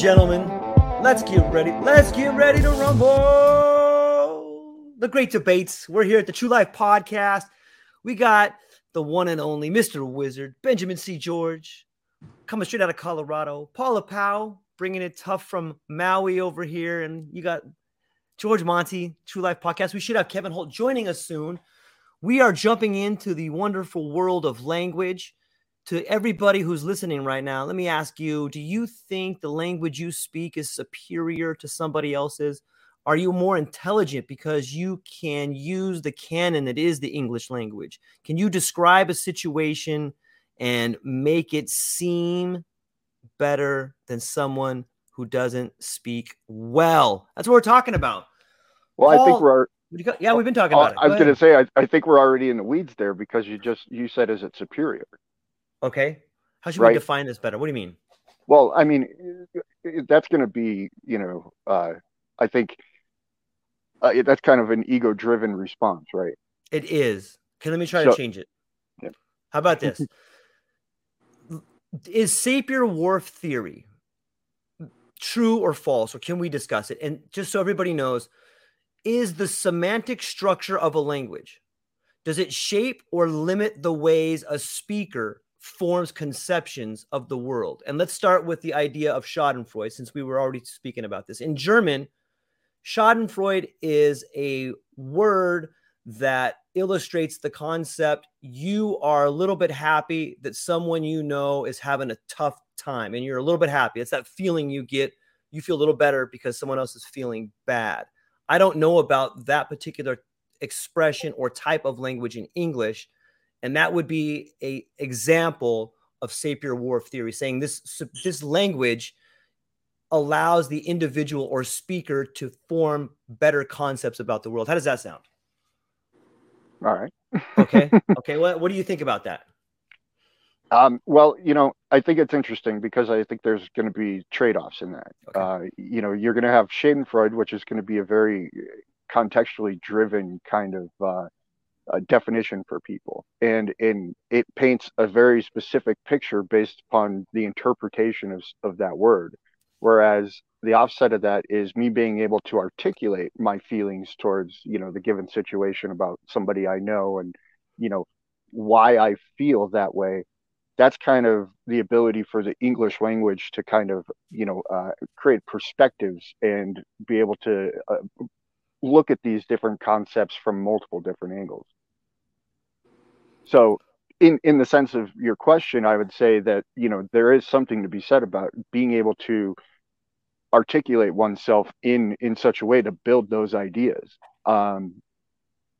Gentlemen, let's get ready. Let's get ready to rumble. The great debates. We're here at the True Life Podcast. We got the one and only Mr. Wizard, Benjamin C. George, coming straight out of Colorado. Paula Powell, bringing it tough from Maui over here. And you got George Monty, True Life Podcast. We should have Kevin Holt joining us soon. We are jumping into the wonderful world of language to everybody who's listening right now, let me ask you do you think the language you speak is superior to somebody else's? Are you more intelligent because you can use the canon that is the English language? Can you describe a situation and make it seem better than someone who doesn't speak well? That's what we're talking about. Well, I think we're. What you got- Yeah, we've been talking uh, about it. I was going to say, I, I think we're already in the weeds there because you just you said, is it superior? Okay. How should we define this better? What do you mean? Well, I mean, that's going to be, you know, uh, I think uh, that's kind of an ego-driven response, right? It is. Okay, let me try to change it. Yep. How about this? is Sapir Whorf theory true or false, or can we discuss it? And just so everybody knows, is the semantic structure of a language does it shape or limit the ways a speaker forms conceptions of the world? And let's start with the idea of Schadenfreude, since we were already speaking about this. In German, Schadenfreude is a word that illustrates the concept you are a little bit happy that someone you know is having a tough time and you're a little bit happy. It's that feeling you get. You feel a little better because someone else is feeling bad. I don't know about that particular expression or type of language in English, and that would be a example of Sapir-Whorf theory, saying this this language allows the individual or speaker to form better concepts about the world. How does that sound? All right. Okay. okay. What, what do you think about that? Um, well, you know, I think it's interesting because I think there's going to be trade-offs in that. Okay. Uh, you know, you're going to have Schadenfreude, which is going to be a very contextually driven kind of uh, uh, definition for people, and and it paints a very specific picture based upon the interpretation of of that word. Whereas the offset of that is me being able to articulate my feelings towards you know the given situation about somebody I know and you know why I feel that way that's kind of the ability for the English language to kind of you know uh, create perspectives and be able to uh, look at these different concepts from multiple different angles. So, in in the sense of your question, I would say that you know there is something to be said about being able to articulate oneself in in such a way to build those ideas. Um,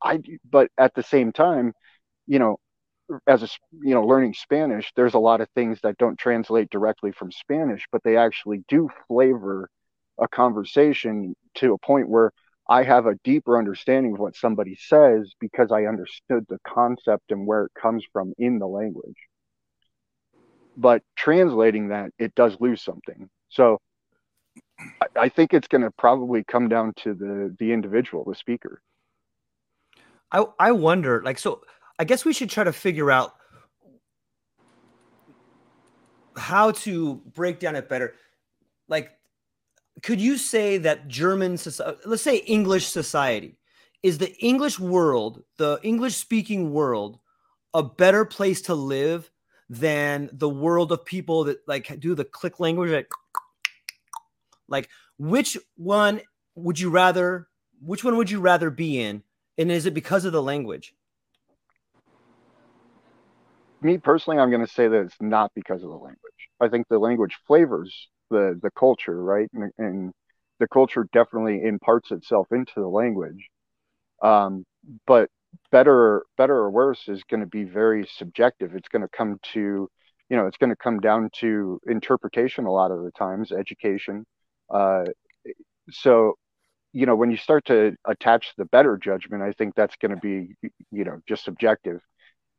I but at the same time, you know, as a you know learning Spanish, there's a lot of things that don't translate directly from Spanish, but they actually do flavor a conversation to a point where I have a deeper understanding of what somebody says because I understood the concept and where it comes from in the language. But translating that, it does lose something. So I, think it's going to probably come down to the the individual, the speaker. I I wonder, like, so I guess we should try to figure out how to break down it better. Like, could you say that German society, let's say English society, is the English world, the English speaking world, a better place to live than the world of people that like do the click language? Like, like which one would you rather? Which one would you rather be in? And is it because of the language? Me personally, I'm going to say that it's not because of the language. I think the language flavors the the culture, right? And, and the culture definitely imparts itself into the language. Um, but better better or worse is going to be very subjective. It's going to come to you know it's going to come down to interpretation a lot of the times, education. Uh, so you know when you start to attach the better judgment, I think that's going to be you know just subjective.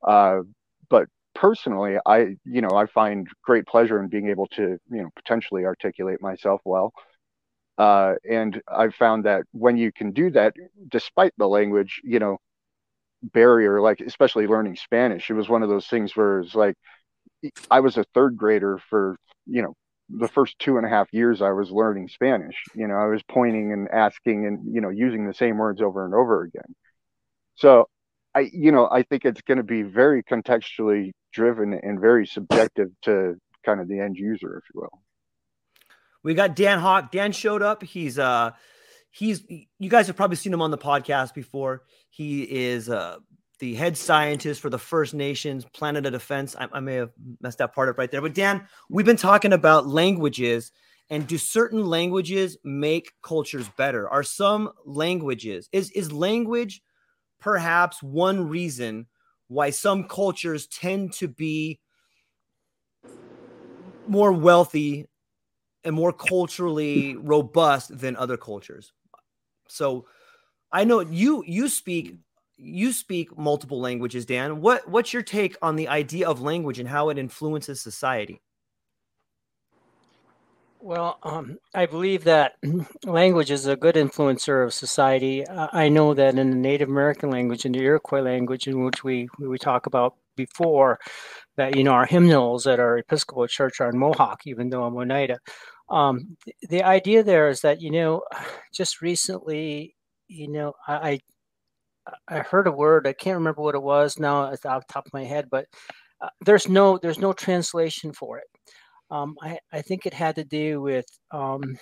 Uh, but personally, I you know I find great pleasure in being able to you know potentially articulate myself well. Uh, and I've found that when you can do that, despite the language, you know, barrier, like especially learning Spanish, it was one of those things where it's like I was a third grader for you know the first two and a half years I was learning Spanish. You know, I was pointing and asking and you know using the same words over and over again. So I, you know, I think it's going to be very contextually driven and very subjective to kind of the end user, if you will. We got Dan Hawk. Dan showed up. He's uh, he's you guys have probably seen him on the podcast before. He is uh the head scientist for the First Nations Planet of Defense. I, I may have messed that part up right there, but Dan, we've been talking about languages and do certain languages make cultures better? Are some languages is is language perhaps one reason why some cultures tend to be more wealthy and more culturally robust than other cultures. So I know you you speak you speak multiple languages, Dan. What what's your take on the idea of language and how it influences society? Well, um, I believe that language is a good influencer of society. I know that in the Native American language, in the Iroquois language, in which we we talk about before, that you know our hymnals at our Episcopal Church are in Mohawk, even though I'm Oneida. Um, the, idea there is that you know, just recently, you know, I I heard a word. I can't remember what it was now. It's off the top of my head, but uh, there's no there's no translation for it um, I, I think it had to do with, um,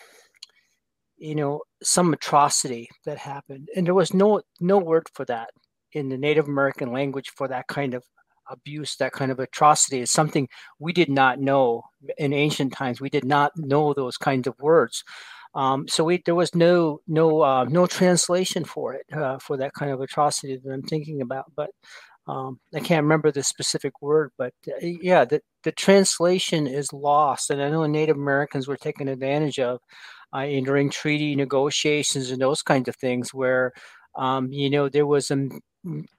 you know, some atrocity that happened, and there was no no word for that in the Native American language for that kind of abuse, that kind of atrocity. Is something we did not know in ancient times. We did not know those kinds of words. Um, so we, there was no no uh, no translation for it uh, for that kind of atrocity that I'm thinking about. But um, I can't remember the specific word, but uh, yeah, the, the translation is lost. And I know Native Americans were taken advantage of uh, during treaty negotiations and those kinds of things where, um, you know, there was, a,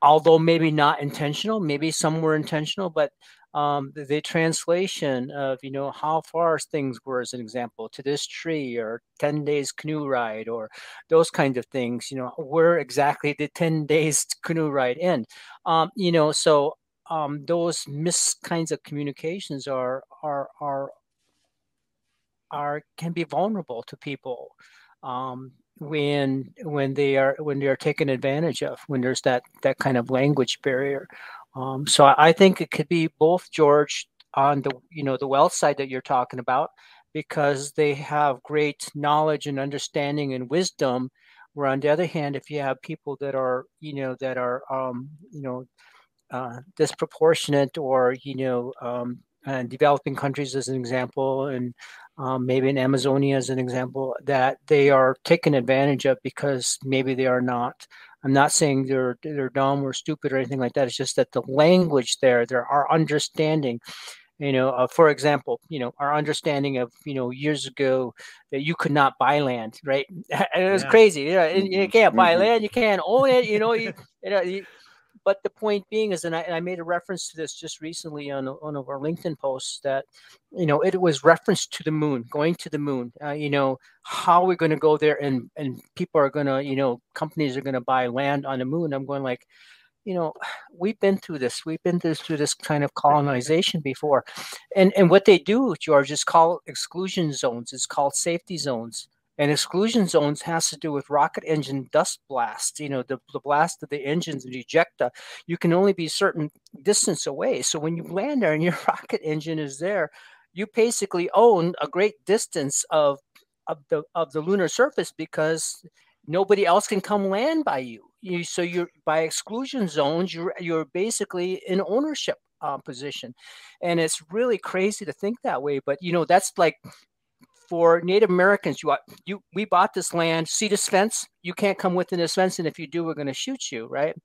although maybe not intentional, maybe some were intentional, but um, the, the, translation of you know how far things were as an example to this tree or 10 days canoe ride or those kinds of things you know where exactly did 10 days canoe ride end? Um, you know so um, those mis kinds of communications are are are are can be vulnerable to people um, when when they are when they are taken advantage of when there's that that kind of language barrier um, so I think it could be both George on the you know the wealth side that you're talking about because they have great knowledge and understanding and wisdom. Where on the other hand, if you have people that are you know that are um, you know uh, disproportionate or you know um, and developing countries as an example and um, maybe in Amazonia as an example that they are taken advantage of because maybe they are not I'm not saying they're they're dumb or stupid or anything like that. It's just that the language there, there our understanding You know, uh, for example, you know, our understanding of, you know, years ago that you could not buy land, right? and it was yeah. crazy. You know, you mm-hmm. can't buy mm-hmm. land, you can't own it. You know, you, you know, you, but the point being is, and I, and I, made a reference to this just recently on one of our LinkedIn posts that, you know, it was referenced to the moon, going to the moon. Uh, you know, how we're going to go there, and and people are going to, you know, companies are going to buy land on the moon. I'm going like, you know, we've been through this. We've been through, through this kind of colonization before, and and what they do, George, is called exclusion zones. It's called safety zones and exclusion zones has to do with rocket engine dust blast. You know, the, the blast of the engines and ejecta. You can only be certain distance away. So when you land there and your rocket engine is there, you basically own a great distance of of the of the lunar surface because nobody else can come land by you. You so you're by exclusion zones. You're you're basically in ownership uh, position, and it's really crazy to think that way. But you know that's like for Native Americans, you, you we bought this land. See this fence? You can't come within this fence, and if you do, we're going to shoot you, right?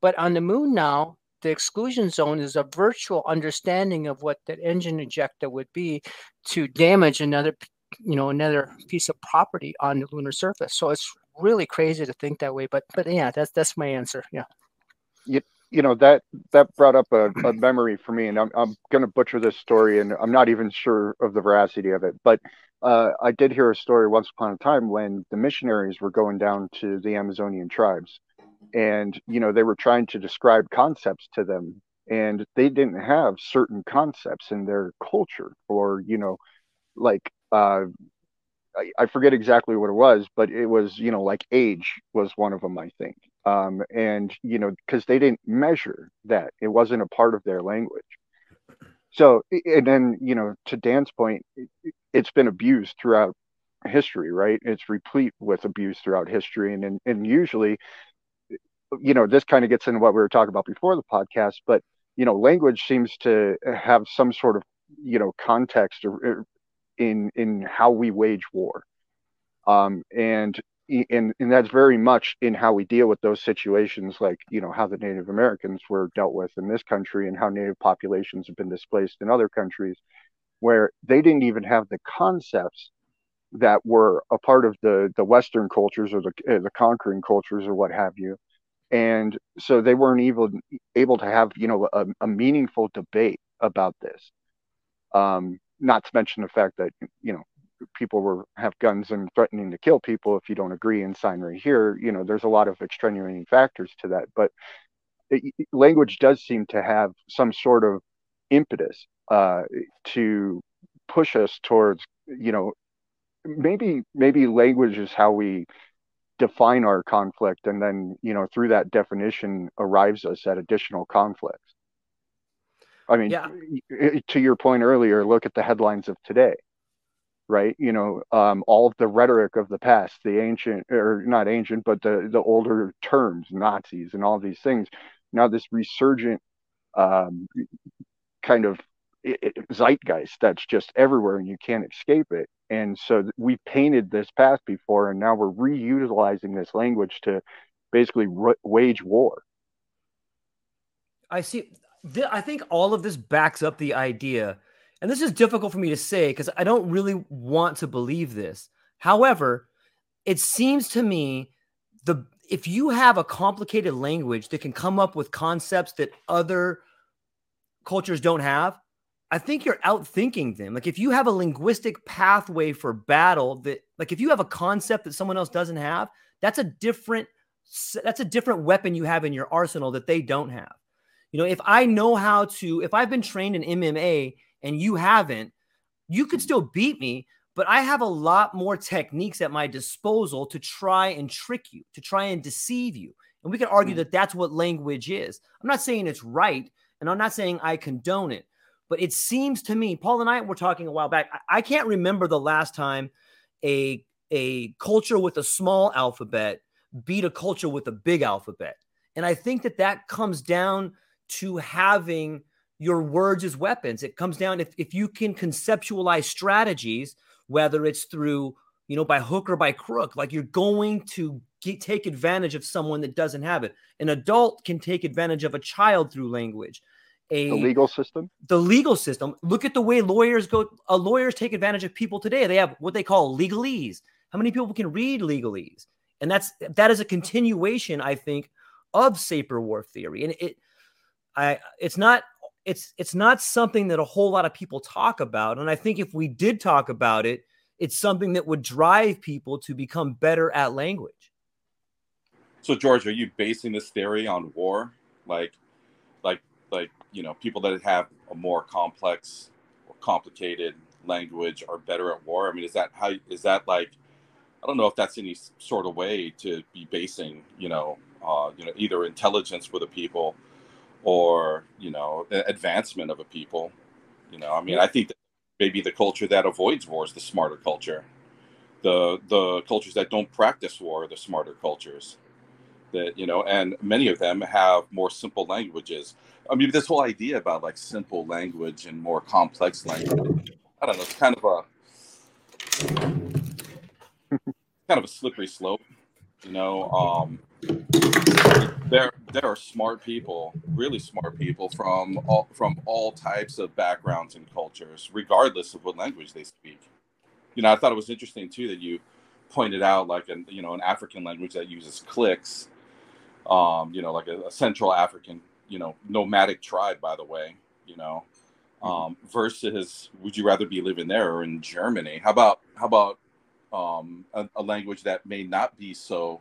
But on the moon now, the exclusion zone is a virtual understanding of what that engine ejecta would be to damage another, you know, another piece of property on the lunar surface. So it's really crazy to think that way. But but yeah, that's that's my answer. Yeah. You, you know that that brought up a, a memory for me, and I'm I'm going to butcher this story, and I'm not even sure of the veracity of it, but uh, I did hear a story once upon a time when the missionaries were going down to the Amazonian tribes, and you know they were trying to describe concepts to them, and they didn't have certain concepts in their culture, or you know, like uh, I, I forget exactly what it was, but it was you know like age was one of them, I think, um, and you know because they didn't measure that, it wasn't a part of their language so and then you know to dan's point it's been abused throughout history right? It's replete with abuse throughout history. And and, and usually you know this kind of gets into what we were talking about before the podcast but you know language seems to have some sort of you know context or, in in how we wage war. Um and and and that's very much in how we deal with those situations like you know how the native americans were dealt with in this country and how native populations have been displaced in other countries where they didn't even have the concepts that were a part of the the western cultures or the uh, the conquering cultures or what have you. And so they weren't even able to have you know a, a meaningful debate about this. Um not to mention the fact that you know people were have guns and threatening to kill people if you don't agree and sign right here you know there's a lot of extenuating factors to that. But it, language does seem to have some sort of impetus uh, to push us towards you know maybe maybe language is how we define our conflict and then you know through that definition arrives us at additional conflicts. I mean yeah. to your point earlier look at the headlines of today right? You know, um, all of the rhetoric of the past, the ancient or not ancient, but the the older terms, Nazis and all these things. Now this resurgent um, kind of zeitgeist that's just everywhere and you can't escape it. And so we painted this path before, and now we're reutilizing this language to basically wage war. I see. I think all of this backs up the idea and this is difficult for me to say because I don't really want to believe this. However, it seems to me the if you have a complicated language that can come up with concepts that other cultures don't have, I think you're outthinking them. Like if you have a linguistic pathway for battle that like if you have a concept that someone else doesn't have, that's a different that's a different weapon you have in your arsenal that they don't have. You know, if I know how to if I've been trained in MMA and you haven't, you could still beat me, but I have a lot more techniques at my disposal to try and trick you, to try and deceive you. And we can argue mm. that that's what language is. I'm not saying it's right, and I'm not saying I condone it, but it seems to me, Paul and I were talking a while back. I, I can't remember the last time a a culture with a small alphabet beat a culture with a big alphabet. And I think that that comes down to having your words as weapons. It comes down if, if you can conceptualize strategies, whether it's through, you know, by hook or by crook, like you're going to get, take advantage of someone that doesn't have it. An adult can take advantage of a child through language. a the legal system. The legal system. Look at the way lawyers go. Uh, lawyers take advantage of people today. They have what they call legalese. How many people can read legalese? And that's that is a continuation, I think, of Sapir-Whorf theory. And it, I, it's not it's it's not something that a whole lot of people talk about. And I think if we did talk about it, it's something that would drive people to become better at language. So George, are you basing this theory on war? Like like like, you know, people that have a more complex or complicated language are better at war? I mean, is that how is that like I don't know if that's any sort of way to be basing, you know, uh, you know, either intelligence for the people or you know advancement of a people you know i mean i think maybe the culture that avoids war is the smarter culture. The the cultures that don't practice war are the smarter cultures that you know and many of them have more simple languages. I mean this whole idea about like simple language and more complex language i don't know it's kind of a kind of a slippery slope you know um there there are smart people, really smart people from all from all types of backgrounds and cultures, regardless of what language they speak. You know, I thought it was interesting too that you pointed out like an you know an African language that uses clicks, um, you know, like a, a Central African, you know, nomadic tribe, by the way, you know, um, versus would you rather be living there or in Germany? How about how about um, a, a language that may not be so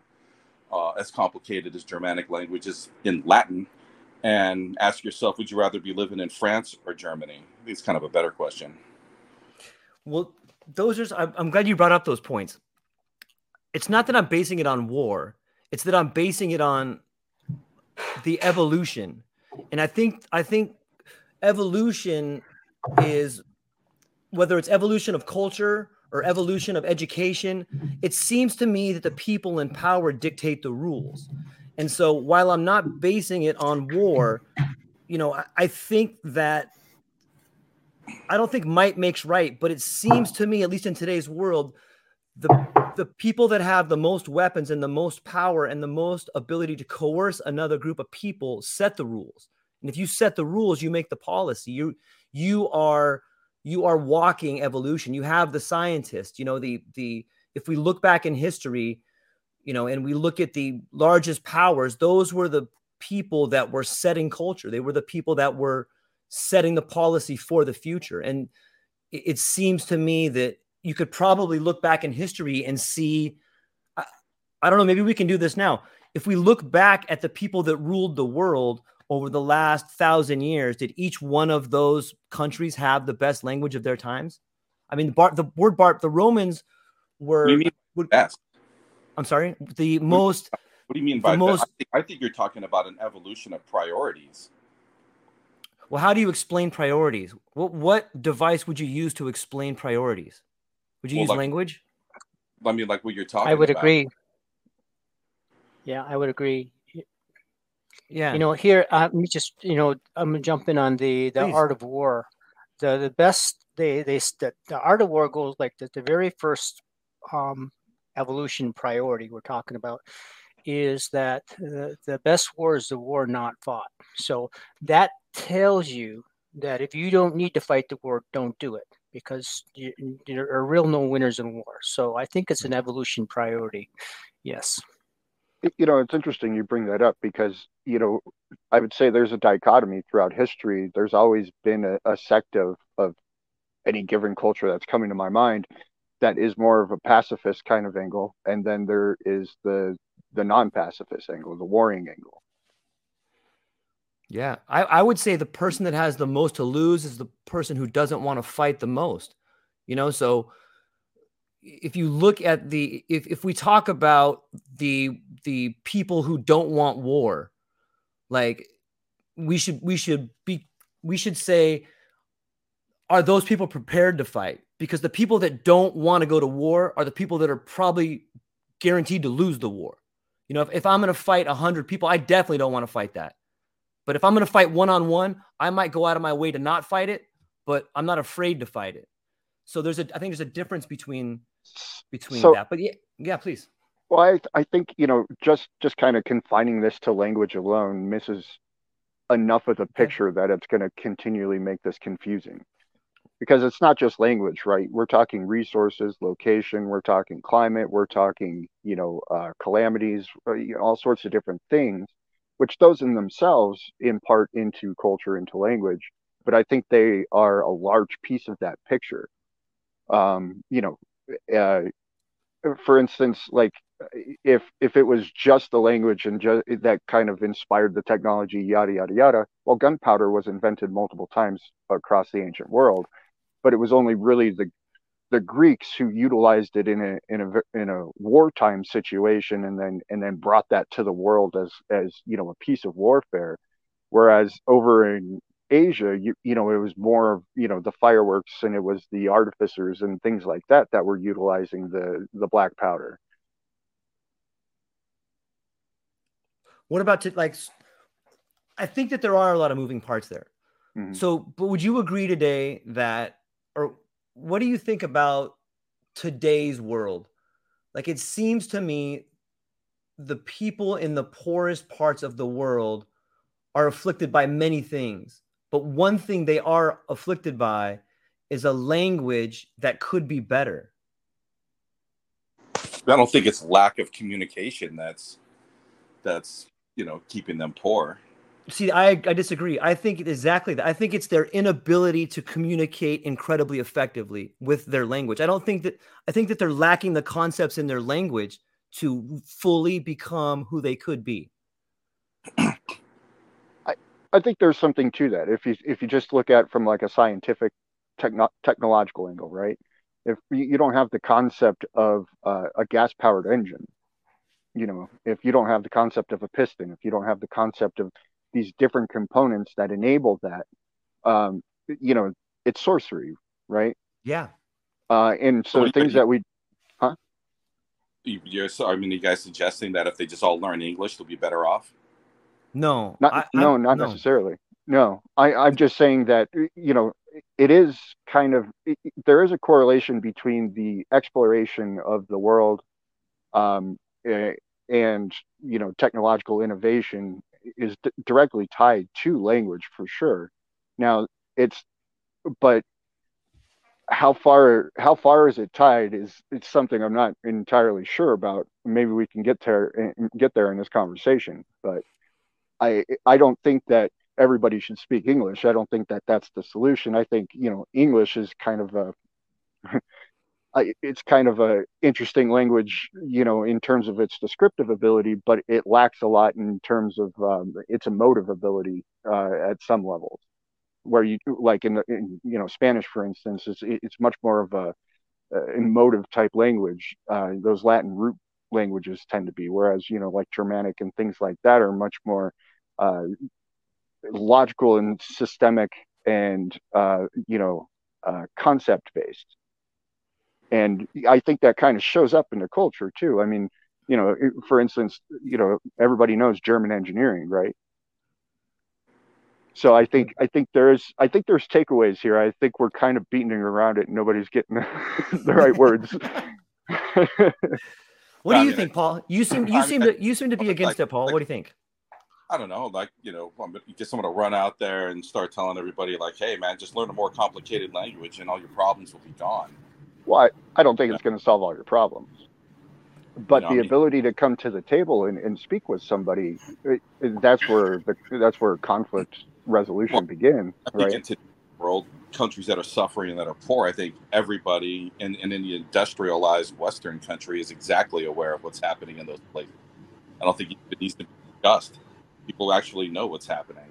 uh, as complicated as Germanic languages in Latin and ask yourself, would you rather be living in France or Germany? It's kind of a better question. Well, those are, I'm glad you brought up those points. It's not that I'm basing it on war, it's that I'm basing it on the evolution. And I think, I think evolution is whether it's evolution of culture or evolution of education, it seems to me that the people in power dictate the rules. And so while I'm not basing it on war, you know, I, I think that I don't think might makes right, but it seems to me, at least in today's world, the the people that have the most weapons and the most power and the most ability to coerce another group of people set the rules. And if you set the rules, you make the policy. You you are you are walking evolution. You have the scientists, you know, the the if we look back in history, you know, and we look at the largest powers, those were the people that were setting culture. They were the people that were setting the policy for the future. And it, it seems to me that you could probably look back in history and see I, I don't know, maybe we can do this now. If we look back at the people that ruled the world, over the last thousand years, did each one of those countries have the best language of their times? I mean, the, bar, the word bar, the Romans were. What you mean would, best? I'm sorry, the most. What do you mean by most? I think, I think you're talking about an evolution of priorities. Well, how do you explain priorities? What what device would you use to explain priorities? Would you well, use like, language? I mean, like what you're talking. I would about. agree. Yeah, I would agree. Yeah. You know, here uh, let me just you know I'm gonna jump in on the the Please. art of war. The the best they they the, the art of war goes like the, the very first um, evolution priority we're talking about is that the, the best war is the war not fought. So that tells you that if you don't need to fight the war, don't do it because you, there are real no winners in war. So I think it's an evolution priority. Yes you know it's interesting you bring that up because you know i would say there's a dichotomy throughout history. There's always been a, a, sect of of any given culture that's coming to my mind that is more of a pacifist kind of angle and then there is the the non-pacifist angle the warring angle. Yeah I, I would say the person that has the most to lose is the person who doesn't want to fight the most you know? So if you look at the if, if we talk about the the people who don't want war like we should we should be we should say are those people prepared to fight? Because the people that don't want to go to war are the people that are probably guaranteed to lose the war. You know if, if i'm going to fight 100 people i definitely don't want to fight that. But if i'm going to fight one-on-one i might go out of my way to not fight it but i'm not afraid to fight it. So there's a i think there's a difference between between so, that. But yeah, yeah, please. Well, I, I think you know just just kind of confining this to language alone misses enough of the picture that it's going to continually make this confusing because it's not just language right we're talking resources location we're talking climate we're talking you know uh, calamities uh, you know, all sorts of different things which those in themselves impart into culture into language but i think they are a large piece of that picture um, you know uh, for instance like if if it was just the language and just that kind of inspired the technology yada yada yada well gunpowder was invented multiple times across the ancient world but it was only really the the Greeks who utilized it in a in a in a wartime situation and then and then brought that to the world as as you know a piece of warfare. Whereas over in Asia you you know it was more of you know the fireworks and it was the artificers and things like that that were utilizing the the black powder what about to like I think that there are a lot of moving parts there mm-hmm. so but would you agree today that or what do you think about today's world? Like it seems to me the people in the poorest parts of the world are afflicted by many things. But one thing they are afflicted by is a language that could be better. I don't think it's lack of communication that's that's you know keeping them poor. See, I, I disagree. I think exactly that. I think it's their inability to communicate incredibly effectively with their language. I don't think that I think that they're lacking the concepts in their language to fully become who they could be. I I think there's something to that. If you if you just look at from like a scientific techno- technological angle, right? If you don't have the concept of uh, a gas powered engine, you know, if you don't have the concept of a piston, if you don't have the concept of these different components that enable that um you know it's sorcery right yeah uh and so things that we huh you're so i mean you guys suggesting that if they just all learn english they'll be better off no not I, no not no. necessarily no i i'm just saying that you know it is kind of it, there is a correlation between the exploration of the world um and you know technological innovation is d- directly tied to language for sure. Now it's, but how far how far is it tied is it's something I'm not entirely sure about. Maybe we can get there get there in this conversation, but I I don't think that everybody should speak English. I don't think that that's the solution. I think you know English is kind of a it's kind of a interesting language, you know, in terms of its descriptive ability, but it lacks a lot in terms of um, its emotive ability uh, at some levels. Where you like in, in you know Spanish, for instance, is it's much more of a, a emotive type language. Uh, those Latin root languages tend to be, whereas you know like Germanic and things like that are much more uh, logical and systemic and uh, you know uh, concept based and I think that kind of shows up in the culture too. I mean, you know, for instance, you know, everybody knows German engineering, right? So I think I think there's I think there's takeaways here. I think we're kind of beating around it, and nobody's getting the right words. what do you think, Paul? You seem you seem to you seem to be against it, Paul. What do you think? I don't know, like you know, you get someone to run out there and start telling everybody, like, "Hey, man, just learn a more complicated language, and all your problems will be gone." Well, I, I don't think yeah. it's going to solve all your problems. But the I mean, ability to come to the table and, and speak with somebody, it, it, that's where the, that's where conflict resolution well, begins, right? Into world countries that are suffering and that are poor, I think everybody in, in, the industrialized Western country is exactly aware of what's happening in those places. I don't think it needs to be discussed. People actually know what's happening.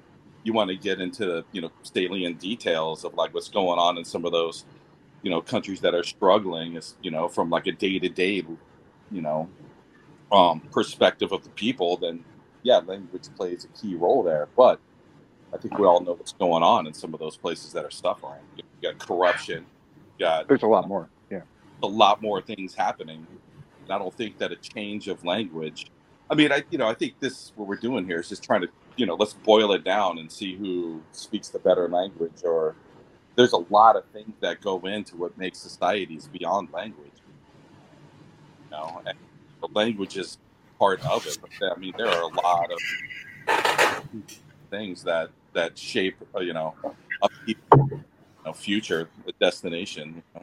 You want to get into you know salient details of like what's going on in some of those you know countries that are struggling is you know from like a day to day you know um, perspective of the people then yeah language plays a key role there. But i think we all know what's going on in some of those places that are suffering. You got corruption you got there's a lot more yeah. a lot more things happening. And i don't think that a change of language i mean i you know i think this what we're doing here is just trying to you know let's boil it down and see who speaks the better language or there's a lot of things that go into what makes societies beyond language. You know, and the language is part of it. But I mean, there are a lot of things that that shape you know a you know, future a destination. You know?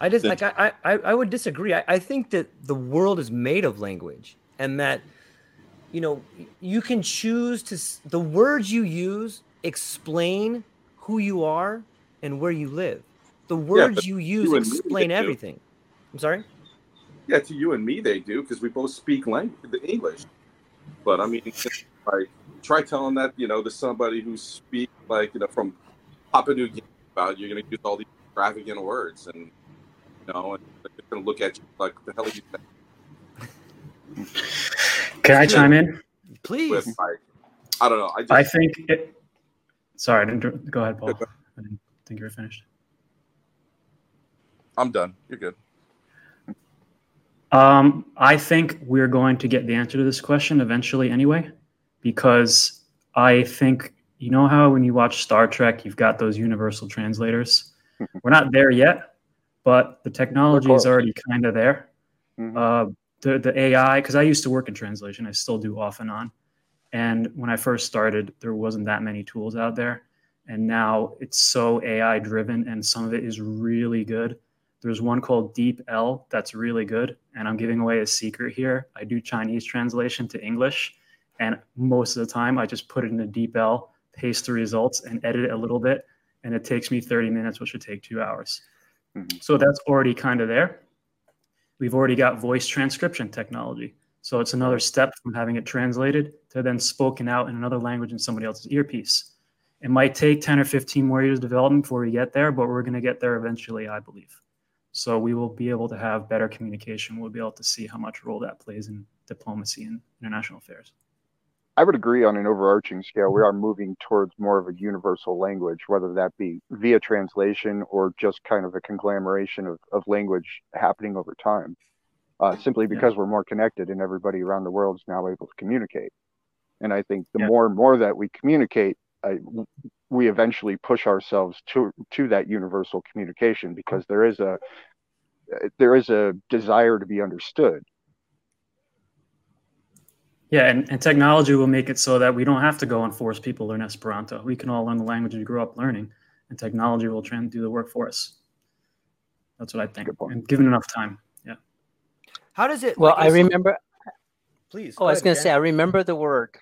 I just like I, I I would disagree. I, I think that the world is made of language, and that you know you can choose to the words you use explain who you are and where you live. The words yeah, you use you explain everything. I'm sorry. Yeah, to you and me, they do because we both speak language, the English. But I mean, like, try telling that you know to somebody who speaks like you know from Papua New Guinea about you're going to use all these extravagant words, and you know, and they're going to look at you like, "The hell are you?" Saying? Can I chime in, please? With, like, I don't know. I, just, I think. It, sorry, I didn't, go ahead, Paul. I didn't think you were finished. I'm done. You're good. Um, I think we're going to get the answer to this question eventually, anyway, because I think you know how when you watch Star Trek, you've got those universal translators. we're not there yet, but the technology is already kind of there. Mm-hmm. Uh, the the AI, because I used to work in translation, I still do off and on. And when I first started, there wasn't that many tools out there, and now it's so AI driven, and some of it is really good there's one called DeepL that's really good. And I'm giving away a secret here. I do Chinese translation to English. And most of the time, I just put it in a DeepL, paste the results, and edit it a little bit. And it takes me 30 minutes, which would take two hours. Mm-hmm. So that's already kind of there. We've already got voice transcription technology. So it's another step from having it translated to then spoken out in another language in somebody else's earpiece. It might take 10 or 15 more years of development before we get there, but we're going to get there eventually, I believe. So we will be able to have better communication. We'll be able to see how much role that plays in diplomacy and international affairs. I would agree on an overarching scale. We are moving towards more of a universal language, whether that be via translation or just kind of a conglomeration of, of language happening over time, uh, simply because yeah. we're more connected and everybody around the world is now able to communicate. And I think the yeah. more and more that we communicate, uh, we eventually push ourselves to to that universal communication because there is a there is a desire to be understood yeah and, and technology will make it so that we don't have to go and force people to learn esperanto we can all learn the language we grew up learning and technology will try and do the work for us that's what i think and given enough time yeah how does it well like, i remember please oh i was going to say i remember the word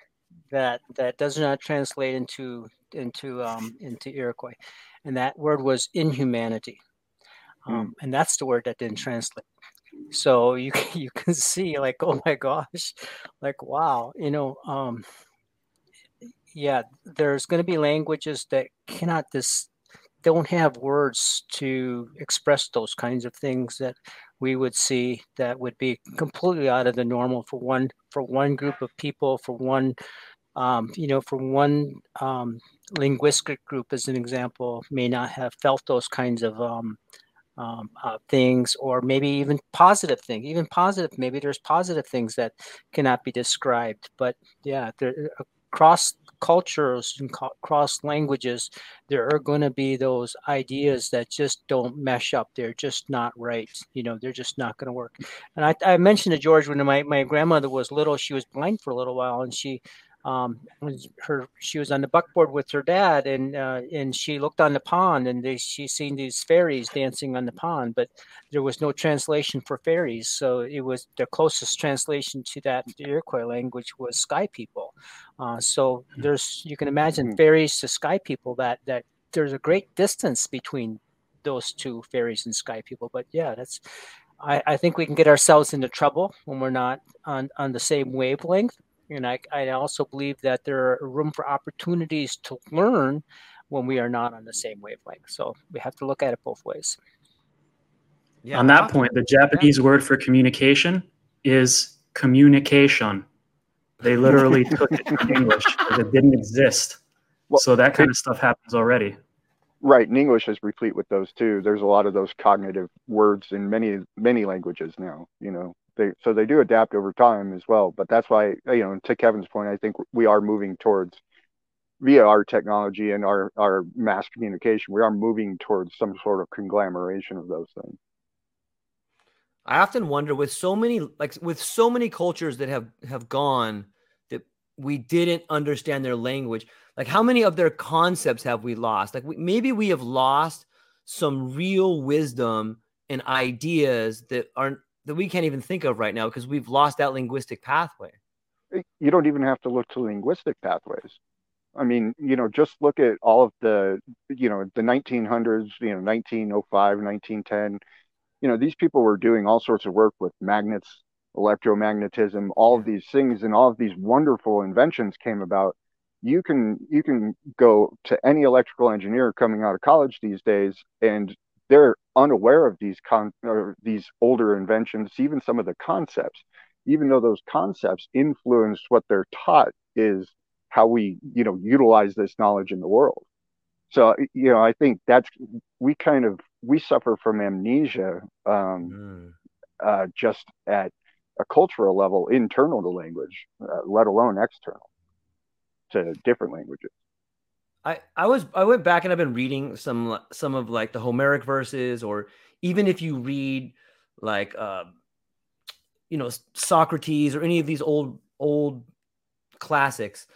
that that does not translate into into um, into Iroquois, and that word was inhumanity, hmm. um, mm. and that's the word that didn't translate. So you you can see like oh my gosh, like wow, you know, um, yeah, there's going to be languages that cannot this don't have words to express those kinds of things that we would see that would be completely out of the normal for one for one group of people for one um, you know, for one um, linguistic group, as an example, may not have felt those kinds of um, um, uh, things, or maybe even positive things. Even positive, maybe there's positive things that cannot be described. But yeah, there, across cultures and cross languages, there are going to be those ideas that just don't mesh up. They're just not right. You know, they're just not going to work. And I, I mentioned to George when my, my grandmother was little, she was blind for a little while, and she um, her she was on the buckboard with her dad, and uh, and she looked on the pond, and they, she seen these fairies dancing on the pond, but there was no translation for fairies, so it was the closest translation to that Iroquois language was sky people. Uh, so hmm. there's you can imagine hmm. fairies to sky people that that there's a great distance between those two fairies and sky people. But yeah, that's I, I think we can get ourselves into trouble when we're not on on the same wavelength and I, I also believe that there are room for opportunities to learn when we are not on the same wavelength. So we have to look at it both ways. Yeah, on that point, the Japanese yeah. word for communication is communication. They literally took it from English because it didn't exist. Well, so that kind of stuff happens already. Right, and English is replete with those too. There's a lot of those cognitive words in many many languages now. You know, they so they do adapt over time as well. But that's why you know, to Kevin's point, I think we are moving towards via our technology and our our mass communication, we are moving towards some sort of conglomeration of those things. I often wonder with so many like with so many cultures that have have gone that we didn't understand their language. Like, how many of their concepts have we lost? Like, we, maybe we have lost some real wisdom and ideas that aren't that we can't even think of right now because we've lost that linguistic pathway. Eh, you don't even have to look to linguistic pathways. I mean, you know, just look at all of the, you know, the 1900s, you know, 1905, 1910. You know, these people were doing all sorts of work with magnets, electromagnetism, all of these things, and all of these wonderful inventions came about. You can you can go to any electrical engineer coming out of college these days, and they're unaware of these con or these older inventions, even some of the concepts, even though those concepts influence what they're taught is how we you know utilize this knowledge in the world so you know i think that's we kind of we suffer from amnesia um, mm. uh, just at a cultural level internal to language uh, let alone external to different languages I, I was I went back and I've been reading some some of like the Homeric verses or even if you read like uh, you know Socrates or any of these old old classics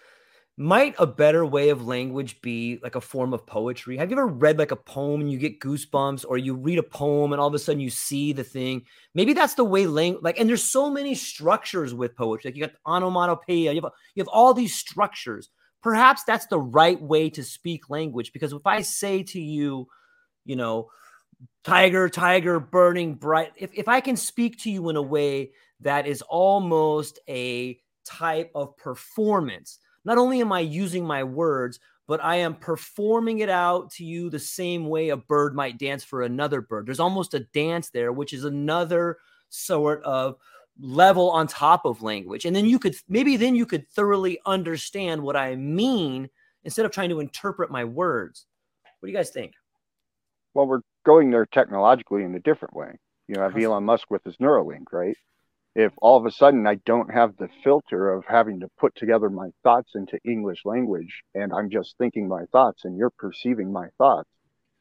might a better way of language be like a form of poetry? Have you ever read like a poem and you get goosebumps, or you read a poem and all of a sudden you see the thing? Maybe that's the way language like, and there's so many structures with poetry. Like you got onomatopoeia, you have you have all these structures. Perhaps that's the right way to speak language because if I say to you, you know, tiger, tiger, burning bright, if if I can speak to you in a way that is almost a type of performance not only am I using my words, but I am performing it out to you the same way a bird might dance for another bird. There's almost a dance there, which is another sort of level on top of language. And then you could maybe then you could thoroughly understand what I mean instead of trying to interpret my words. What do you guys think? Well, we're going there technologically in a different way. You know, I have Elon Musk with his Neuralink, right? if all of a sudden I don't have the filter of having to put together my thoughts into English language and I'm just thinking my thoughts and you're perceiving my thoughts,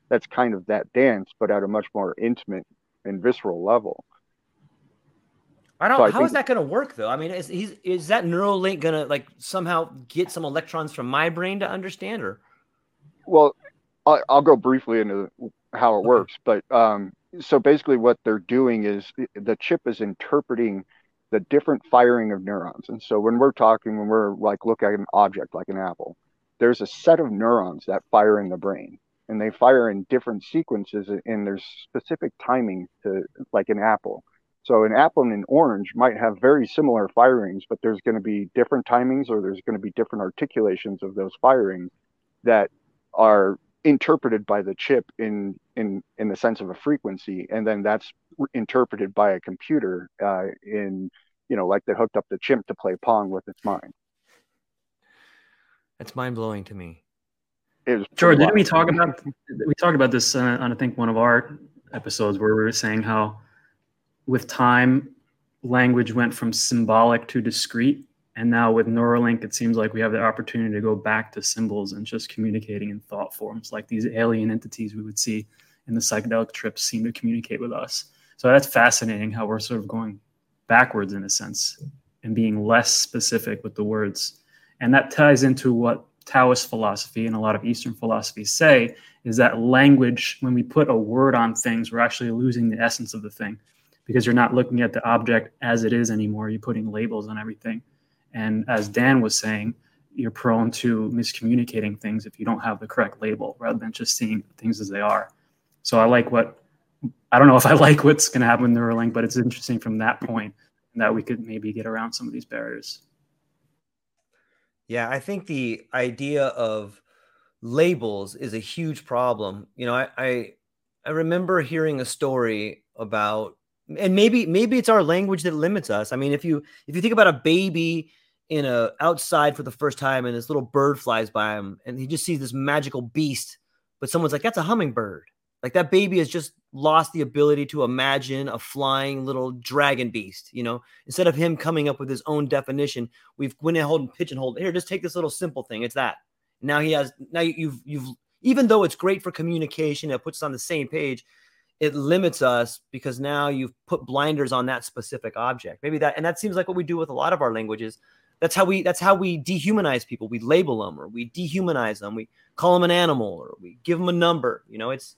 that's kind of that dance, but at a much more intimate and visceral level. I don't. So I how is that going to work though? I mean, is he's is that Neuralink going to like somehow get some electrons from my brain to understand, or? Well, I'll, I'll go briefly into how it works, but um, so basically what they're doing is the chip is interpreting the different firing of neurons and so when we're talking when we're like look at an object like an apple there's a set of neurons that fire in the brain and they fire in different sequences and there's specific timing to like an apple so an apple and an orange might have very similar firings but there's going to be different timings or there's going to be different articulations of those firings that are interpreted by the chip in in in the sense of a frequency and then that's interpreted by a computer uh, in you know like they hooked up the chimp to play pong with its mind. That's mind-blowing to me. Sure didn't we talk about we talked about this uh, on i think one of our episodes where we were saying how with time language went from symbolic to discrete and now with Neuralink, it seems like we have the opportunity to go back to symbols and just communicating in thought forms, like these alien entities we would see in the psychedelic trips seem to communicate with us. So that's fascinating how we're sort of going backwards in a sense and being less specific with the words. And that ties into what Taoist philosophy and a lot of Eastern philosophies say is that language, when we put a word on things, we're actually losing the essence of the thing because you're not looking at the object as it is anymore. You're putting labels on everything. And as Dan was saying, you're prone to miscommunicating things if you don't have the correct label rather than just seeing things as they are. So I like what I don't know if I like what's going to happen with Neuralink, but it's interesting from that point that we could maybe get around some of these barriers. Yeah, I think the idea of labels is a huge problem. You know, I I, I remember hearing a story about and maybe maybe it's our language that limits us. I mean, if you if you think about a baby in a outside for the first time and this little bird flies by him and he just sees this magical beast but someone's like that's a hummingbird. Like that baby has just lost the ability to imagine a flying little dragon beast you know? Instead of him coming up with his own definition we've went and hold and pigeonholed here just take this little simple thing. It's that. Now he has now you've you've even though it's great for communication it puts us on the same page it limits us because now you've put blinders on that specific object maybe that and that seems like what we do with a lot of our languages that's how we that's how we dehumanize people. We label them or we dehumanize them. We call them an animal or we give them a number. You know, it's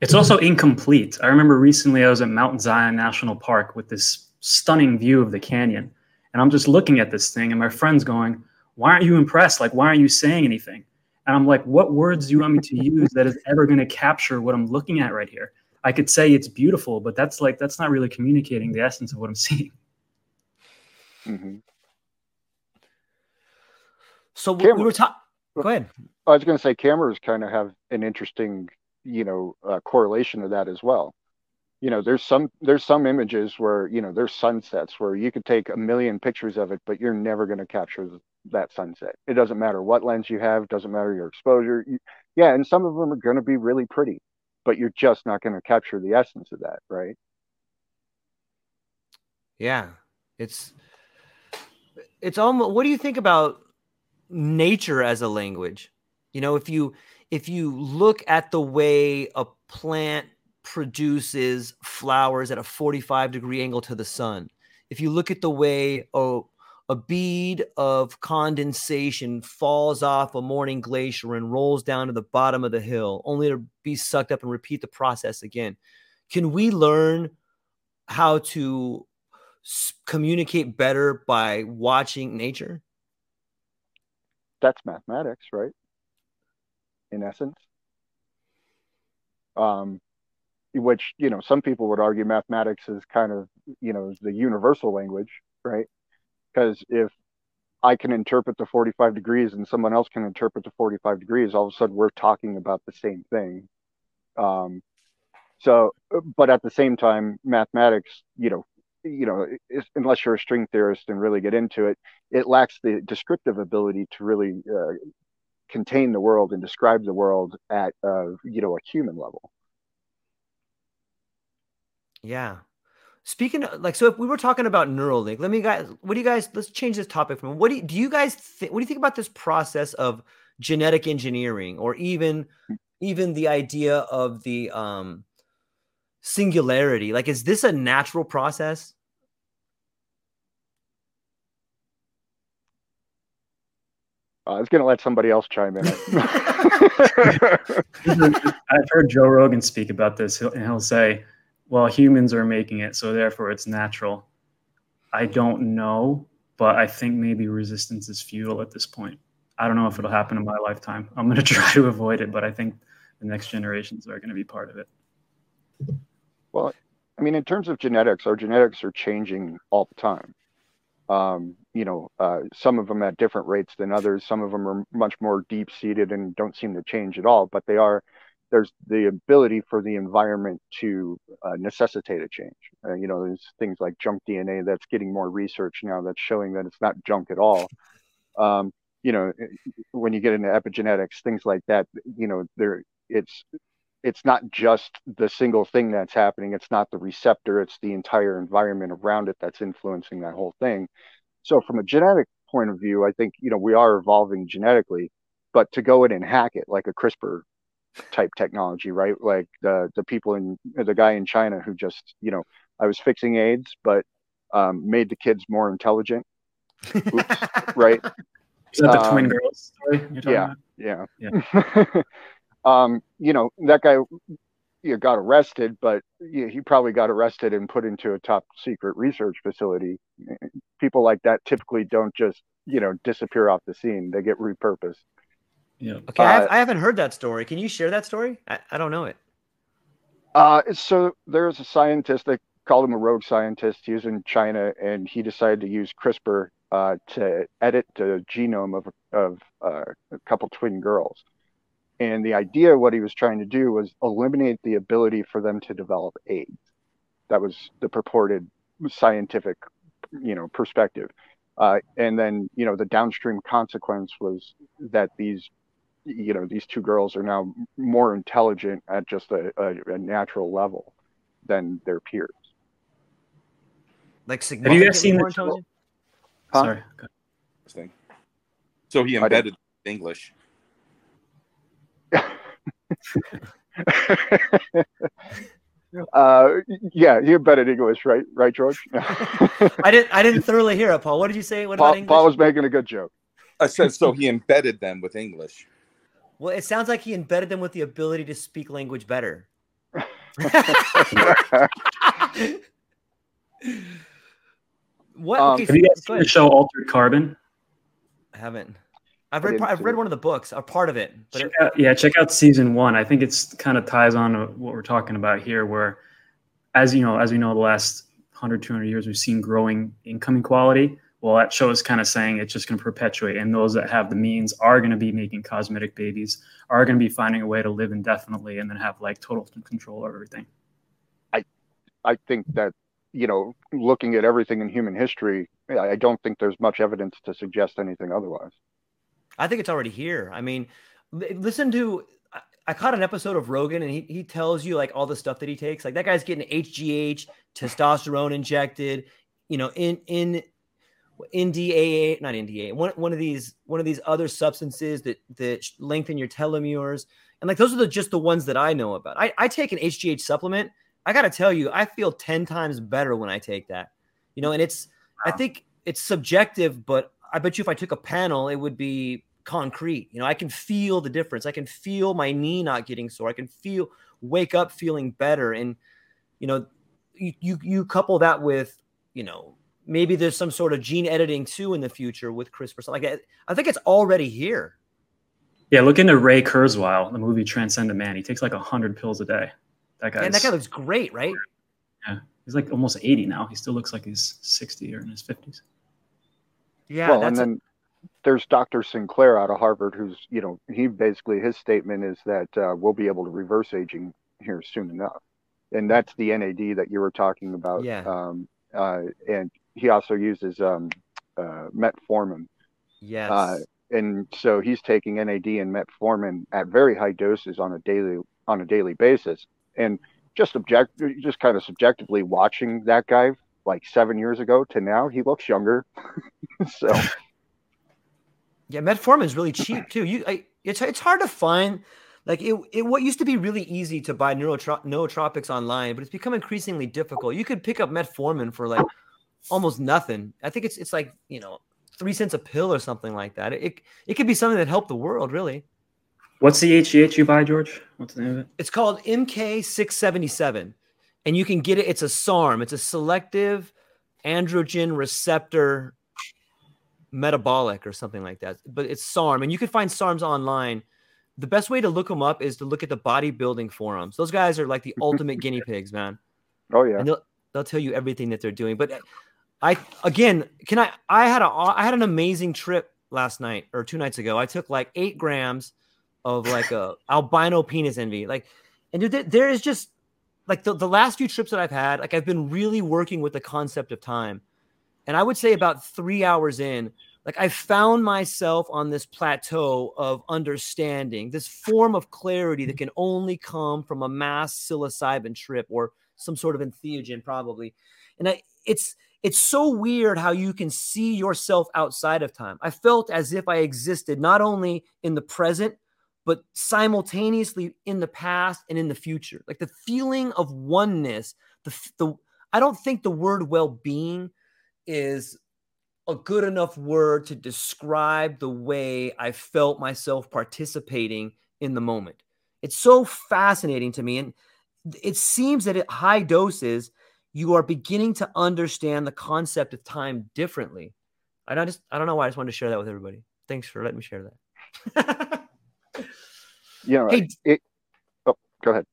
it's also incomplete. I remember recently I was at Mount Zion National Park with this stunning view of the canyon, and I'm just looking at this thing, and my friend's going, "Why aren't you impressed? Like, why aren't you saying anything?" And I'm like, "What words do you want me to use that is ever going to capture what I'm looking at right here?" I could say it's beautiful, but that's like that's not really communicating the essence of what I'm seeing. Mm-hmm. So we, we were talking. Go ahead. I was going to say cameras kind of have an interesting, you know, uh, correlation to that as well. You know, there's some there's some images where you know there's sunsets where you could take a million pictures of it, but you're never going to capture that sunset. It doesn't matter what lens you have, doesn't matter your exposure. You, yeah, and some of them are going to be really pretty, but you're just not going to capture the essence of that, right? Yeah, it's it's almost. What do you think about nature as a language. You know, if you if you look at the way a plant produces flowers at a 45 degree angle to the sun, if you look at the way a, a bead of condensation falls off a morning glacier and rolls down to the bottom of the hill, only to be sucked up and repeat the process again, can we learn how to communicate better by watching nature? that's mathematics, right? In essence. Um, which, you know, some people would argue mathematics is kind of, you know, the universal language, right? Because if I can interpret the 45 degrees and someone else can interpret the 45 degrees, all of a sudden we're talking about the same thing. Um, so, but at the same time, mathematics, you know, you know, unless you're a string theorist and really get into it, it lacks the descriptive ability to really uh, contain the world and describe the world at, uh, you know, a human level. Yeah. Speaking of, like, so if we were talking about Neuralink, let me guys, what do you guys, let's change this topic from, what do you, do you guys think, what do you think about this process of genetic engineering or even, even the idea of the, um, singularity? Like, is this a natural process? I was going to let somebody else chime in. I've heard Joe Rogan speak about this, and he'll say, "Well, humans are making it, so therefore it's natural." I don't know, but I think maybe resistance is futile at this point. I don't know if it'll happen in my lifetime. I'm going to try to avoid it, but I think the next generations are going to be part of it. Well, I mean, in terms of genetics, our genetics are changing all the time. Um, you know, uh, some of them at different rates than others. Some of them are much more deep seated and don't seem to change at all. But they are. There's the ability for the environment to uh, necessitate a change. Uh, you know, there's things like junk DNA that's getting more research now that's showing that it's not junk at all. Um, you know, when you get into epigenetics, things like that, you know, there it's it's not just the single thing that's happening it's not the receptor it's the entire environment around it that's influencing that whole thing so from a genetic point of view i think you know we are evolving genetically but to go in and hack it like a crispr type technology right? Like the the people in the guy in china who just you know i was fixing aids but um, made the kids more intelligent. Oops, right? Is that the um, twin girls story yeah, yeah. Yeah. Um, you know, that guy you got arrested, but you he probably got arrested and put into a top secret research facility. People like that typically don't just, you know, disappear off the scene. They get repurposed. Yeah. Okay. Uh, I, haven't heard that story. Can you share that story? I, I don't know it. Uh, so there's a scientist that called him a rogue scientist. He was in China and he decided to use CRISPR uh, to edit the genome of, of uh, a couple twin girls. And the idea, what he was trying to do was eliminate the ability for them to develop AIDS. That was the purported scientific, you know, perspective. Uh, and then, you know, the downstream consequence was that these, you know, these two girls are now more intelligent at just a, a, a natural level than their peers. Like, have you guys seen the show? Huh? Sorry. So he embedded English. Uh, yeah, you embedded English, right? Right, George? I didn't. I didn't thoroughly hear it, Paul. What did you say? What Paul, about English? Paul was making a good joke. I said so. He embedded them with English. Well, it sounds like he embedded them with the ability to speak language better. what? Um, okay, Have you guys seen the show Altered Carbon? I haven't. I've read. I've read one of the books, a part of it. But Check it, out, yeah, check out season one. I think it's kind of ties on to what we're talking about here, where, as you know, as we know, the last 100, 200 years, we've seen growing income inequality. Well, that show is kind of saying it's just going to perpetuate, and those that have the means are going to be making cosmetic babies, are going to be finding a way to live indefinitely, and then have like total control over everything. I I think that you know, looking at everything in human history, I I don't think there's much evidence to suggest anything otherwise. I think it's already here. I mean, listen to. I- I caught an episode of Rogan, and he he tells you like all the stuff that he takes. Like that guy's getting HGH, testosterone injected. You know, in in NDAA, not NDA, one one of these one of these other substances that that lengthen your telomeres, and like those are the just the ones that I know about. I I take an HGH supplement. I got to tell you, I feel ten times better when I take that. You know, and it's I think it's subjective, but I bet you if I took a panel, it would be concrete. You know, I can feel the difference. I can feel my knee not getting sore. I can feel wake up feeling better. And you know, you you, you couple that with you know maybe there's some sort of gene editing too in the future with CRISPR. Like that. I think it's already here. Yeah, look into Ray Kurzweil, the movie Transcendent Man. He takes like hundred pills a day. That guy's And that guy looks great, right? Yeah, he's like almost eighty now. He still looks like he's sixty or in his fifties. Yeah, well, that's and a- then there's Dr. Sinclair out of Harvard, who's you know he basically his statement is that uh, we'll be able to reverse aging here soon enough, and that's the NAD that you were talking about. Yeah. Um, uh, and he also uses um, uh, metformin, yes. uh, and so he's taking NAD and metformin at very high doses on a daily on a daily basis, and just object just kind of subjectively watching that guy like seven years ago to now, he looks younger. so. Yeah, metformin is really cheap too. You, I, it's it's hard to find. Like it, it, what used to be really easy to buy neurotro- nootropics online, but it's become increasingly difficult. You could pick up metformin for like almost nothing. I think it's it's like you know three cents a pill or something like that. It it could be something that helped the world really. What's the HGH you buy, George? What's the name of it? It's called MK677, and you can get it. It's a SARM. It's a selective androgen receptor metabolic or something like that. But it's SARM, and you can find SARMs online. The best way to look them up is to look at the bodybuilding forums. Those guys are like the ultimate guinea pigs, man. Oh yeah. And they'll they'll tell you everything that they're doing. But I again, can I? I had a I had an amazing trip last night or two nights ago. I took like eight grams of like a albino penis envy, like, and dude, there, there is just like the, the last few trips that I've had, like I've been really working with the concept of time. And I would say about three hours in, like I found myself on this plateau of understanding, this form of clarity that mm-hmm. can only come from a mass psilocybin trip or some sort of entheogen, probably. And I, it's it's so weird how you can see yourself outside of time. I felt as if I existed not only in the present, but simultaneously in the past and in the future. Like the feeling of oneness. The the I don't think the word well-being is a good enough word to describe the way I felt myself participating in the moment. It's so fascinating to me. And it seems that at high doses, you are beginning to understand the concept of time differently. I don't just I don't know why I just wanted to share that with everybody. Thanks for letting me share that. yeah. know, hey, it, oh, go ahead.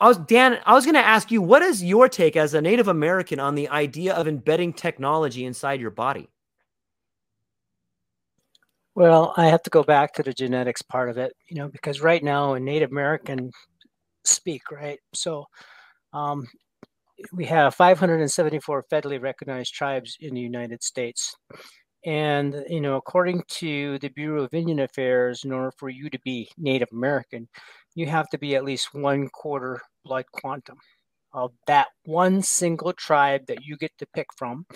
I was Dan. I was going to ask you, what is your take as a Native American on the idea of embedding technology inside your body? Well, I have to go back to the genetics part of it, you know, because right now in Native American speak, right? So um, we have 574 federally recognized tribes in the United States. And, you know, according to the Bureau of Indian Affairs, in order for you to be Native American, you have to be at least one quarter blood quantum of that one single tribe that you get to pick from.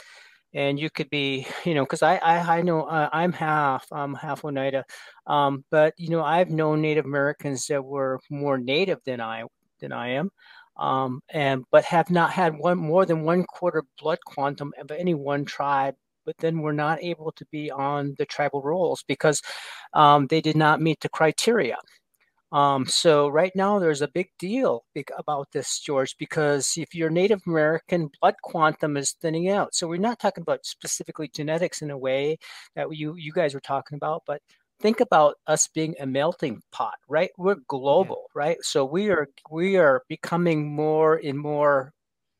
And you could be you know because I, I i know uh, i'm half i'm half oneida. Um, but you know i've known native americans that were more native than i than i am um, and but have not had one more than one quarter blood quantum of any one tribe but then we're not able to be on the tribal rolls because um, they did not meet the criteria. Um, so right now there's a big deal about this, George, because if you're Native American, blood quantum is thinning out. So we're not talking about specifically genetics in a way that you you guys were talking about, but think about us being a melting pot, right? We're global, yeah. right? So we are we are becoming more and more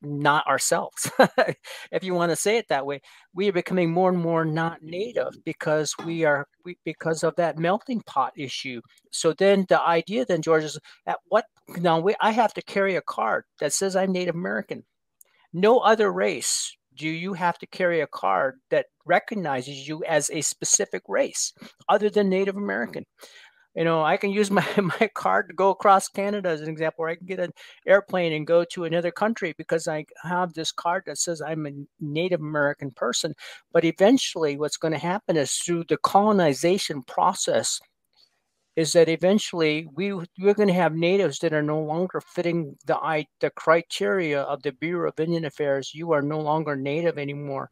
not ourselves if you want to say it that way we are becoming more and more not native because we are we, because of that melting pot issue so then the idea then george is at what now we, i have to carry a card that says i'm native american no other race do you have to carry a card that recognizes you as a specific race other than native american? You know i can use my, my card to go across canada as an example or i can get an airplane and go to another country because i have this card that says i'm a native american person. But eventually what's going to happen is through the colonization process is that eventually we we're going to have natives that are no longer fitting the the criteria of the Bureau of Indian Affairs. You are no longer native anymore,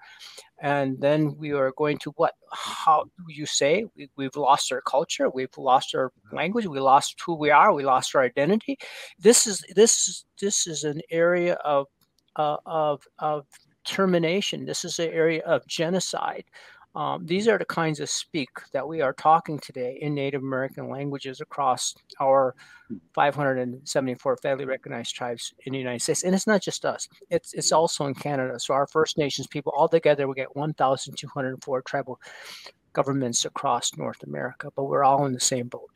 and then we are going to what? How you say we, we've lost our culture, we've lost our language, we lost who we are, we lost our identity. This is this this is an area of uh, of of termination. This is an area of genocide. Um, these are the kinds of speak that we are talking today in Native American languages across our 574 federally recognized tribes in the United States. And it's not just us, it's, it's also in Canada. So our First Nations people, all together, we get 1,204 tribal governments across North America, but we're all in the same boat.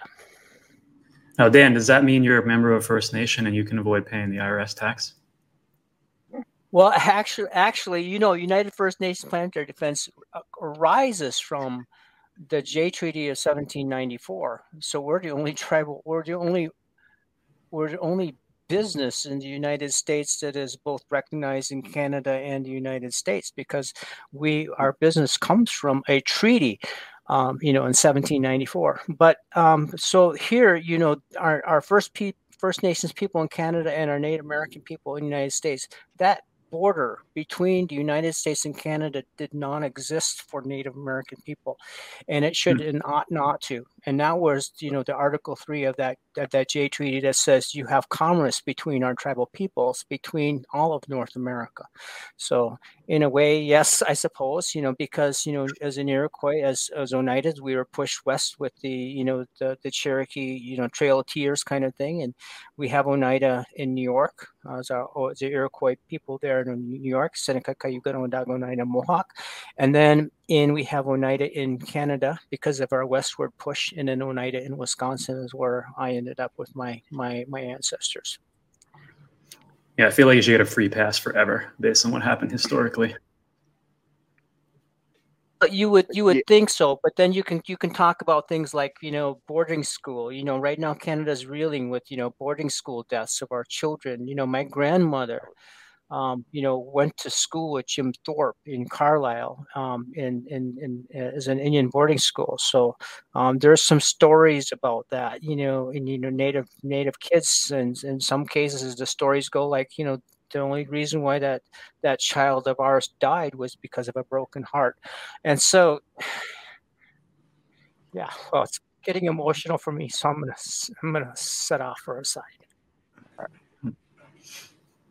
Now, Dan, does that mean you're a member of First Nation and you can avoid paying the IRS tax? Well, actually, actually, you know, United First Nations Planetary Defense uh, arises from the Jay Treaty of 1794. So we're the only tribal, we're the only, we're the only business in the United States that is both recognized in Canada and the United States because we our business comes from a treaty. Um, you know, in 1794. But um, so here, you know, our, our first First Nations people in Canada and our Native American people in the United States, that border between the United States and Canada did not exist for Native American people, and it should mm. and ought not to. And that was, you know, the Article Three of that of that Jay Treaty that says you have commerce between our tribal peoples, between all of North America. So, in a way, yes, I suppose, you know, because you know, as an Iroquois, as as Oneidas, we were pushed west with the, you know, the the Cherokee, you know, Trail of Tears kind of thing, and we have Oneida in New York uh, as our as the Iroquois people there in New York, Seneca, Cayuga, Onondaga, Oneida, Mohawk, and then in we have Oneida in Canada because of our westward push, and then Oneida in Wisconsin is where I ended up with my my my ancestors. Yeah, I feel like you should get a free pass forever based on what happened historically. But you would you would yeah. think so, but then you can you can talk about things like you know boarding school. You know, right now Canada's reeling with you know boarding school deaths of our children. You know, my grandmother um, you know, went to school with Jim Thorpe in Carlisle um, in, in, in, as an Indian boarding school. So um, there's some stories about that, you know, in you know native native kids, and in some cases the stories go like, you know, the only reason why that that child of ours died was because of a broken heart, and so yeah, well, it's getting emotional for me, so I'm gonna I'm gonna set off for a side.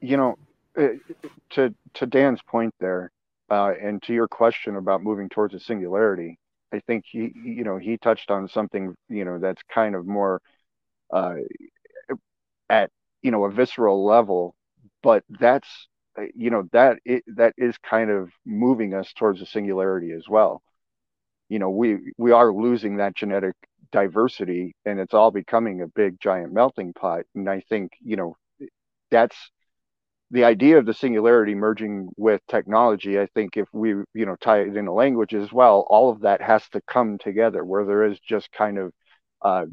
You know, to to Dan's point there, uh, and to your question about moving towards a singularity, I think he you know he touched on something you know that's kind of more uh, at you know a visceral level, but that's you know that it, that is kind of moving us towards a singularity as well. You know we we are losing that genetic diversity, and it's all becoming a big giant melting pot. And I think you know that's the idea of the singularity merging with technology, I think if we, you know, tie it into language as well, all of that has to come together where there is just kind of uh,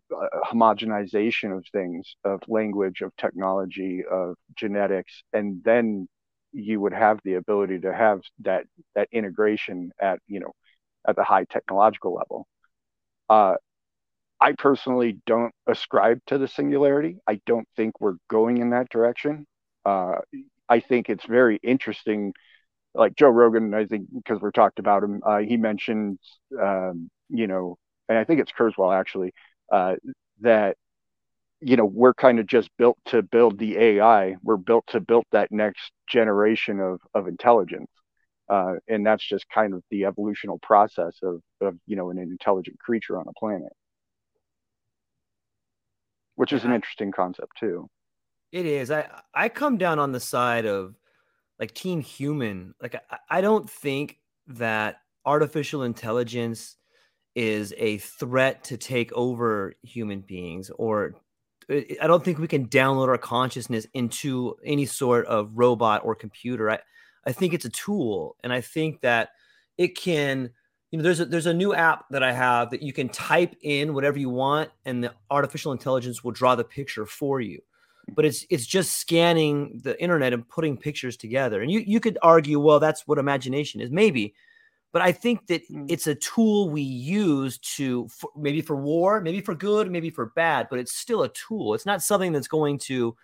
homogenization of things, of language, of technology, of genetics, and then you would have the ability to have that that integration at you know at the high technological level. Uh, I personally don't ascribe to the singularity. I don't think we're going in that direction. Uh, I think it's very interesting. Like Joe Rogan, I think because we're talked about him, uh, he mentioned, um, you know, and I think it's Kurzweil actually, uh, that you know we're kind of just built to build the AI. We're built to build that next generation of of intelligence, uh, and that's just kind of the evolutional process of of you know an intelligent creature on a planet, which is an interesting concept too. It is. I I come down on the side of like team human. Like I, I don't think that artificial intelligence is a threat to take over human beings or I don't think we can download our consciousness into any sort of robot or computer. I, I think it's a tool, and I think that it can. You know, there's a there's a new app that I have that you can type in whatever you want, and the artificial intelligence will draw the picture for you but it's it's just scanning the internet and putting pictures together. And you you could argue, well, that's what imagination is, maybe. But I think that mm. it's a tool we use to for, maybe for war, maybe for good, maybe for bad, but it's still a tool. It's not something that's going to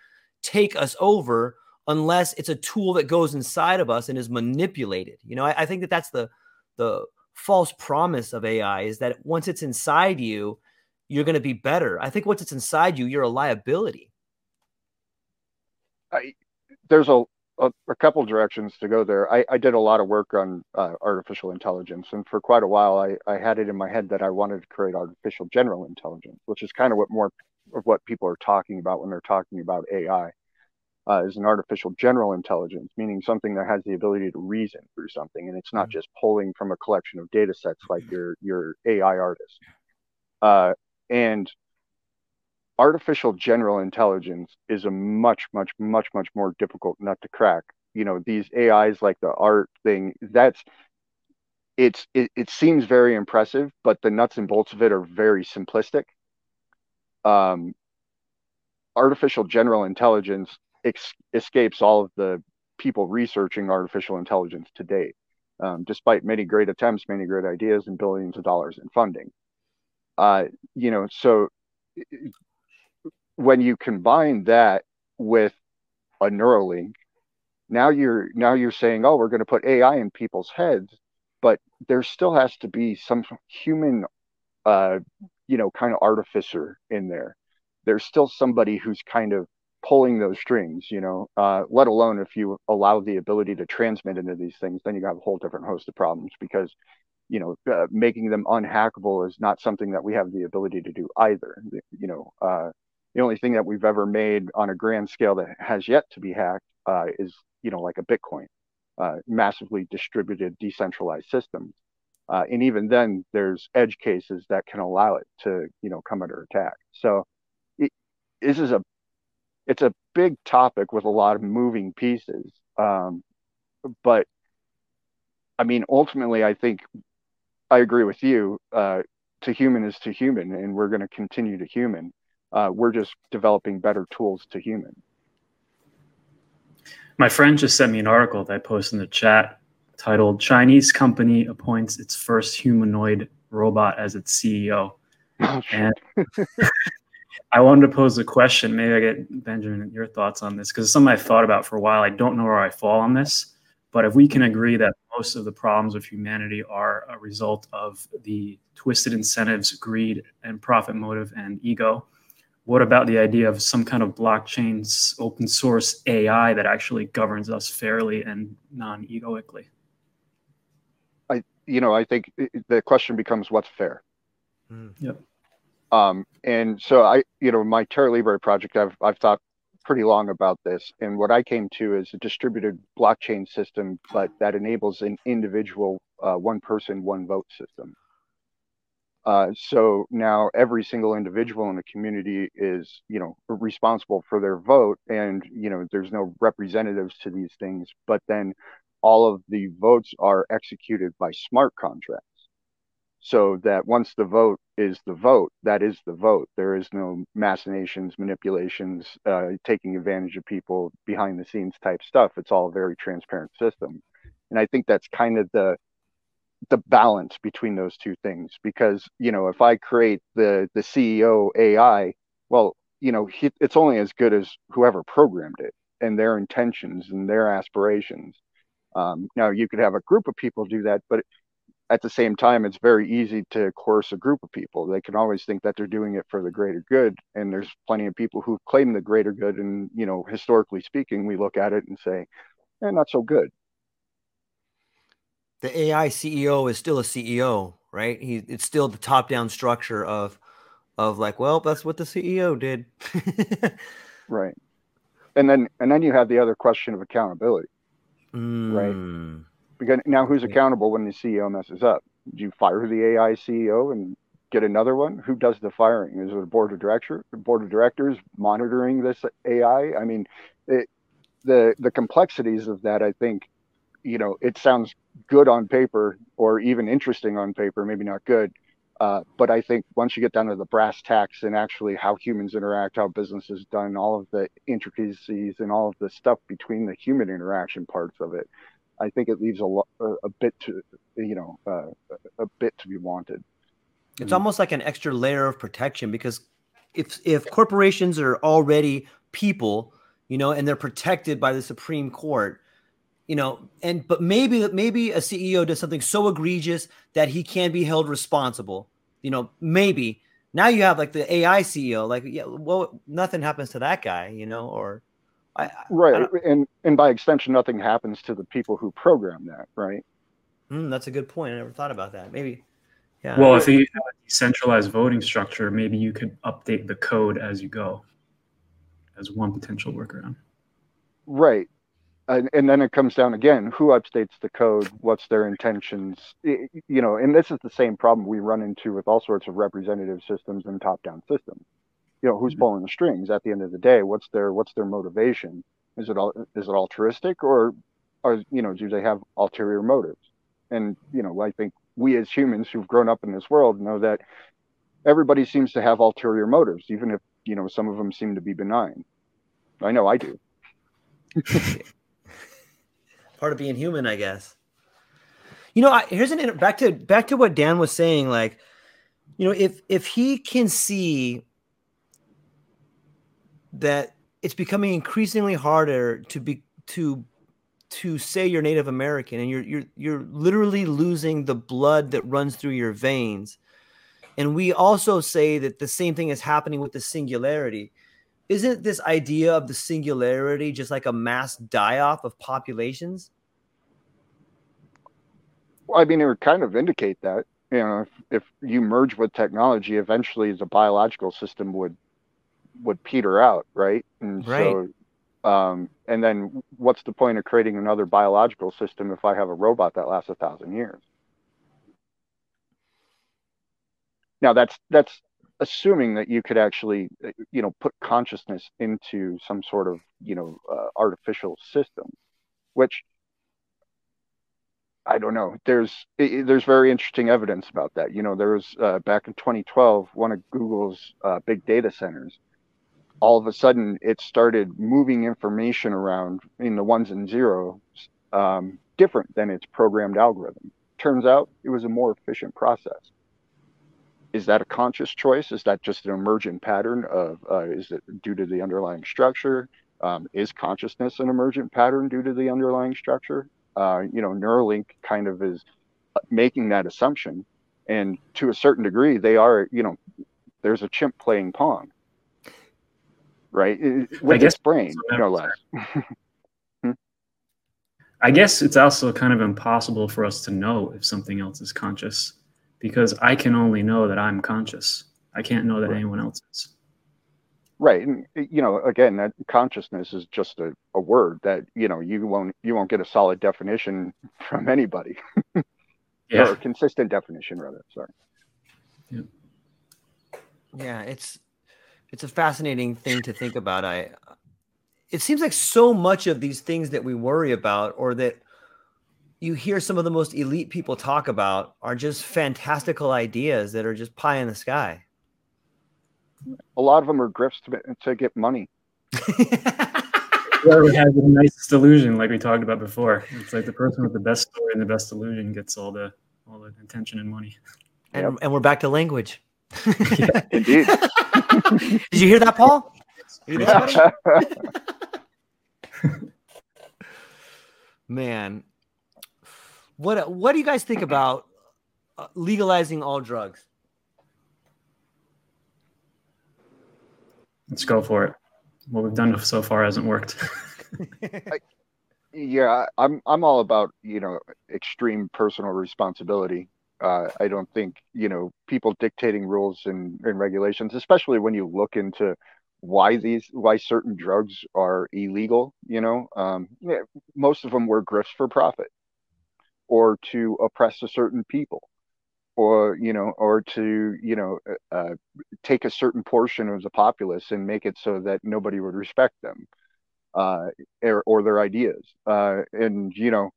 take us over unless it's a tool that goes inside of us and is manipulated. You know, I, I think that that's the the false promise of AI is that once it's inside you, you're going to be better. I think once it's inside you, you're a liability. I, there's a, a, a couple directions to go there. I, I did a lot of work on uh, artificial intelligence, and for quite a while, I, I had it in my head that I wanted to create artificial general intelligence, which is kind of what more of what people are talking about when they're talking about AI. Uh, is an artificial general intelligence, meaning something that has the ability to reason through something, and it's not mm-hmm. just pulling from a collection of data sets like mm-hmm. your your AI artist. Uh, and artificial general intelligence is a much, much, much, much more difficult nut to crack. You know, these AIs like the art thing, that's it's it, it seems very impressive, but the nuts and bolts of it are very simplistic. Um, artificial general intelligence ex- escapes all of the people researching artificial intelligence to date, um, despite many great attempts, many great ideas, and billions of dollars in funding. Uh, you know, so when you combine that with a Neuralink, now you're now you're saying, oh, we're going to put AI in people's heads, but there still has to be some human, uh, you know, kind of artificer in there. There's still somebody who's kind of pulling those strings, you know. Uh, let alone if you allow the ability to transmit into these things, then you have a whole different host of problems because you know, uh, making them unhackable is not something that we have the ability to do either. You know, uh, the only thing that we've ever made on a grand scale that has yet to be hacked uh, is you know like a bitcoin uh, massively distributed decentralized system. Uh, and even then there's edge cases that can allow it to you know come under attack. So it, this is a it's a big topic with a lot of moving pieces um, but i mean ultimately i think i agree with you uh, to human is to human and we're going to continue to human uh, we're just developing better tools to human. My friend just sent me an article that I posted in the chat titled Chinese Company Appoints Its First Humanoid Robot as its CEO. Oh, and I wanted to pose a question. Maybe I get Benjamin your thoughts on this because it's something I've thought about for a while. I don't know where I fall on this, but if we can agree that most of the problems of humanity are a result of the twisted incentives, greed, and profit motive and ego, what about the idea of some kind of blockchain's open source AI that actually governs us fairly and non-egoically? I, you know, I think the question becomes what's fair. Mm. Yep. Um, and so I, you know, my Terra Libre project, I've I've thought pretty long about this, and what I came to is a distributed blockchain system, but that enables an individual, uh, one person, one vote system. Uh, so now every single individual in the community is, you know, responsible for their vote, and you know, there's no representatives to these things. But then all of the votes are executed by smart contracts, so that once the vote is the vote, that is the vote. There is no machinations, manipulations, uh, taking advantage of people behind the scenes type stuff. It's all a very transparent system, and I think that's kind of the the balance between those two things because you know if i create the the ceo ai well you know he, it's only as good as whoever programmed it and their intentions and their aspirations. Um, now, you could have a group of people do that, but at the same time, it's very easy to coerce a group of people. They can always think that they're doing it for the greater good, and there's plenty of people who claim the greater good. And you know, historically speaking, we look at it and say, eh, not so good. The AI CEO is still a CEO, right? He it's still the top-down structure of of like, well, that's what the CEO did. right. And then and then you have the other question of accountability. Mm. Right. Because now who's accountable when the CEO messes up? Do you fire the AI CEO and get another one? Who does the firing? Is it a board of director, board of directors monitoring this AI? I mean, it, the the complexities of that, I think, you know, it sounds good on paper or even interesting on paper, maybe not good. Uh, but I think once you get down to the brass tacks and actually how humans interact, how business is done, all of the intricacies and all of the stuff between the human interaction parts of it, I think it leaves a, lo- a bit to, you know, uh, a bit to be wanted. It's almost like an extra layer of protection because if if corporations are already people, you know, and they're protected by the Supreme Court, you know, and but maybe maybe a CEO does something so egregious that he can be held responsible. You know, maybe now you have like the AI CEO, like yeah, well, nothing happens to that guy, you know, or I, right, I and and by extension, nothing happens to the people who program that, right? Mm, that's a good point. I never thought about that. Maybe, yeah. Well, if you have a decentralized voting structure, maybe you could update the code as you go, as one potential workaround. Right, and, and then it comes down again: who updates the code? What's their intentions? It, you know, and this is the same problem we run into with all sorts of representative systems and top-down systems you know who's mm-hmm. pulling the strings at the end of the day what's their what's their motivation is it all is it altruistic or are you know do they have ulterior motives and you know i think we as humans who've grown up in this world know that everybody seems to have ulterior motives even if you know some of them seem to be benign i know i do part of being human i guess you know I, here's an back to back to what dan was saying like you know if if he can see that it's becoming increasingly harder to be to to say you're Native American and you're you're you're literally losing the blood that runs through your veins. And we also say that the same thing is happening with the singularity. Isn't this idea of the singularity just like a mass die-off of populations? Well, I mean, it would kind of indicate that. You know, if, if you merge with technology, eventually the biological system would would peter out, right? And right. so, um, and then what's the point of creating another biological system if I have a robot that lasts a thousand years? Now that's that's assuming that you could actually, you know, put consciousness into some sort of, you know, uh, artificial system, which I don't know. There's it, there's very interesting evidence about that. You know, there was uh, back in 2012 one of Google's uh, big data centers all of a sudden it started moving information around in the ones and zeros um, different than its programmed algorithm. Turns out it was a more efficient process. Is that a conscious choice? Is that just an emergent pattern of, uh, is it due to the underlying structure? Um, is consciousness an emergent pattern due to the underlying structure? Uh, you know, Neuralink kind of is making that assumption. And to a certain degree, they are, you know, there's a chimp playing Pong right? With its brain, no less. Hmm? I guess it's also kind of impossible for us to know if something else is conscious because I can only know that I'm conscious. I can't know that right. anyone else is. Right. And eh, you know, again, that consciousness is just a, a word that, you know, you won't you won't get a solid definition from anybody. yeah. Or a consistent definition rather. Sorry. Yeah. Yeah, it's it's a fascinating thing to think about. I it seems like so much of these things that we worry about or that you hear some of the most elite people talk about are just fantastical ideas that are just pie in the sky. A lot of them are grifts to, to get money. Whoever has the nicest illusion, like we talked about before, it's like the person with the best story and the best illusion gets all the all the attention and money. And, yep. and we're back to language. Indeed. Did you hear that, Paul? Man, what what do you guys think about uh, legalizing all drugs? Let's go for it. What we've done so far hasn't worked. yeah, I'm I'm all about you know extreme personal responsibility. Uh, I don't think you know people dictating rules and, and regulations, especially when you look into why these why certain drugs are illegal. You know, um, most of them were grifts for profit or to oppress a certain people or you know or to you know uh, uh, take a certain portion of the populace and make it so that nobody would respect them uh, or, or their ideas. Uh, and you know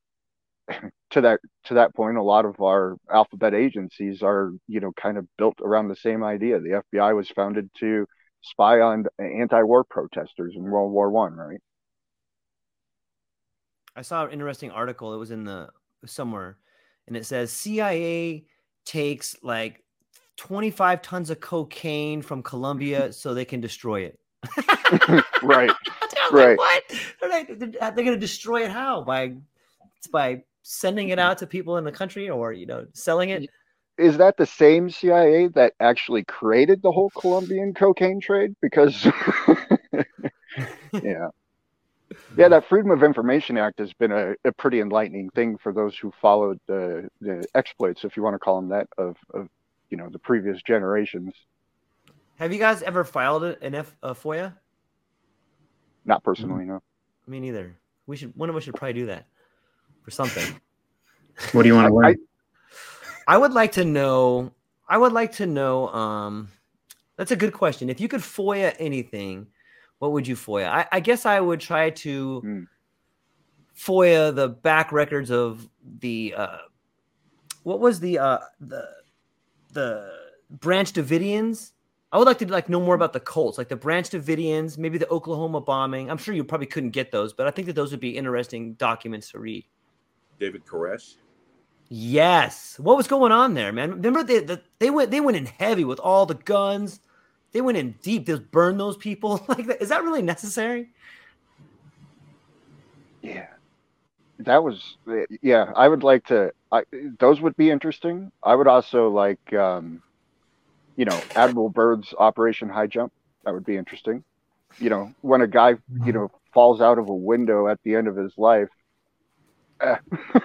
to that to that point a lot of our alphabet agencies are you know kind of built around the same idea. The fbi was founded to spy on anti-war protesters in world war one right? I saw an interesting article. It was in the somewhere and it says cia takes like 25 tons of cocaine from Colombia so they can destroy it. right. right. Like, what? They're, they're going to destroy it how? By by sending it out to people in the country or you know selling it? Is that the same CIA that actually created the whole Colombian cocaine trade? Because yeah yeah, that Freedom of Information Act has been a, a, pretty enlightening thing for those who followed the, the exploits, if you want to call them that, of, of you know the previous generations. Have you guys ever filed an F, a FOIA? Not personally, mm-hmm. no. Me neither. We should. One of us should probably do that for something. what do you want to learn? I, I would like to know. I would like to know. Um, that's a good question. If you could FOIA anything what would you FOIA? I, I guess I would try to mm. FOIA the back records of the uh, what was the uh, the the Branch Davidians. I would like to like know more about the cults, like the Branch Davidians, maybe the Oklahoma bombing. I'm sure you probably couldn't get those, but I think that those would be interesting documents to read. David Koresh. Yes. What was going on there, man? Remember they the, they went they went in heavy with all the guns they went in deep. Just burn those people like that. Is that really necessary? Yeah, that was yeah. I would like to. I, those would be interesting. I would also like, um, you know, Admiral Byrd's Operation High Jump. That would be interesting. You know, when a guy you know falls out of a window at the end of his life. Eh.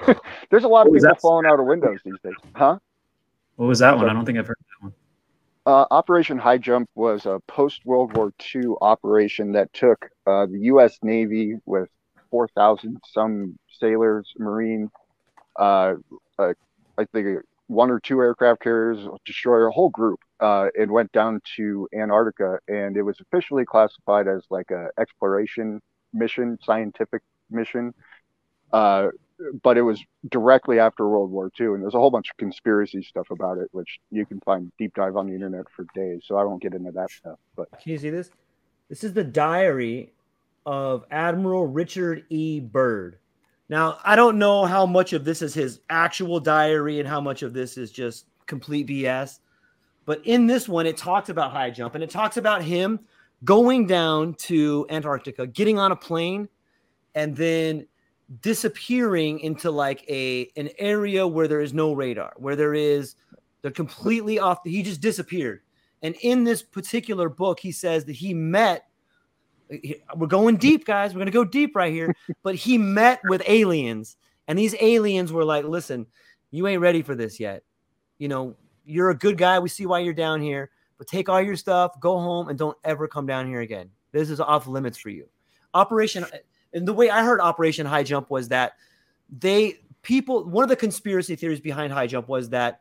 There's a lot of people falling out of windows these days, huh? What was that one? I don't think I've heard that one. Uh, operation High Jump was a post World War II operation that took uh, the U.S. Navy with 4,000 some sailors, Marine, uh, uh, I think one or two aircraft carriers, destroyer, a whole group, uh, and went down to Antarctica. And it was officially classified as like a exploration mission, scientific mission. But it was directly after World War II, and there's a whole bunch of conspiracy stuff about it, which you can find deep dive on the internet for days. So I won't get into that stuff. But can you see this? This is the diary of Admiral Richard E. Byrd. Now I don't know how much of this is his actual diary and how much of this is just complete BS, but in this one it talks about high jump and it talks about him going down to Antarctica, getting on a plane, and then disappearing into like a an area where there is no radar, where there is they're completely off. The, He just disappeared. And in this particular book, he says that he met. We're going deep, guys. We're going to go deep right here. but he met with aliens, and these aliens were like, "Listen, you ain't ready for this yet. You know, you're a good guy. We see why you're down here, but take all your stuff, go home, and don't ever come down here again. This is off limits for you." Operation and the way I heard Operation High Jump was that they people one of the conspiracy theories behind High Jump was that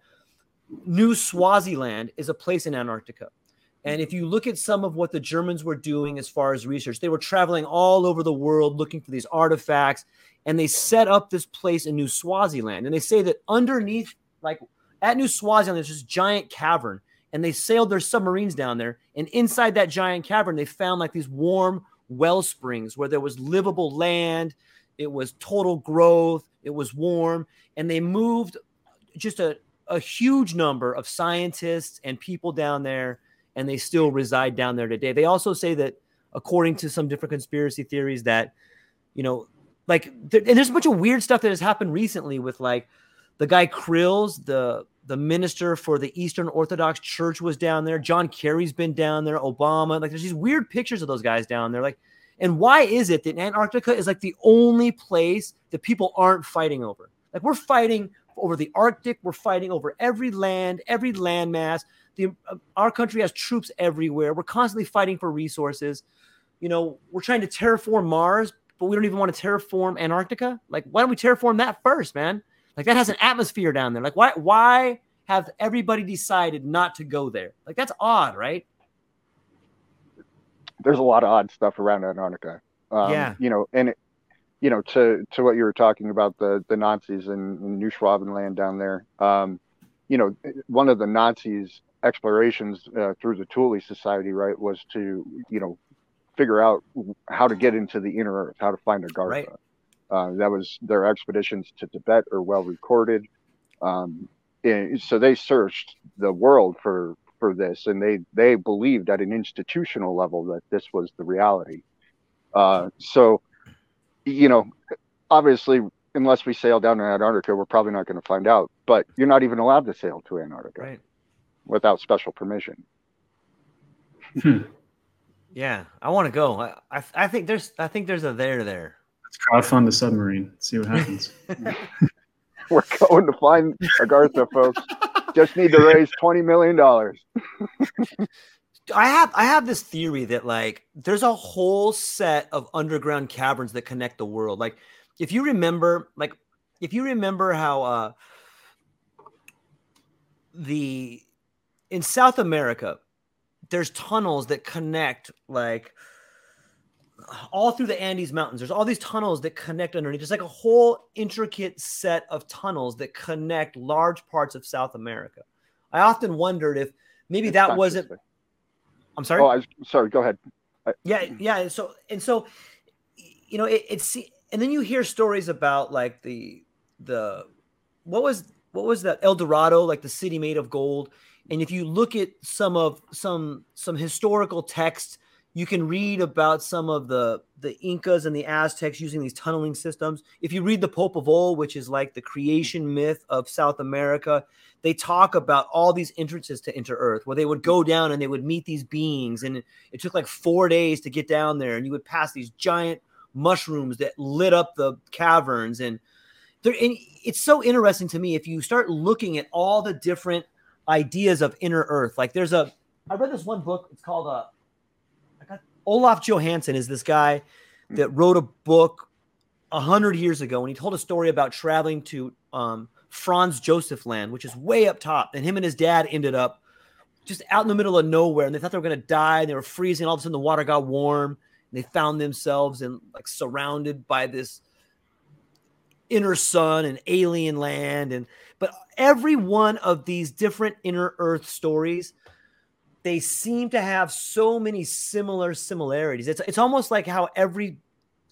New Schwabenland is a place in Antarctica. And if you look at some of what the Germans were doing as far as research, they were traveling all over the world looking for these artifacts and they set up this place in New Schwabenland. And they say that underneath, like at New Schwabenland, there's this giant cavern and they sailed their submarines down there. And inside that giant cavern, they found like these warm well springs where there was livable land, it was total growth, it was warm, and they moved just a, a huge number of scientists and people down there, and they still reside down there today. They also say that, according to some different conspiracy theories, that you know, like there, and there's a bunch of weird stuff that has happened recently with like the guy Krills, the the minister for the Eastern Orthodox Church was down there. John Kerry's been down there. Obama, like there's these weird pictures of those guys down there. Like, and why is it that Antarctica is like the only place that people aren't fighting over? Like we're fighting over the Arctic, we're fighting over every land, every landmass. The uh, our country has troops everywhere. We're constantly fighting for resources. You know, we're trying to terraform Mars, but we don't even want to terraform Antarctica. Like, why don't we terraform that first, man? Like that has an atmosphere down there. Like why why have everybody decided not to go there? Like that's odd, right? There's a lot of odd stuff around Antarctica. Um, yeah. You know, and it, you know, to to what you were talking about the the Nazis and, New Schwabenland down there. Um, you know, one of the Nazis' explorations uh, through the Thule Society, right, was to you know figure out how to get into the inner Earth, how to find Agartha. Right. Uh, that was their expeditions to Tibet are well recorded. Um, so they searched the world for for this, and they they believed at an institutional level that this was the reality. Uh, so, you know, obviously, unless we sail down to Antarctica, we're probably not going to find out. But you're not even allowed to sail to Antarctica right. without special permission. Hmm. Yeah, I want to go. I, I, I think there's I think there's a there there. Let's crowdfund the submarine. See what happens. We're going to find Agartha, folks. Just need to raise twenty million dollars. I have I have this theory that like there's a whole set of underground caverns that connect the world. Like if you remember, like if you remember how uh the in South America, there's tunnels that connect like all through the Andes Mountains. There's all these tunnels that connect underneath. It's like a whole intricate set of tunnels that connect large parts of South America. I often wondered if maybe it's that wasn't. I'm sorry. Oh, I was, sorry. Go ahead. I, yeah, yeah. So and so, you know, it, it's and then you hear stories about like the the what was what was that El Dorado, like the city made of gold. And if you look at some of some some historical texts you can read about some of the the Incas and the Aztecs using these tunneling systems. If you read the Popol which is like the creation myth of South America, they talk about all these entrances to Inter Earth where they would go down and they would meet these beings, and it, took like four days to get down there, and you would pass these giant mushrooms that lit up the caverns, and. And it's so interesting to me if you start looking at all the different ideas of Inner Earth. Like there's a, I read this one book. It's called uh, Olof Johansson is this guy that wrote a book a hundred years ago, and he told a story about traveling to um, Franz Josef Land, which is way up top. And him and his dad ended up just out in the middle of nowhere, and they thought they were going to die. And they were freezing. All of a sudden, the water got warm, and they found themselves and like surrounded by this inner sun and alien land. And but every one of these different inner Earth stories they seem to have so many similar similarities. It's it's almost like how every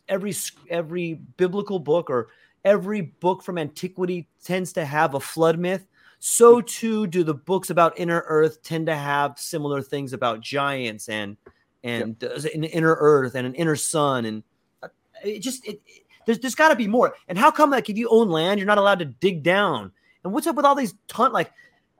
every every biblical book or every book from antiquity tends to have a flood myth. So too do the books about inner earth tend to have similar things about giants and and yep. an inner earth and an inner sun and uh, it just it, it there's, there's got to be more. And how come like if you own land, you're not allowed to dig down? And what's up with all these ton like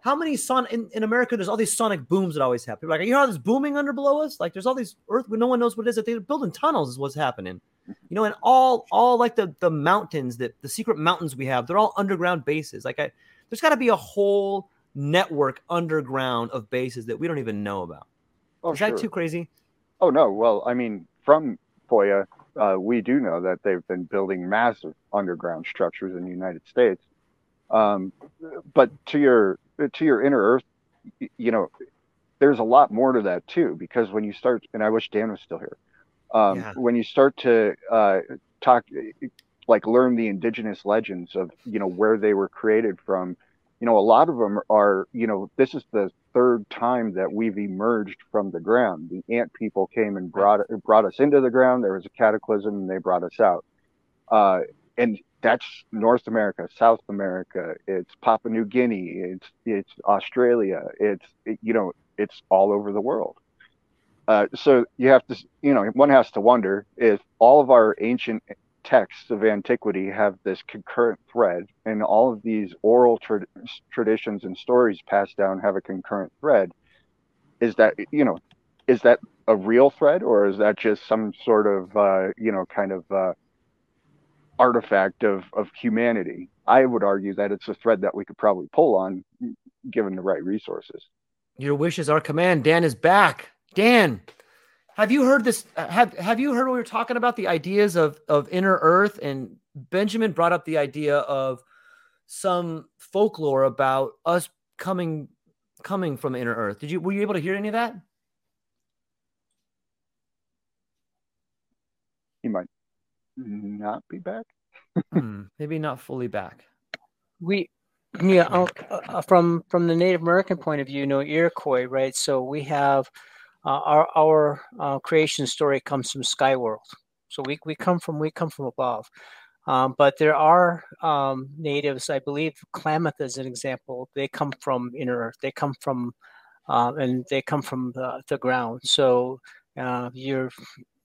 how many son in, in America? There's all these sonic booms that always happen. Like, you know how there's booming under below us? Like, there's all these earth where no one knows what it is. That they're building tunnels is what's happening. You know, and all all like the the mountains that the secret mountains we have, they're all underground bases. Like, I there's got to be a whole network underground of bases that we don't even know about. Oh, is sure. that too crazy? Oh no. Well, I mean, from FOIA, uh, we do know that they've been building massive underground structures in the United States. Um, but to your to your inner earth, you know, there's a lot more to that too, because when you start, and I wish Dan was still here, um, yeah. when you start to uh, talk, like learn the indigenous legends of, you know, where they were created from, you know, a lot of them are, you know, this is the third time that we've emerged from the ground. The ant people came and brought brought us into the ground. There was a cataclysm, and they brought us out. Uh, and that's North America, South America, it's Papua New Guinea, it's it's Australia, it's it, you know it's all over the world. Uh, so you have to you know one has to wonder if all of our ancient texts of antiquity have this concurrent thread, and all of these oral tra- traditions and stories passed down have a concurrent thread, is that you know, is that a real thread, or is that just some sort of uh, you know kind of uh, artifact of of humanity? I would argue that it's a thread that we could probably pull on, given the right resources. Your wish is our command. Dan is back. Dan, have you heard this? Have Have you heard what we were talking about the ideas of of inner Earth? And Benjamin brought up the idea of some folklore about us coming coming from inner Earth. Did you were you able to hear any of that? He might not be back. hmm, maybe not fully back. We yeah, uh, uh, from from the Native American point of view, you know, Iroquois, right? So we have uh, our our uh, creation story comes from Sky World. So we, we come from we come from above. Um, but there are um, natives, I believe, Klamath is an example. They come from inner earth. They come from uh, and they come from the, the ground. So uh, you're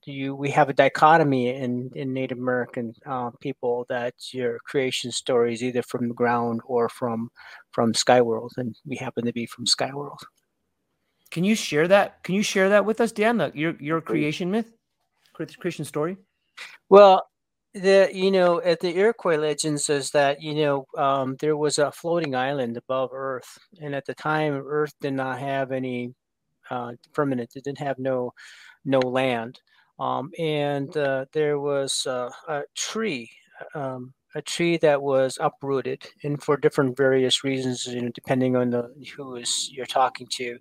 you we have a dichotomy in in Native American uh, people that your creation story is either from the ground or from from Skyworld, and we happen to be from Skyworld. Can you share that? Can you share that with us, Dan? Your your creation myth, creation story. Well, the you know at the Iroquois legends says that you know um, there was a floating island above Earth, and at the time Earth did not have any uh, permanent. It didn't have no no land, um, and uh, there was uh, a tree. Um, a tree that was uprooted and for different various reasons you know depending on the who is you're talking to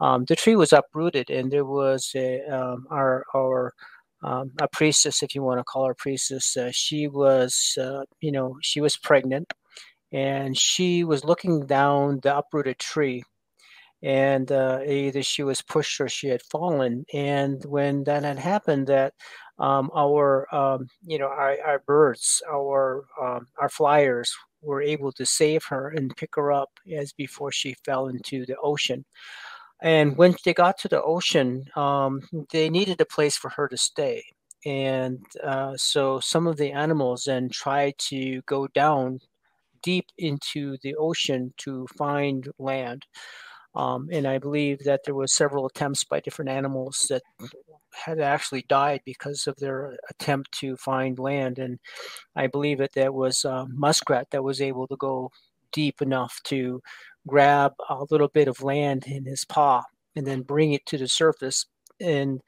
um, the tree was uprooted and there was a, um, our our um, a priestess if you want to call her priestess uh, she was uh, you know she was pregnant and she was looking down the uprooted tree and uh, either she was pushed or she had fallen and when that had happened that um, our um, you know our, our birds our um, our flyers were able to save her and pick her up as before she fell into the ocean. And when they got to the ocean um, they needed a place for her to stay and uh, so some of the animals then tried to go down deep into the ocean to find land um, and I believe that there was several attempts by different animals that had actually died because of their attempt to find land. And I believe that that was muskrat that was able to go deep enough to grab a little bit of land in his paw and then bring it to the surface. And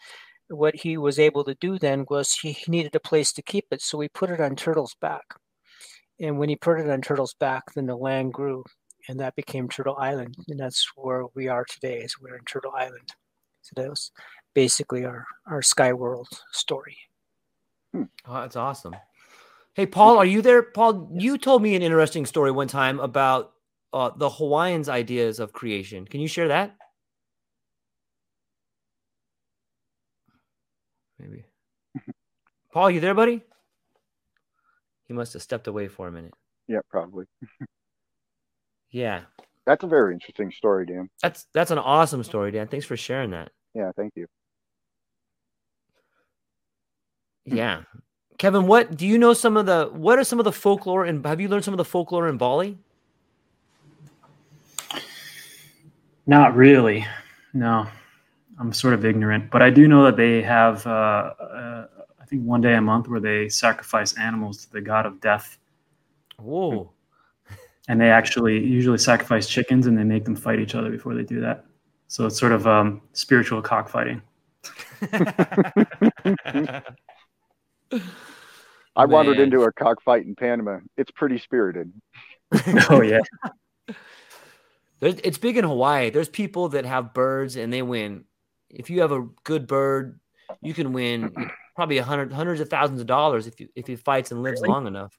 what he was able to do then was he needed a place to keep it, so he put it on Turtle's back. And when he put it on Turtle's back, then the land grew, and that became Turtle Island, and that's where we are today. Is we're in Turtle Island. So that was basically our our Sky World story. Hmm. Oh, that's awesome. Hey, Paul, are you there? Paul, yes. you told me an interesting story one time about uh, the Hawaiians' ideas of creation. Can you share that? Maybe. Paul, you there, buddy? He must have stepped away for a minute. Yeah, probably. yeah. That's a very interesting story, Dan. That's that's an awesome story, Dan. Thanks for sharing that. Yeah, thank you. Yeah. Kevin, what do you know some of the what are some of the folklore and have you learned some of the folklore in Bali? Not really. No. I'm sort of ignorant, but I do know that they have uh, uh, I think one day a month where they sacrifice animals to the god of death. Whoa. And they actually usually sacrifice chickens and they make them fight each other before they do that. So it's sort of um, spiritual cockfighting. I Man. wandered into a cockfight in Panama. It's pretty spirited. oh yeah. it's big in Hawaii. There's people that have birds and they win. If you have a good bird, you can win probably a hundred, hundreds of thousands of dollars if you if he fights and lives really? long enough.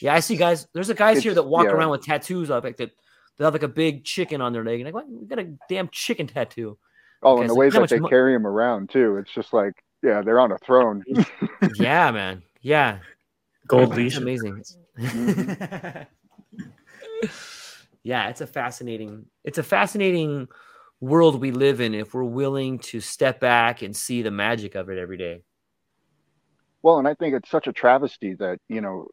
Yeah, I see guys. There's a guys it's, here that walk yeah. around with tattoos up like that. They have like a big chicken on their leg, and like, what? We got a damn chicken tattoo. Oh, and the way that they mo- carry him around too. It's just like yeah, they're on a throne. yeah, man. Yeah. Gold leash. Amazing. Mm-hmm. yeah, it's a fascinating it's a fascinating world we live in if we're willing to step back and see the magic of it every day. Well, and I think it's such a travesty that you know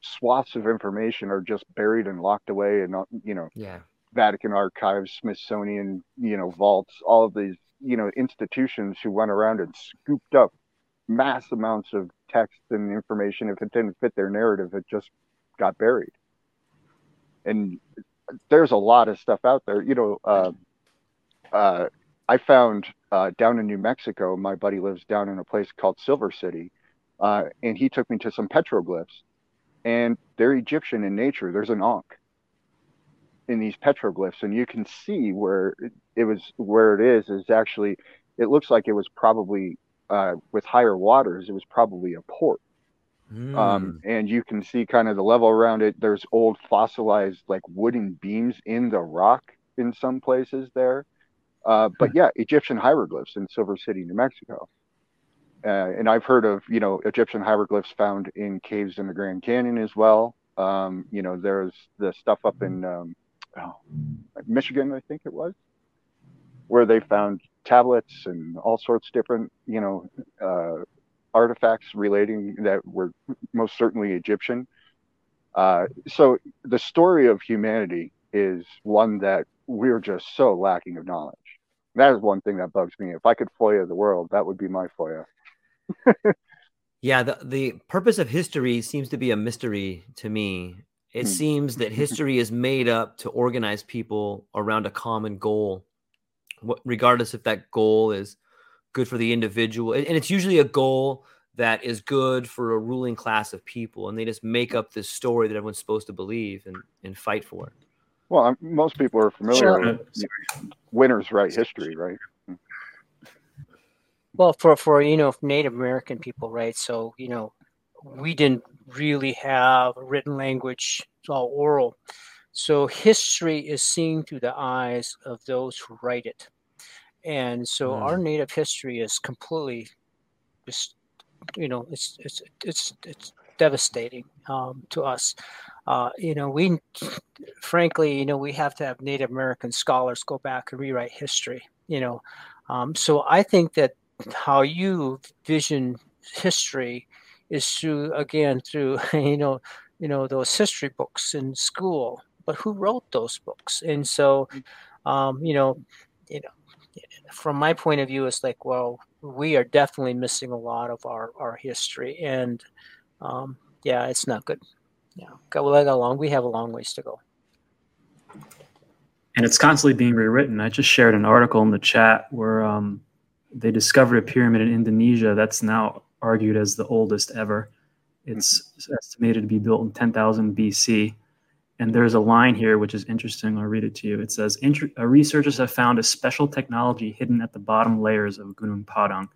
swaths of information are just buried and locked away, and you know, yeah, Vatican archives, Smithsonian, you know, vaults, all of these you know institutions who went around and scooped up mass amounts of text and information. If it didn't fit their narrative, it just got buried. And there's a lot of stuff out there. You know, uh, uh, I found uh, down in New Mexico, my buddy lives down in a place called Silver City, uh, and he took me to some petroglyphs, and they're Egyptian in nature. There's an ankh in these petroglyphs, and you can see where it was where it is is actually. It looks like it was probably uh, with higher waters. It was probably a port. Mm. Um, and you can see kind of the level around it. There's old fossilized like wooden beams in the rock in some places there. Uh, but hmm. yeah, Egyptian hieroglyphs in Silver City, New Mexico. Uh, and I've heard of you know Egyptian hieroglyphs found in caves in the Grand Canyon as well. Um, you know, there's the stuff up in um, oh, Michigan, I think it was, where they found tablets and all sorts of different you know uh, artifacts relating that were most certainly Egyptian. Uh, so the story of humanity is one that we're just so lacking of knowledge. That is one thing that bugs me. If I could FOIA the world, that would be my FOIA. yeah, the the purpose of history seems to be a mystery to me. It hmm. seems that history is made up to organize people around a common goal, regardless if that goal is good for the individual, and it's usually a goal that is good for a ruling class of people, and they just make up this story that everyone's supposed to believe and and fight for it. Well, most people are familiar sure. with you know, winners write history, right? Well, for for you know Native American people, right? So you know, we didn't really have a written language; it's all oral. So history is seen through the eyes of those who write it, and so mm. our native history is completely just you know it's it's it's it's devastating um, to us. Uh, you know, we frankly, you know, we have to have Native American scholars go back and rewrite history. You know, um, so I think that how you vision history is through again through you know you know those history books in school. But who wrote those books? And so um, you know you know from my point of view it's like well we are definitely missing a lot of our our history. And um, yeah it's not good. Yeah. Got, well, got long we have a long ways to go. And it's constantly being rewritten. I just shared an article in the chat where um, they discovered a pyramid in Indonesia that's now argued as the oldest ever. It's estimated to be built in 10,000 BC. And there's a line here which is interesting. I'll read it to you. It says uh, Researchers have found a special technology hidden at the bottom layers of Gunung Padang.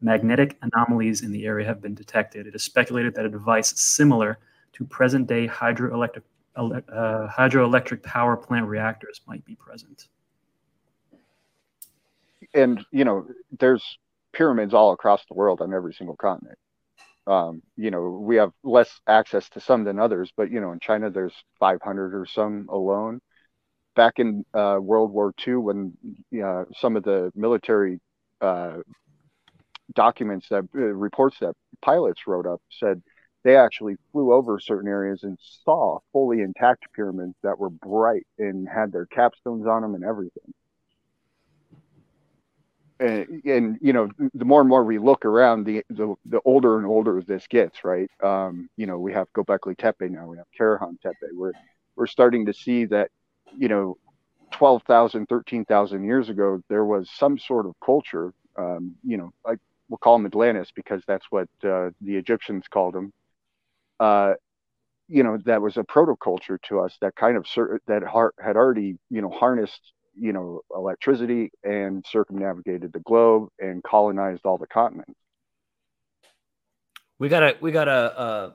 Magnetic anomalies in the area have been detected. It is speculated that a device similar to present day hydroelectric, uh, hydroelectric power plant reactors might be present and you know, there's pyramids all across the world on every single continent. Um, you know, we have less access to some than others, but you know, in China, there's 500 or some alone. Back in uh, World War II, when uh, some of the military uh, documents that uh, reports that pilots wrote up said they actually flew over certain areas and saw fully intact pyramids that were bright and had their capstones on them and everything and, and, you know the more and more we look around the, the the older and older this gets right? Um, you know we have gobekli tepe now we have karahan tepe. We're we're starting to see that you know 12,000 13,000 years ago there was some sort of culture um, you know like we'll call them Atlantis because that's what uh, the Egyptians called them uh, you know that was a protoculture to us that kind of that had already you know harnessed you know electricity and circumnavigated the globe and colonized all the continents. We got a we got a a,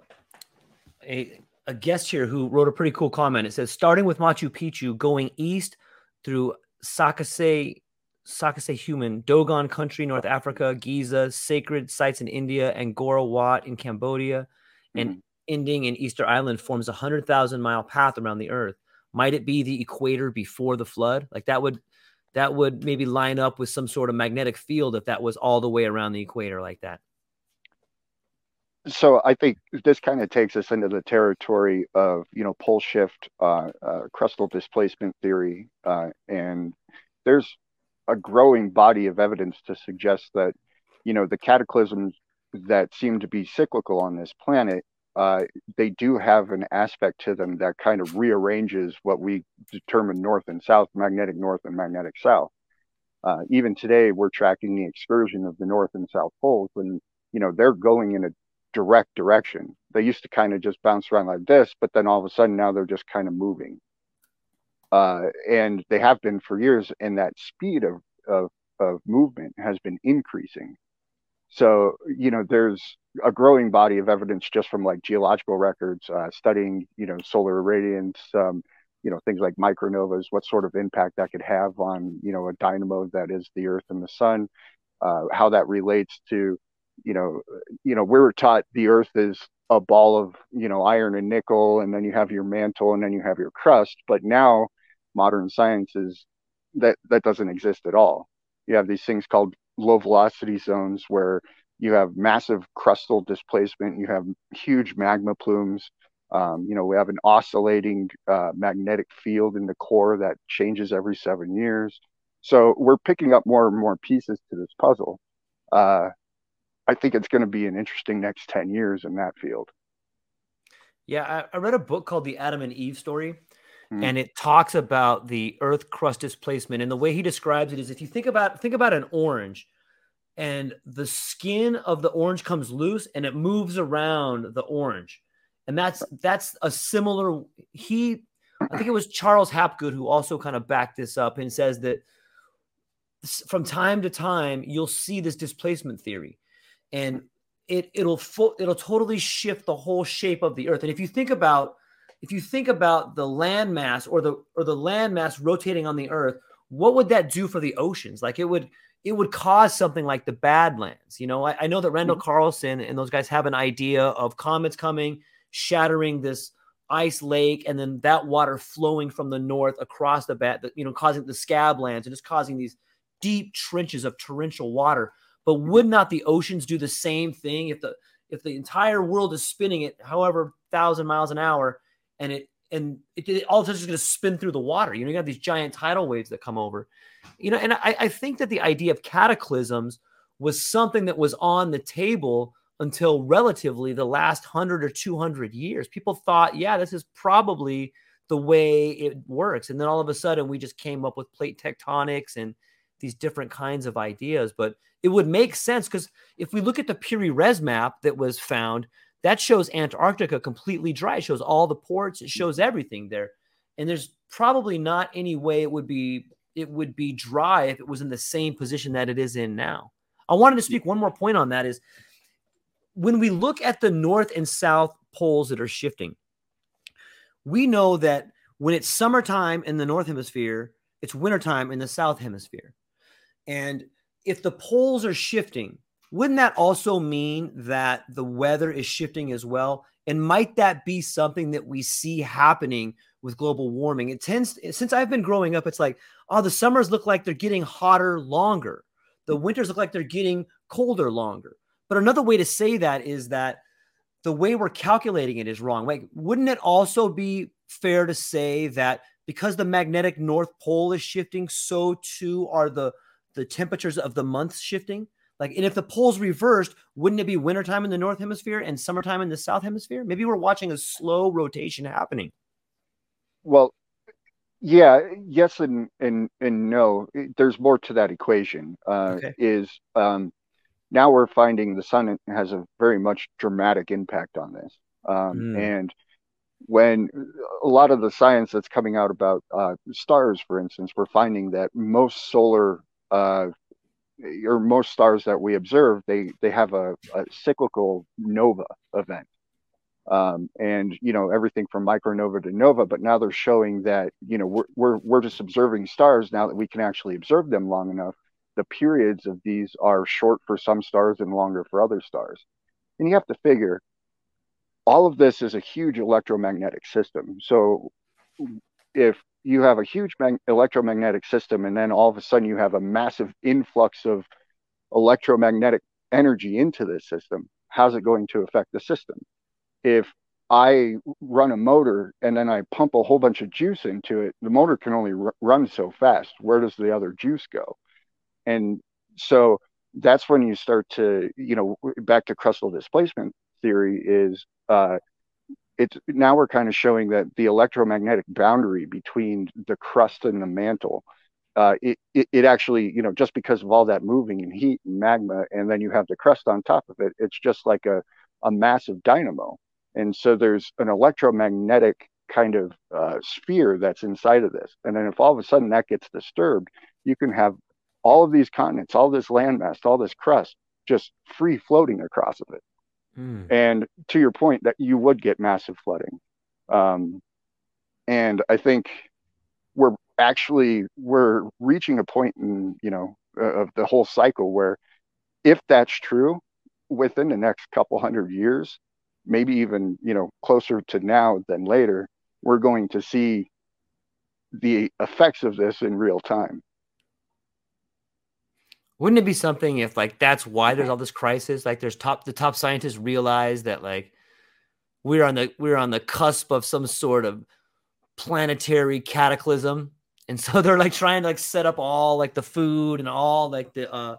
a, a guest here who wrote a pretty cool comment. It says starting with Machu Picchu, going east through Sakase Sacsayhuamán, Dogon Country, North Africa, Giza, sacred sites in India, Angkor Wat in Cambodia, mm-hmm. and ending in Easter Island forms a hundred thousand mile path around the Earth might it be the equator before the flood? Like that would that would maybe line up with some sort of magnetic field if that was all the way around the equator like that. So I think this kind of takes us into the territory of you know pole shift, uh, uh, crustal displacement theory, uh, and there's a growing body of evidence to suggest that you know the cataclysms that seem to be cyclical on this planet, uh, they do have an aspect to them that kind of rearranges what we determine north and south, magnetic north and magnetic south. Uh, even today, we're tracking the excursion of the north and south poles, and you know they're going in a direct direction. They used to kind of just bounce around like this, but then all of a sudden now they're just kind of moving. Uh, and they have been for years, and that speed of, of, of movement has been increasing. So, you know, there's a growing body of evidence just from like geological records, uh, studying, you know, solar irradiance, um, you know, things like micronovas, what sort of impact that could have on, you know, a dynamo that is the Earth and the Sun, uh, how that relates to, you know, you know, we were taught the Earth is a ball of, you know, iron and nickel, and then you have your mantle, and then you have your crust. But now, modern science is that that doesn't exist at all. You have these things called low velocity zones where you have massive crustal displacement, you have huge magma plumes. Um, you know, we have an oscillating uh, magnetic field in the core that changes every seven years. So we're picking up more and more pieces to this puzzle. Uh, I think it's going to be an interesting next 10 years in that field. Yeah, I, I read a book called The Adam and Eve Story, mm-hmm. and it talks about the Earth crust displacement. And the way he describes it is if you think about think about an orange, and the skin of the orange comes loose and it moves around the orange. And that's that's a similar he I think it was Charles Hapgood who also kind of backed this up and says that from time to time you'll see this displacement theory and it it'll full, it'll totally shift the whole shape of the earth. And if you think about if you think about the landmass or the or the landmass rotating on the earth, what would that do for the oceans? Like it would it would cause something like the Badlands. You know, I, I know that Randall mm-hmm. Carlson and those guys have an idea of comets coming, shattering this ice lake, and then that water flowing from the north across the bat, you know, causing the scablands and just causing these deep trenches of torrential water. But would not the oceans do the same thing if the if the entire world is spinning at however thousand miles an hour and it and it, it all of sudden is going to spin through the water. You know, you got these giant tidal waves that come over. You know, and I, I think that the idea of cataclysms was something that was on the table until relatively the last hundred or two hundred years. People thought, yeah, this is probably the way it works, and then all of a sudden we just came up with plate tectonics and these different kinds of ideas. But it would make sense because if we look at the Piri Reis map that was found, that shows Antarctica completely dry. It shows all the ports. It shows everything there, and there's probably not any way it would be it would be dry if it was in the same position that it is in now. I wanted to speak one more point on that is when we look at the north and south poles that are shifting, we know that when it's summertime in the north hemisphere, it's wintertime in the south hemisphere. And if the poles are shifting, wouldn't that also mean that the weather is shifting as well? And might that be something that we see happening with global warming? It tends, since I've been growing up, it's like, oh, the summers look like they're getting hotter longer. The winters look like they're getting colder longer. But another way to say that is that the way we're calculating it is wrong. Like, wouldn't it also be fair to say that because the magnetic North Pole is shifting, so too are the the temperatures of the months shifting? Like, and if the poles reversed, wouldn't it be wintertime in the north hemisphere and summertime in the south hemisphere? Maybe we're watching a slow rotation happening. Well, yeah, yes, and and and no. There's more to that equation. Uh, okay. Is um, now we're finding the sun has a very much dramatic impact on this, um, mm. and when a lot of the science that's coming out about uh, stars, for instance, we're finding that most solar uh, or most stars that we observe, they they have a, a cyclical nova event, um, and you know everything from micronova to nova. But now they're showing that you know we're we're we're just observing stars now that we can actually observe them long enough. The periods of these are short for some stars and longer for other stars, and you have to figure all of this is a huge electromagnetic system. So if you have a huge mag- electromagnetic system and then all of a sudden you have a massive influx of electromagnetic energy into this system how's it going to affect the system? If I run a motor and then I pump a whole bunch of juice into it, the motor can only r- run so fast. Where does the other juice go? And so that's when you start to, you know, back to crustal displacement theory is uh, it's now we're kind of showing that the electromagnetic boundary between the crust and the mantle uh, it, it, it actually you know just because of all that moving and heat and magma and then you have the crust on top of it it's just like a, a massive dynamo. And so there's an electromagnetic kind of uh, sphere that's inside of this. And then if all of a sudden that gets disturbed you can have all of these continents all this landmass all this crust just free floating across of it Hmm. And to your point, that you would get massive flooding. Um, and I think we're actually we're reaching a point in you know uh, of the whole cycle where if that's true within the next couple hundred years maybe even you know closer to now than later we're going to see the effects of this in real time wouldn't it be something if like that's why there's all this crisis? Like there's top the top scientists realize that like we're on the we're on the cusp of some sort of planetary cataclysm. And so they're like trying to like set up all like the food and all like the uh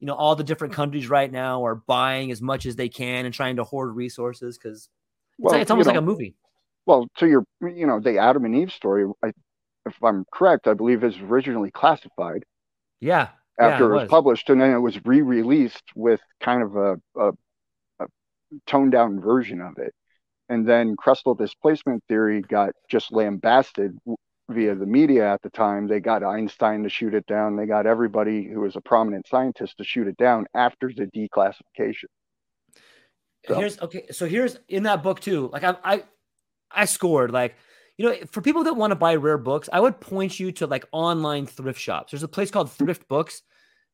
you know all the different countries right now are buying as much as they can and trying to hoard resources because well, it's, like, it's almost know, like a movie. Well, to your you know the Adam and Eve story, I, if I'm correct, I believe is originally classified. Yeah, after yeah, it, was. was. published, and then it was re-released with kind of a, a, a toned down version of it. And then crustal displacement theory got just lambasted via the media at the time. They got Einstein to shoot it down. They got everybody who was a prominent scientist to shoot it down after the declassification. So. Here's okay. So here's in that book too. Like I, I, I scored like you know, for people that want to buy rare books, I would point you to like online thrift shops. There's a place called Thrift Books.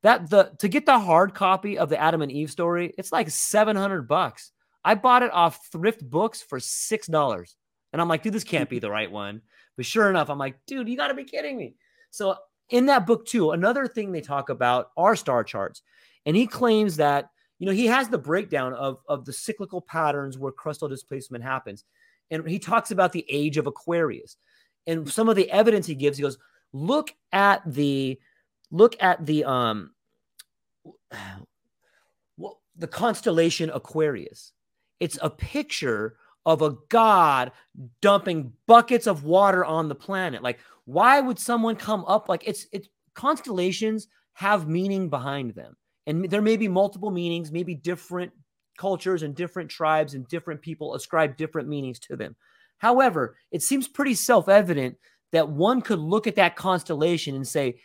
That the to get the hard copy of the Adam and Eve story, it's like 700 bucks. I bought it off Thrift Books for six dollars, and I'm like, dude, this can't be the right one. But sure enough, I'm like, dude, you got to be kidding me. So in that book too, another thing they talk about are star charts, and he claims that you know he has the breakdown of of the cyclical patterns where crustal displacement happens and he talks about the age of Aquarius. And some of the evidence he gives, he goes, look at the look at the um well, the constellation Aquarius. It's a picture of a god dumping buckets of water on the planet. Like, why would someone come up like it's it's constellations have meaning behind them. And there may be multiple meanings, maybe different cultures and different tribes and different people ascribe different meanings to them. However, it seems pretty self evident that one could look at that constellation and say,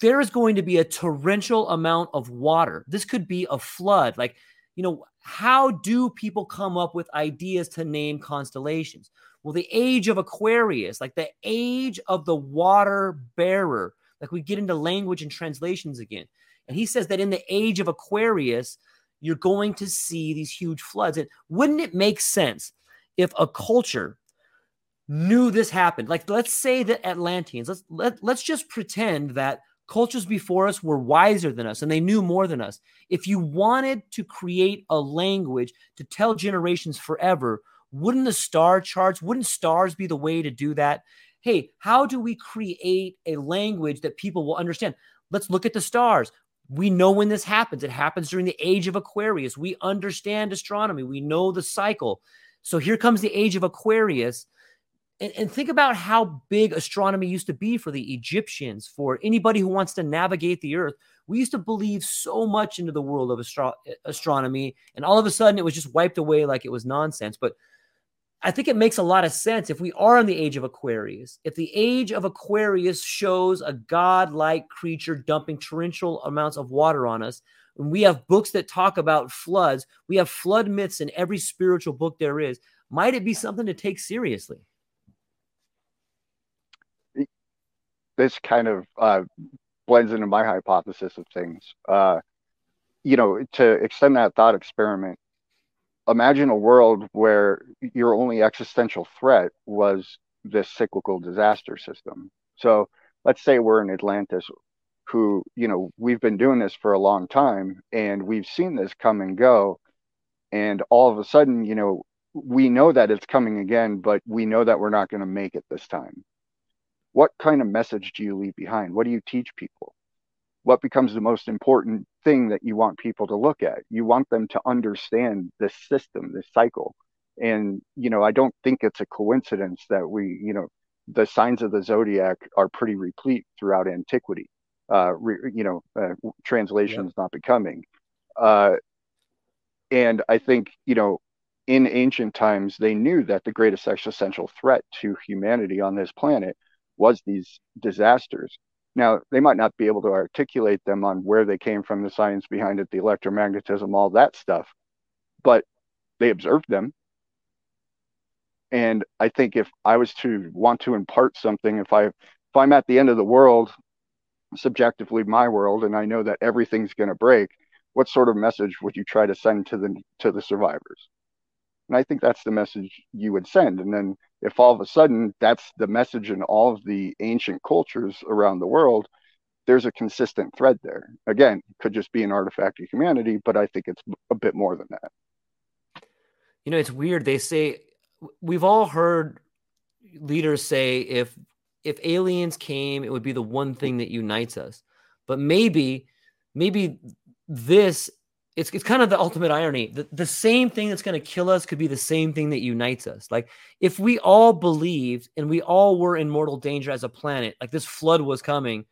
there is going to be a torrential amount of water. This could be a flood. Like, you know, how do people come up with ideas to name constellations? Well, the age of Aquarius, like the age of the water bearer, like we get into language and translations again. And he says that in the age of Aquarius, you're going to see these huge floods. And wouldn't it make sense if a culture knew this happened? Like, let's say that Atlanteans, let's let, let's just pretend that cultures before us were wiser than us and they knew more than us. If you wanted to create a language to tell generations forever, wouldn't the star charts, wouldn't stars be the way to do that? Hey, how do we create a language that people will understand? Let's look at the stars. We know when this happens. It happens during the age of Aquarius. We understand astronomy. We know the cycle. So here comes the age of Aquarius. And, and, think about how big astronomy used to be for the Egyptians, for anybody who wants to navigate the earth. We used to believe so much into the world of astro- astronomy, and all of a sudden it was just wiped away like it was nonsense. But I think it makes a lot of sense if we are in the age of Aquarius. If the age of Aquarius shows a godlike creature dumping torrential amounts of water on us, and we have books that talk about floods, we have flood myths in every spiritual book there is. Might it be something to take seriously? This kind of uh, blends into my hypothesis of things. Uh, you know, to extend that thought experiment, imagine a world where your only existential threat was this cyclical disaster system. So let's say we're in Atlantis, who, you know, we've been doing this for a long time and we've seen this come and go. and all of a sudden, you know, we know that it's coming again, but we know that we're not going to make it this time. What kind of message do you leave behind? What do you teach people? What becomes the most important thing that you want people to look at? You want them to understand this system, this cycle. And, you know, I don't think it's a coincidence that we, you know, the signs of the zodiac are pretty replete throughout antiquity. Uh, re, you know, uh, translations yep. not becoming. Uh, and I think, you know, in ancient times, they knew that the greatest existential threat to humanity on this planet was these disasters. Now, they might not be able to articulate them on where they came from, the science behind it, the electromagnetism, all that stuff, but they observed them. And I think if I was to want to impart something, if I if I'm at the end of the world, subjectively my world, and I know that everything's going to break, what sort of message would you try to send to the to the survivors? And I think that's the message you would send. And then if all of a sudden that's the message in all of the ancient cultures around the world, there's a consistent thread there. Again, could just be an artifact of humanity, but I think it's a bit more than that. You know, it's weird. They say we've all heard leaders say if if aliens came, it would be the one thing that unites us. But maybe maybe this it's it's kind of the ultimate irony. The, the same thing that's going to kill us could be the same thing that unites us. Like if we all believed and we all were in mortal danger as a planet, like this flood was coming,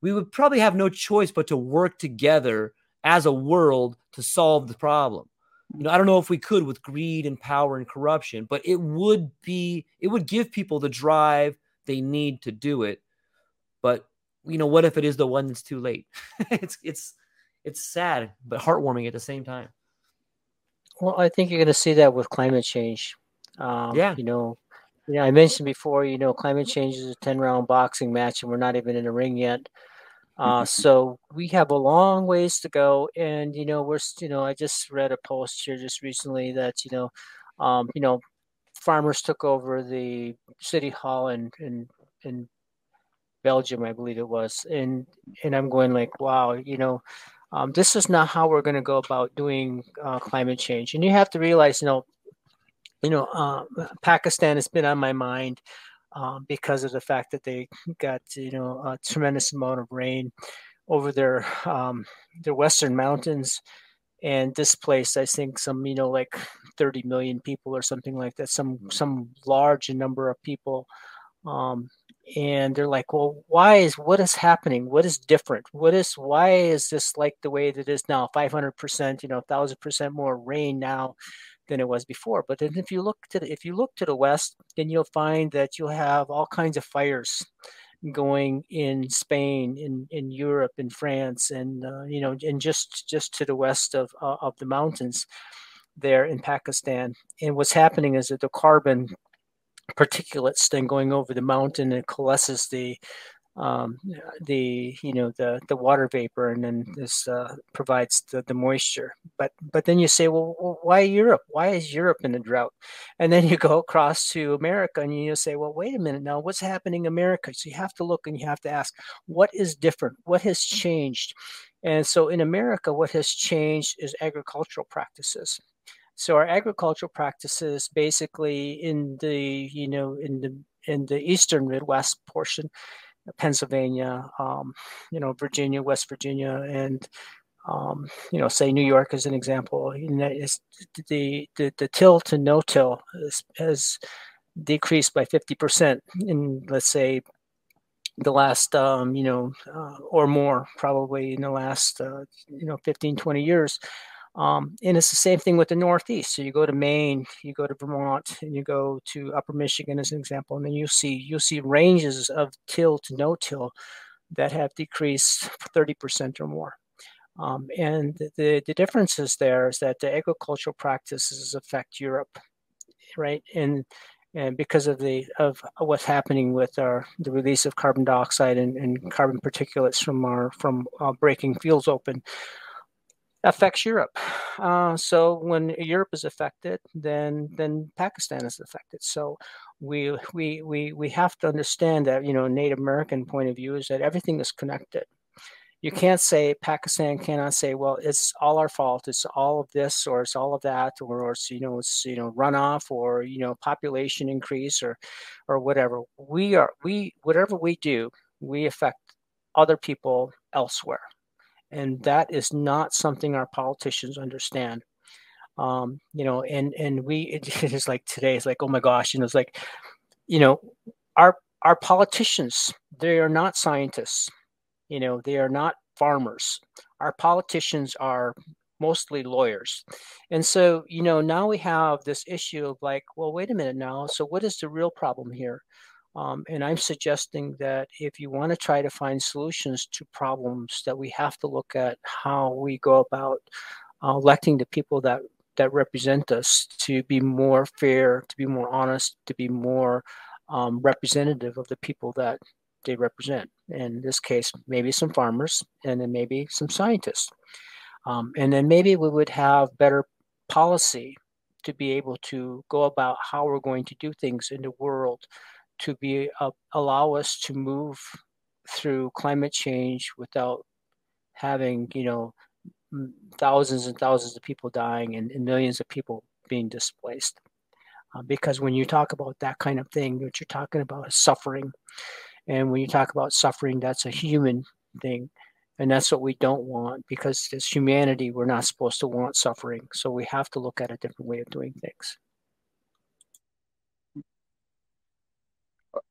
we would probably have no choice but to work together as a world to solve the problem. You know, I don't know if we could with greed and power and corruption, but it would be it would give people the drive they need to do it. But you know, what if it is the one that's too late? it's it's it's sad but heartwarming at the same time. Well, I think you're going to see that with climate change. Um, yeah, you know, you know, I mentioned before, you know, climate change is a ten round boxing match, and we're not even in the ring yet. Uh, so we have a long ways to go, and you know, we're you know, I just read a post here just recently that you know, um, you know, farmers took over the city hall in in in Belgium, I believe it was, and and I'm going like, wow, you know, um, this is not how we're going to go about doing uh, climate change. And you have to realize, you know, you know, uh, Pakistan has been on my mind um, because of the fact that they got, you know, a tremendous amount of rain over their um, their western mountains, and displaced, I think, some, you know, like 30 million people or something like that, some some large number of people. Um, and they're like well why is what is happening? What is different? What is why is this like the way that it is now? 500% you know 1000% more rain now than it was before. But then if you look to the, if you look to the west then you'll find that you'll have all kinds of fires going in Spain, in, in Europe, in France, and uh, you know, and just just to the west of uh, of the mountains there in Pakistan. And what's happening is that the carbon particulates then going over the mountain and coalesces the um, the you know the the water vapor and then this uh, provides the, the moisture. But but then you say well, why Europe? Why is Europe in a drought? And then you go across to America and you say well wait a minute now what's happening in America? So you have to look and you have to ask what is different? What has changed? And so in America what has changed is agricultural practices so our agricultural practices, basically in the you know in the in the eastern Midwest portion, Pennsylvania, um, you know Virginia, West Virginia, and um, you know say New York as an example. The, the the till to no till has, has decreased by fifty percent in let's say the last um, you know uh, or more probably in the last uh, you know 15 20 years um, and it's the same thing with the Northeast. So you go to Maine, you go to Vermont, and you go to Upper Michigan as an example, and then you see you see ranges of till to no till that have decreased 30% or more. Um, and the, the differences there is that the agricultural practices affect Europe, right? And and because of the of what's happening with our the release of carbon dioxide and, and carbon particulates from our from uh, breaking fields open, affects Europe. Uh, so when Europe is affected, then then Pakistan is affected. So we we we we have to understand that you know Native American point of view is that everything is connected, you can't say Pakistan cannot say, well, it's all our fault. It's all of this, or it's all of that, or, or it's, you know, it's you know runoff, or you know population increase, or or whatever. We are we whatever we do, we affect other people elsewhere, and that is not something our politicians understand. Um, you know, and and we it is like today. It's like oh my gosh, know, it's like you know our our politicians they are not scientists you know, they are not farmers. Our politicians are mostly lawyers. And so, you know, now we have this issue of like, well, wait a minute now. So, what is the real problem here? Um, and I'm suggesting that if you want to try to find solutions to problems, that we have to look at how we go about uh, electing the people that that represent us to be more fair, to be more honest, to be more um, representative of the people that they represent. In this case, maybe some farmers and then maybe some scientists. Um, and then maybe we would have better policy to be able to go about how we're going to do things in the world to be uh, allow us to move through climate change without having you know thousands and thousands of people dying and, and millions of people being displaced uh, because when you talk about that kind of thing what you're talking about is suffering and when you talk about suffering, that's a human thing. And that's what we don't want because as humanity, we're not supposed to want suffering. So we have to look at a different way of doing things.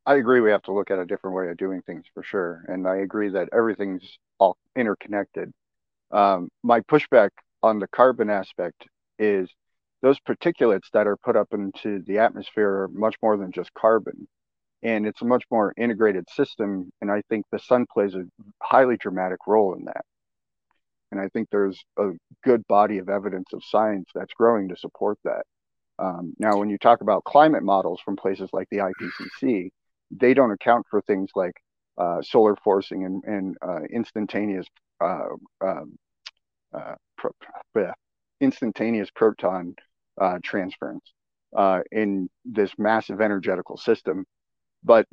I agree we have to look at a different way of doing things for sure. And I agree that everything's all interconnected. Um, my pushback on the carbon aspect is those particulates that are put up into the atmosphere are much more than just carbon and it's a much more integrated system. And I think the sun plays a highly dramatic role in that. And I think there's a good body of evidence of science that's growing to support that. Um, now, when you talk about climate models from places like the IPCC, they don't account for things like uh, solar forcing and, and uh, instantaneous uh, um, uh, pro- instantaneous proton uh, transference uh, in this massive energetical system but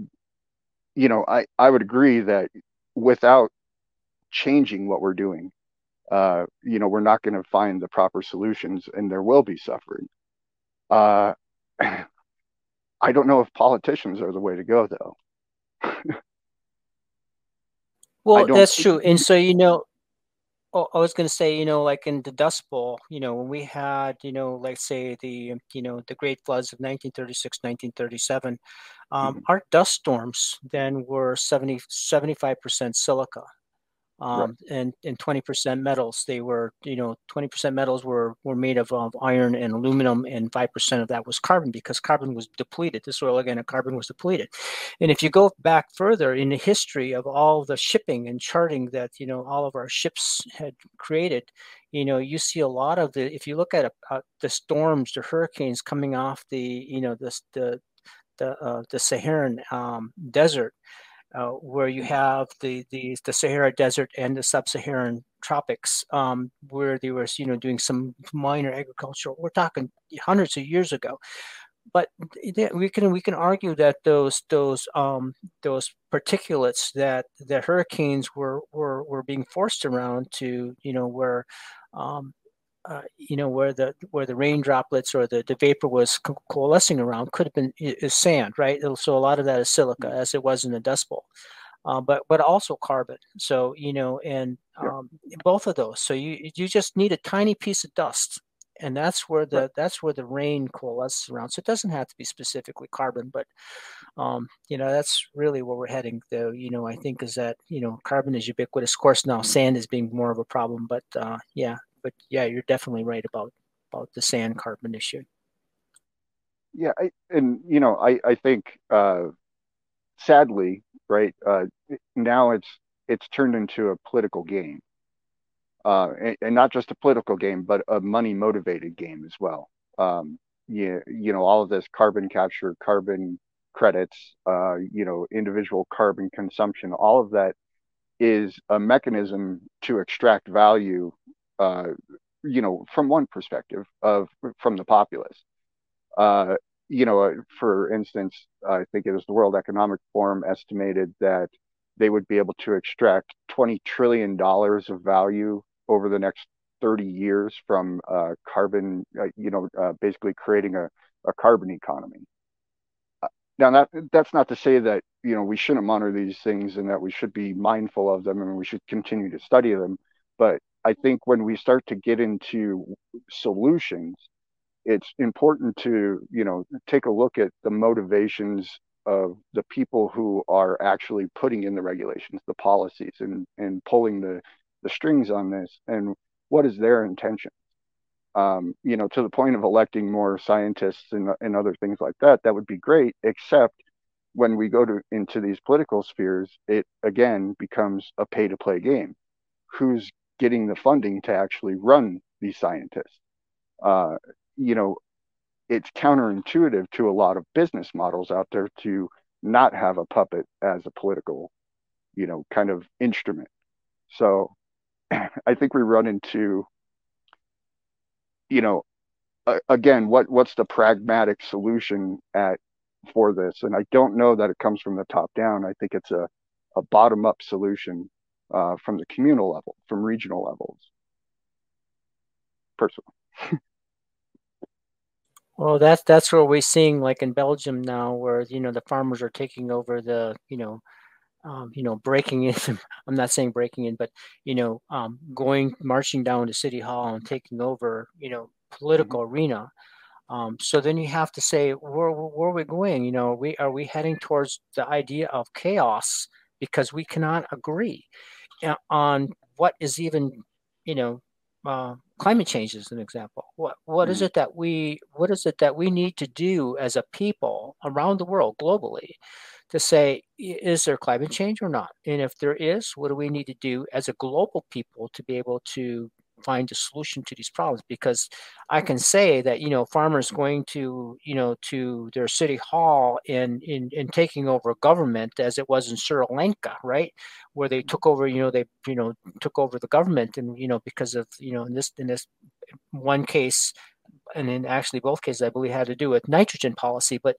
you know, I I would agree that without changing what we're doing, you know, we're not going to find the proper solutions, and there will be suffering. Uh, I don't know if politicians are the way to go, though. well, that's true, and so you know, I was going to say, you know, like in the Dust Bowl, you know, when we had, you know, like say the, you know, the great floods of 1936, 1937, um, mm-hmm. our dust storms then were 70, 75% silica um, right. and and 20% metals. They were, you know, 20% metals were were made of, of iron and aluminum, and 5% of that was carbon because carbon was depleted. The soil again, carbon was depleted. And if you go back further in the history of all the shipping and charting that you know all of our ships had created, you know, you see a lot of the. If you look at uh, the storms, the hurricanes coming off the, you know, the the the, uh, the Saharan um, desert uh, where you have the, the, the Sahara Desert and the Sub-Saharan tropics, um, where they were you know doing some minor agriculture. We're talking hundreds of years ago, but we can we can argue that those those um, those particulates that the hurricanes were, were were being forced around to you know where um, uh, you know where the where the rain droplets or the, the vapor was co- coalescing around could have been is sand right? So a lot of that is silica mm-hmm. as it was in the dust bowl. Uh, but but also carbon. So you know and um, both of those. So you you just need a tiny piece of dust and that's where the right. that's where the rain coalesces around. So it doesn't have to be specifically carbon but um, you know that's really where we're heading though. You know i think is that you know carbon is ubiquitous. Of course now sand is being more of a problem but uh, yeah but yeah, you're definitely right about about the sand carbon issue. Yeah, I, and you know, I I think uh, sadly, right uh, now it's it's turned into a political game, uh, and, and, not just a political game, but a money motivated game as well. Um, you, you know, all of this carbon capture, carbon credits, uh, you know, individual carbon consumption, all of that is a mechanism to extract value uh, you know, from one perspective of from the populace. Uh, you know, uh, for instance, I think it was the World Economic Forum estimated that they would be able to extract 20 trillion dollars of value over the next 30 years from uh, carbon, uh, you know, basically creating a, a carbon economy. Now, that that's not to say that you know we shouldn't monitor these things and that we should be mindful of them and we should continue to study them. But I think when we start to get into solutions, it's important to you know take a look at the motivations of the people who are actually putting in the regulations, the policies, and and pulling the the strings on this, and what is their intention? Um, you know, to the point of electing more scientists and, and other things like that, that would be great. Except when we go to into these political spheres, it again becomes a pay to play game. Who's getting the funding to actually run these scientists? Uh, you know, it's counterintuitive to a lot of business models out there to not have a puppet as a political, you know, kind of instrument. So I think we run into, you know, uh, again, what what's the pragmatic solution at for this? And I don't know that it comes from the top down. I think it's a a bottom up solution uh, from the communal level, from regional levels. Personally. Well, that's that's where we're seeing, like in Belgium now, where you know the farmers are taking over the, you know, um, you know, breaking in. I'm not saying breaking in, but you know, um, going marching down to City Hall and taking over, you know, political mm-hmm. arena. Um, so then you have to say, where, where are we going? You know, are we are we heading towards the idea of chaos because we cannot agree on what is even, you know, uh, climate change is an example. What what is mm-hmm. it that we what is it that we need to do as a people around the world globally to say is there climate change or not? And if there is, what do we need to do as a global people to be able to find a solution to these problems because I can say that you know farmers going to you know to their city hall in, in taking over government as it was in Sri Lanka, right, where they took over you know they you know took over the government and you know because of you know in this in this one case and in actually both cases I believe had to do with nitrogen policy, but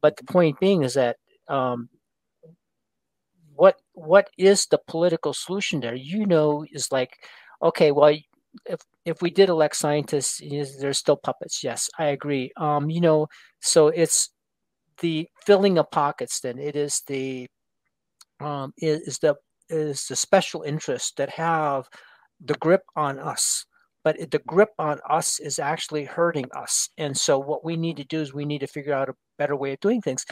but the point being is that um, what what is the political solution there? You know, is like okay, well, if if we did elect scientists, there's still puppets. Yes, I agree. Um, you know, so it's the filling of pockets. Then it is the um, is the is the special interests that have the grip on us. But the grip on us is actually hurting us. And so what we need to do is we need to figure out a better way of doing things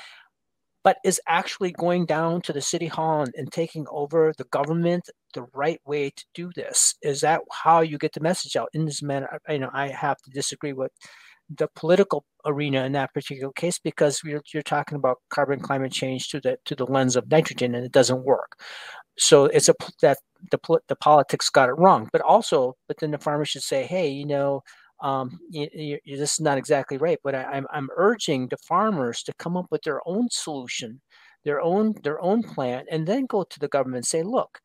but is actually going down to the city hall and, and, taking over the government the right way to do this? Is that how you get the message out in this manner? You know, I have to disagree with the political arena in that particular case because you're, you're talking about carbon climate change to the to the lens of nitrogen and it doesn't work. So it's a that the the politics got it wrong. But also, but then the farmer should say, hey, you know um, you, you, this is not exactly right, but I, am I'm, I'm urging the farmers to come up with their own solution, their own their own plan, and then go to the government and say, look,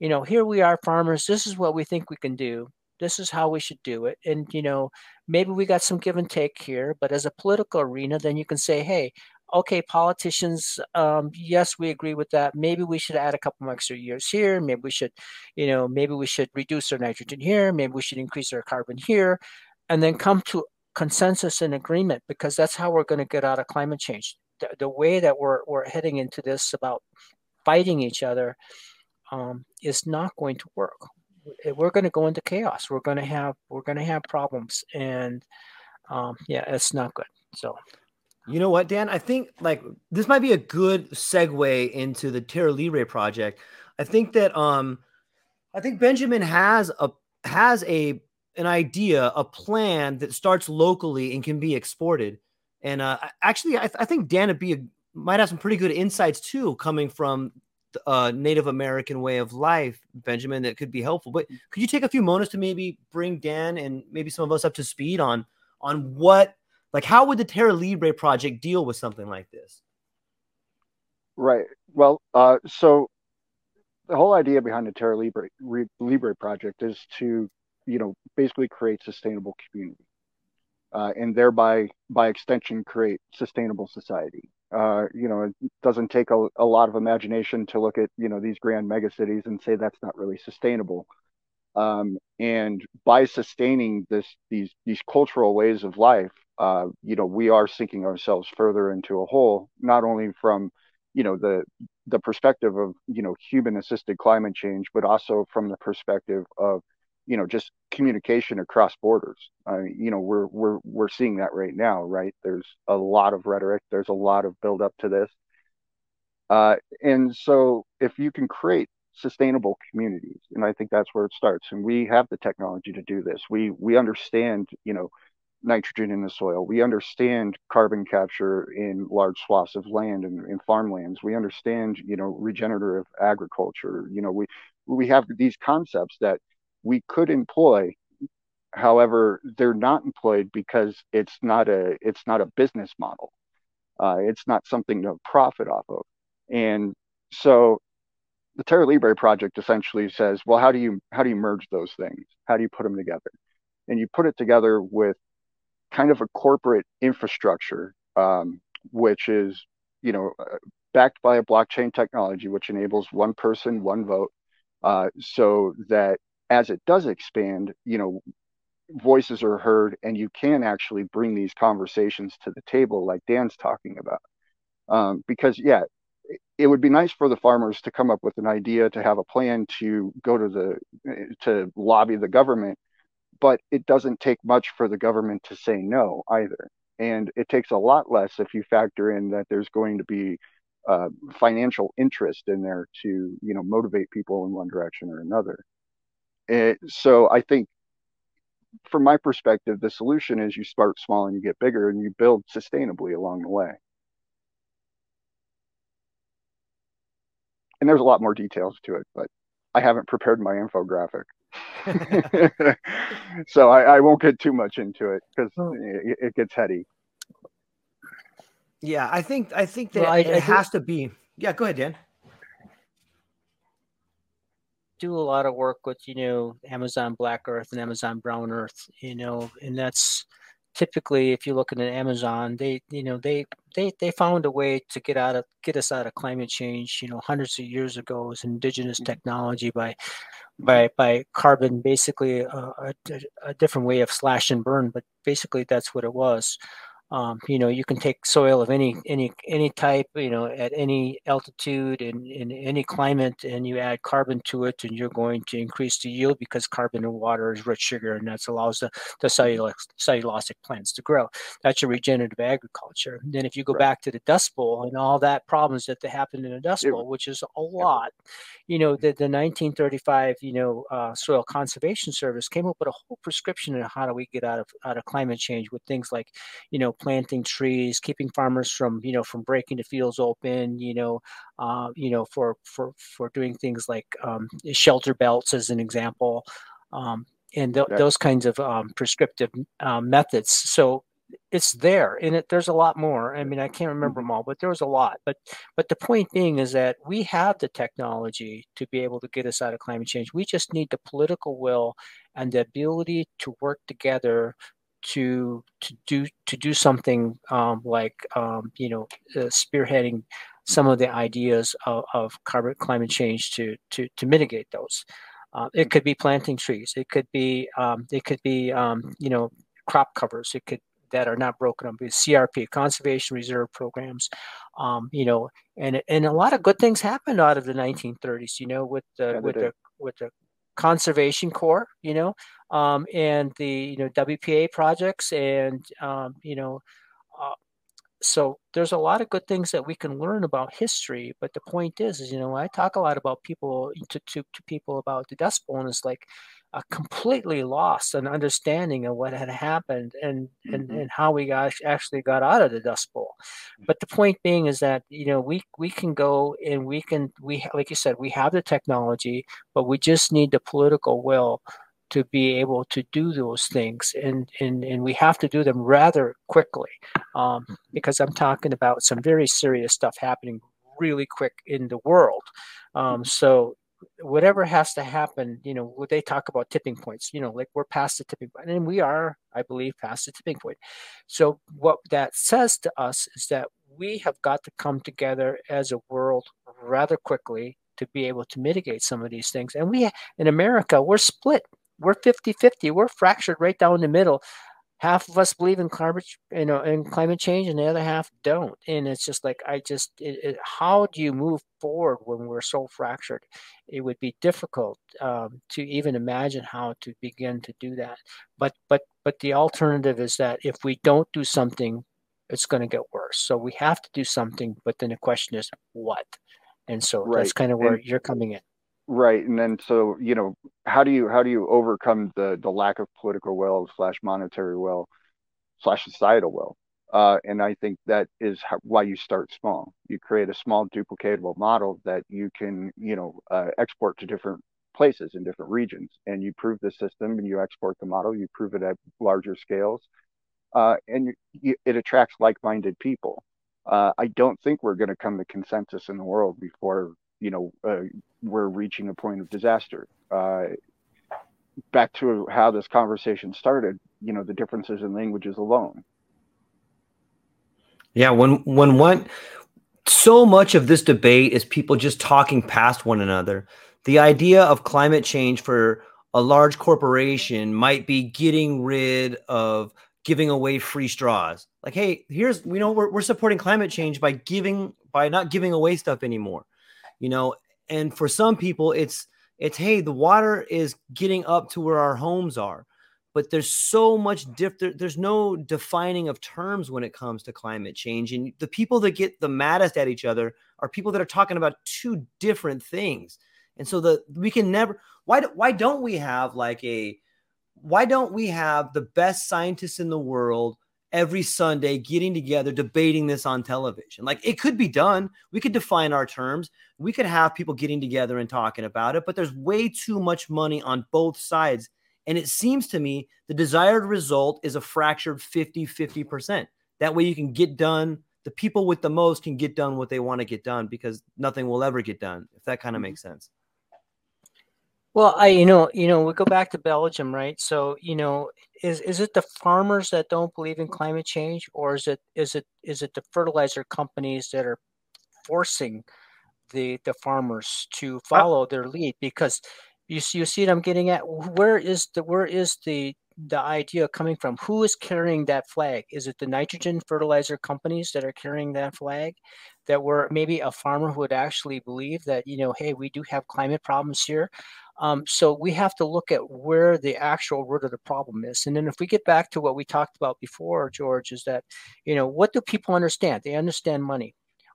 you know, here we are, farmers. This is what we think we can do. This is how we should do it. And you know, maybe we got some give and take here, but as a political arena, then you can say, hey, okay, politicians, um, yes, we agree with that. Maybe we should add a couple extra years here. Maybe we should, you know, maybe we should reduce our nitrogen here. Maybe we should increase our carbon here and then come to consensus and agreement because that's how we're going to get out of climate change. The, the way that we're, we're heading into this about fighting each other um, is not going to work. We're going to go into chaos. We're going to have we're going to have problems, and um, yeah, it's not good. So, you know what, Dan? I think like this might be a good segue into the Terra Libre project. I think that um, I think Benjamin has a has a an idea, a plan that starts locally and can be exported. And uh, actually, I, th- I, think Dan would be a, might have some pretty good insights too, coming from the uh, Native American way of life, Benjamin, that could be helpful. But could you take a few moments to maybe bring Dan and maybe some of us up to speed on on what, like, how would the Terra Libre project deal with something like this? Right. Well, uh, so the whole idea behind the Terra Libre, Libre project is to you know, basically create sustainable community, uh, and thereby, by extension, create sustainable society. Uh, you know, it doesn't take a, a lot of imagination to look at you know these grand megacities and say that's not really sustainable. Um, and by sustaining this these these cultural ways of life, uh, you know, we are sinking ourselves further into a hole, not only from you know the the perspective of you know human assisted climate change, but also from the perspective of you know just communication across borders. Uh, you know we're we're we're seeing that right now right? There's a lot of rhetoric. There's a lot of build up to this. Uh, and so if you can create sustainable communities and i think that's where it starts and we have the technology to do this. We we understand you know nitrogen in the soil. We understand carbon capture in large swaths of land and in farmlands. We understand you know regenerative agriculture. You know we we have these concepts that we could employ however they're not employed because it's not a it's not a business model. Uh, it's not something to profit off of. And so the terra libre project essentially says well how do you how do you merge those things? How do you put them together? And you put it together with kind of a corporate infrastructure um, which is you know uh, backed by a blockchain technology which enables one person one vote uh, so that as it does expand, you know, voices are heard and you can actually bring these conversations to the table like Dan's talking about. Um, because yeah, it would be nice for the farmers to come up with an idea to have a plan to go to the to lobby the government, but it doesn't take much for the government to say no either. And it takes a lot less if you factor in that there's going to be uh, financial interest in there to you know motivate people in one direction or another. And so I think from my perspective, the solution is you start small and you get bigger and you build sustainably along the way. And there's a lot more details to it, but I haven't prepared my infographic. so I, I, won't get too much into it because hmm. it, it, gets heady. Yeah, I think I think that well, I, it has to be. Yeah, go ahead, Dan. Do a lot of work with you know Amazon Black Earth and Amazon Brown Earth, you know, and that's typically if you look at Amazon, they you know they they they found a way to get out of get us out of climate change, you know, hundreds of years ago as indigenous mm-hmm. technology by by by carbon, basically a, a, a different way of slash and burn, but basically that's what it was. Um, you know, you can take soil of any any any type, you know, at any altitude and in any climate, and you add carbon to it, and you're going to increase the yield because carbon and water is rich sugar, and that allows the the cellulose, cellulosic plants to grow. That's your regenerative agriculture. And then if you go right. back to the Dust Bowl and all that problems that happened in the Dust Bowl, which is a lot, you know, the, the 1935, you know, uh, Soil Conservation Service came up with a whole prescription on how do we get out of out of climate change with things like, you know planting trees, keeping farmers from you know from breaking the fields open, you know, uh, you know for for for doing things like um, shelter belts as an example, um, and th- those kinds of um, prescriptive um, methods. So it's there and it, there's a lot more i mean i can't remember mm-hmm. them all but there was a lot but but the point being is that we have the technology to be able to get us out of climate change we just need the political will and the ability to work together to to do to do something um, like um, you know uh, spearheading some of the ideas of, of, carbon climate change to to to mitigate those. Uh, it could be planting trees. It could be um, it could be um, you know crop covers. It could that are not broken up. With CRP, conservation reserve programs, um, you know, and and a lot of good things happened out of the 1930s. You know, with the yeah, with the with the conservation corps you know um, and the you know wpa projects and um, you know uh, so there's a lot of good things that we can learn about history but the point is is you know i talk a lot about people to, to, to people about the dust bowl and it's like uh, completely lost an understanding of what had happened and, mm-hmm. and and how we got actually got out of the dust bowl. But the point being is that you know we we can go and we can we like you said we have the technology but we just need the political will to be able to do those things and and, and we have to do them rather quickly um, because i'm talking about some very serious stuff happening really quick in the world. Um, so whatever has to happen, you know, they talk about tipping points, you know, like we're past the tipping point, and we are, I believe, past the tipping point. So what that says to us is that we have got to come together as a world rather quickly to be able to mitigate some of these things. And we, in America, we're split. We're 50 50. We're fractured right down the middle. Half of us believe in climate, you know, in climate change, and the other half don't. And it's just like I just, it, it, how do you move forward when we're so fractured? It would be difficult um, to even imagine how to begin to do that. But, but, but the alternative is that if we don't do something, it's going to get worse. So we have to do something. But then the question is, what? and so right. that's kind of where and, you're coming in right and then so you know how do you how do you overcome the the lack of political will slash monetary will slash societal will uh, and I think that is how, why you start small. You create a small duplicatable model that you can, you know, uh, export to different places in different regions, and you prove the system and you export the model. You prove it at larger scales, uh, and you, you, it attracts like-minded people uh, I don't think we're going to come to consensus in the world before you know uh, we're reaching a point of disaster. Uh, back to how this conversation started, you know, the differences in languages alone. Yeah, when when one so much of this debate is people just talking past one another. The idea of climate change for a large corporation might be getting rid of giving away free straws. Like, hey, here's we know we're, we're supporting climate change by giving by not giving away stuff anymore. You know, and for some people, it's it's hey, the water is getting up to where our homes are, but there's so much different. There's no defining of terms when it comes to climate change, and the people that get the maddest at each other are people that are talking about two different things. And so the we can never why why don't we have like a why don't we have the best scientists in the world every Sunday getting together debating this on television? Like it could be done. We could define our terms. We could have people getting together and talking about it, but there's way too much money on both sides. And it seems to me the desired result is a fractured 50 50%. That way you can get done. The people with the most can get done what they want to get done because nothing will ever get done, if that kind of mm-hmm. makes sense. Well, I you know you know we go back to Belgium, right? So you know is is it the farmers that don't believe in climate change, or is it is it is it the fertilizer companies that are forcing the the farmers to follow their lead? Because you see, you see what I'm getting at. Where is the where is the the idea coming from? Who is carrying that flag? Is it the nitrogen fertilizer companies that are carrying that flag? That were maybe a farmer who would actually believe that you know, hey, we do have climate problems here. Um, so we have to look at where the actual root of the problem is. And then if we get back to what we talked about before, George, is that, you know, what do people understand? They understand money.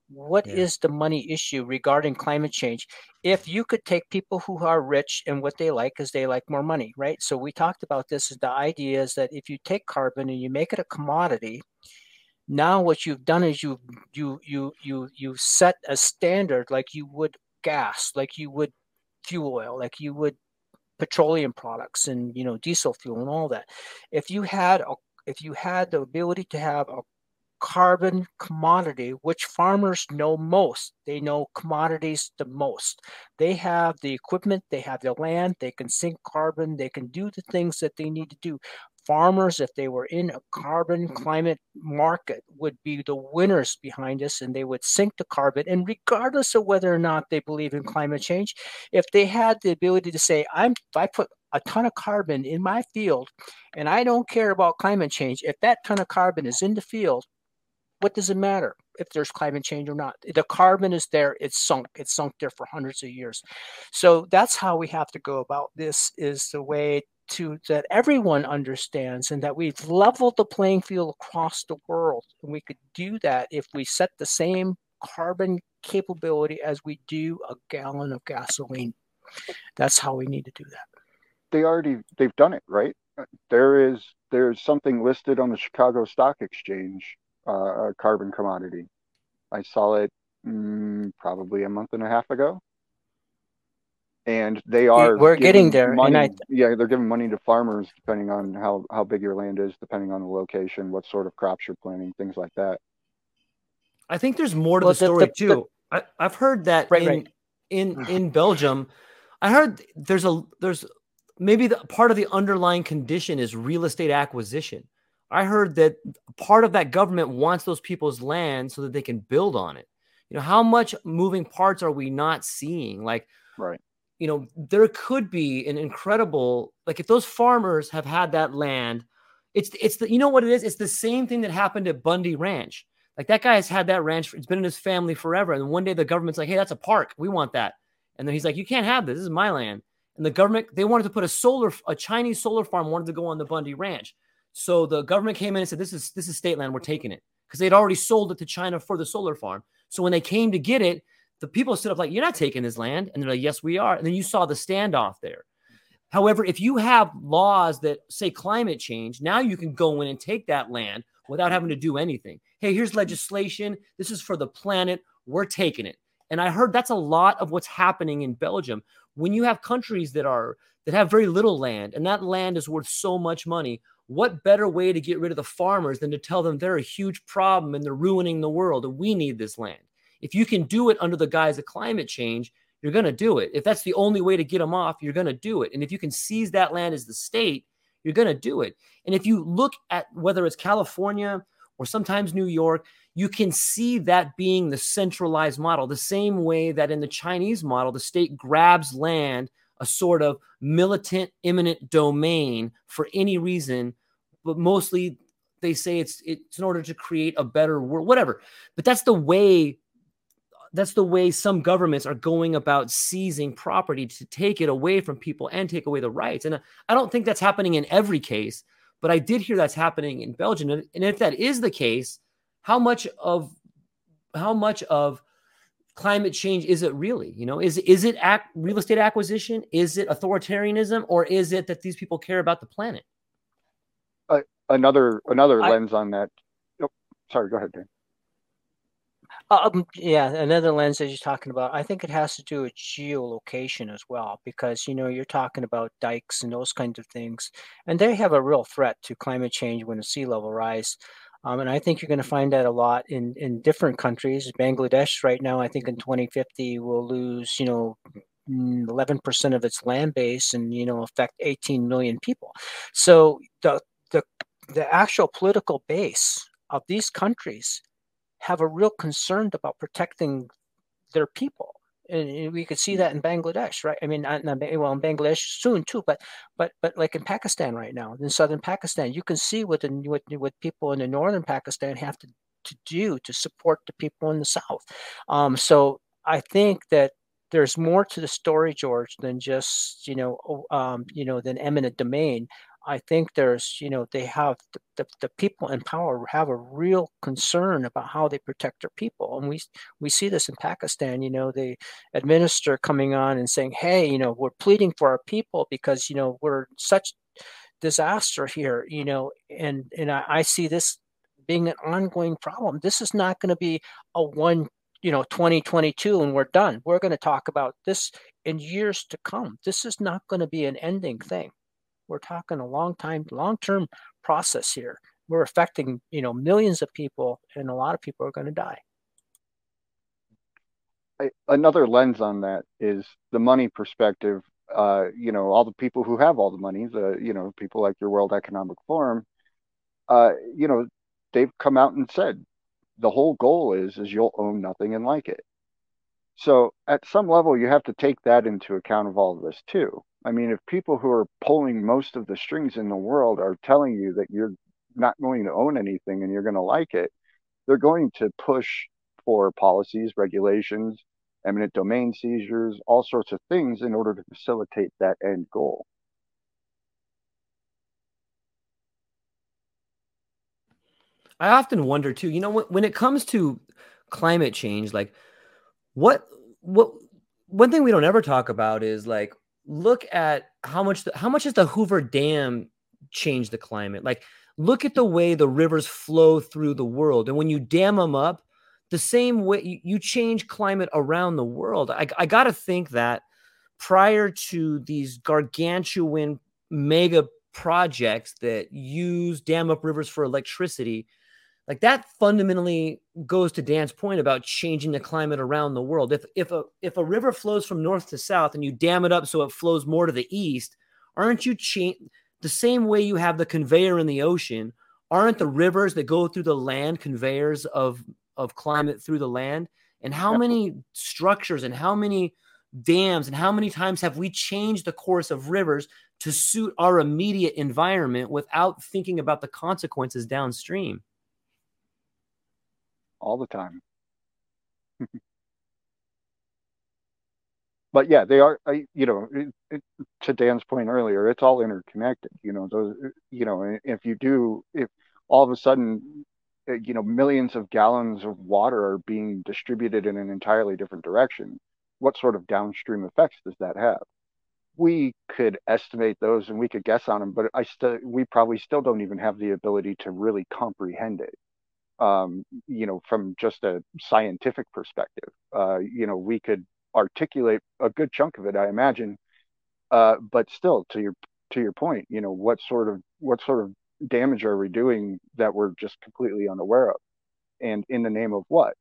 What yeah. is the money issue regarding climate change? If you could take people who are rich and what they like is they like more money, right? So we talked about this. Is the idea is that if you take carbon and you make it a commodity, now what you've done is you you you you you set a standard like you would gas, like you would fuel oil like you would petroleum products and you know diesel fuel and all that. If you had a if you had the ability to have a carbon commodity which farmers know most they know commodities the most. They have the equipment they have the land they can sink carbon they can do the things that they need to do farmers, if they were in a carbon mm-hmm. climate market, would be the winners behind this and they would sink the carbon. And regardless of whether or not they believe in climate change, if they had the ability to say, I'm if I put a ton of carbon in my field and I don't care about climate change, if that ton of carbon is in the field, what does it matter if there's climate change or not? The carbon is there, it's sunk, it's sunk there for hundreds of years. So that's how we have to go about this is the way to that everyone understands and that we've leveled the playing field across the world. And we could do that if we set the same carbon capability as we do a gallon of gasoline. That's how we need to do that. They already they've done it, right? There is there's something listed on the Chicago Stock Exchange, uh, a carbon commodity. I saw it mm, probably a month and a half ago and they are we're getting there money, I, yeah they're giving money to farmers depending on how how big your land is depending on the location what sort of crops you're planting things like that i think there's more to well, the story the, the, too I, have heard that right, in right. in in belgium i heard there's a there's maybe the part of the underlying condition is real estate acquisition I heard that part of that government wants those people's land so that they can build on it. You know, how much moving parts are we not seeing? Like, right. You know, there could be an incredible like if those farmers have had that land, it's it's the you know what it is? It's the same thing that happened at Bundy Ranch. Like that guy has had that ranch, it's been in his family forever. And one day the government's like, hey, that's a park. We want that. And then he's like, you can't have this. This is my land. And the government, they wanted to put a solar, a Chinese solar farm wanted to go on the Bundy Ranch. So the government came in and said, "This is this is state land. We're taking it," because they'd already sold it to China for the solar farm. So when they came to get it, the people stood up like, "You're not taking this land," and they're like, "Yes, we are." And then you saw the standoff there. However, if you have laws that say climate change, now you can go in and take that land without having to do anything. Hey, here's legislation. This is for the planet. We're taking it. And I heard that's a lot of what's happening in Belgium. When you have countries that are that have very little land and that land is worth so much money, what better way to get rid of the farmers than to tell them they're a huge problem and they're ruining the world and we need this land? If you can do it under the guise of climate change, you're going to do it. If that's the only way to get them off, you're going to do it. And if you can seize that land as the state, you're going to do it. And if you look at whether it's California or sometimes New York, you can see that being the centralized model, the same way that in the Chinese model, the state grabs land a sort of militant eminent domain for any reason, but mostly they say it's it's in order to create a better world, whatever. But that's the way that's the way some governments are going about seizing property to take it away from people and take away the rights. And I don't think that's happening in every case, but I did hear that's happening in Belgium. And if that is the case, how much of how much of climate change is it really? You know, is is it act, real estate acquisition? Is it authoritarianism, or is it that these people care about the planet? Uh, another another I, lens on that. Oh, sorry, go ahead, Dan. Um, yeah, another lens that you're talking about. I think it has to do with geolocation as well, because you know you're talking about dikes and those kinds of things, and they have a real threat to climate change when the sea level rise. Um, and I think you're going to find that a lot in, in different countries. Bangladesh right now, I think in 2050 will lose, you know, 11% mm, of its land base and, you know, affect 18 million people. So the, the, the actual political base of these countries have a real concern about protecting their people and we could see that in Bangladesh, right? I mean, well, in Bangladesh soon too, but but but like in Pakistan right now, in southern Pakistan, you can see what the, what, what people in the northern Pakistan have to to do to support the people in the south. Um, so I think that there's more to the story, George, than just you know um, you know than eminent domain. I think there's, you know, they have the, the, the, people in power have a real concern about how they protect their people. And we we see this in Pakistan, you know, the administrator coming on and saying, hey, you know, we're pleading for our people because, you know, we're such disaster here, you know, and and I, I see this being an ongoing problem. This is not going to be a one you know 2022 and we're done we're going to talk about this in years to come this is not going to be an ending thing we're talking a long time, long term process here. We're affecting, you know, millions of people, and a lot of people are going to die. Another lens on that is the money perspective. Uh, you know, all the people who have all the money, the you know, people like your World Economic Forum, uh, you know, they've come out and said the whole goal is is you'll own nothing and like it. So at some level, you have to take that into account of all of this too. I mean, if people who are pulling most of the strings in the world are telling you that you're not going to own anything and you're going to like it, they're going to push for policies, regulations, eminent domain seizures, all sorts of things in order to facilitate that end goal. I often wonder too, you know, when, when it comes to climate change, like what, what, one thing we don't ever talk about is like look at how much the, how much has the Hoover Dam changed the climate? Like look at the way the rivers flow through the world, and when you dam them up, the same way you, you change climate around the world. I, I got to think that prior to these gargantuan mega projects that use dam up rivers for electricity like that fundamentally goes to Dan's point about changing the climate around the world. If if a if a river flows from north to south and you dam it up so it flows more to the east, aren't you cha- the same way you have the conveyor in the ocean? aren't the rivers that go through the land conveyors of of climate through the land? And how many structures and how many dams and how many times have we changed the course of rivers to suit our immediate environment without thinking about the consequences downstream? All the time. but yeah, they are. You know, it, it, to Dan's point earlier, it's all interconnected. You know, those. You know, if you do, if all of a sudden, uh, you know, millions of gallons of water are being distributed in an entirely different direction, what sort of downstream effects does that have? We could estimate those and we could guess on them, but I still, we probably still don't even have the ability to really comprehend it um, you know, from just a scientific perspective. Uh, you know, we could articulate a good chunk of it, I imagine. Uh, but still, to your to your point, you know, what sort of what sort of damage are we doing that we're just completely unaware of, and in the name of what?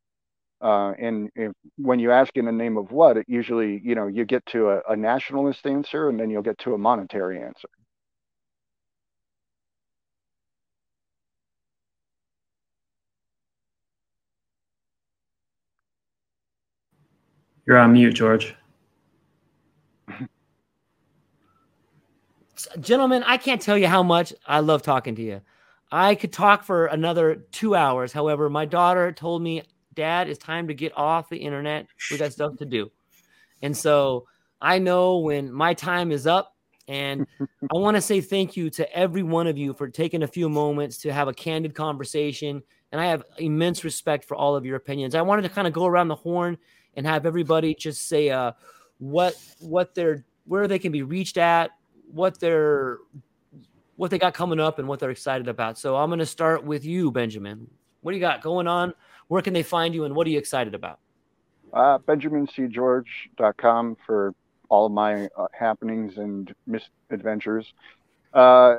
Uh, and if, when you ask in the name of what, it usually, you know, you get to a, a nationalist answer, and then you'll get to a monetary answer. You're on mute, George. Gentlemen, I can't tell you how much I love talking to you. I could talk for another two hours. However, my daughter told me, Dad, it's time to get off the internet. We got stuff to do. And so I know when my time is up. And I want to say thank you to every one of you for taking a few moments to have a candid conversation. And I have immense respect for all of your opinions. I wanted to kind of go around the horn and have everybody just say uh, what what they're where they can be reached at, what they're what they got coming up, and what they're excited about. So I'm going to start with you, Benjamin. What do you got going on? Where can they find you, and what are you excited about? Uh, BenjaminCGeorge.com for all of my uh, happenings and misadventures. Uh,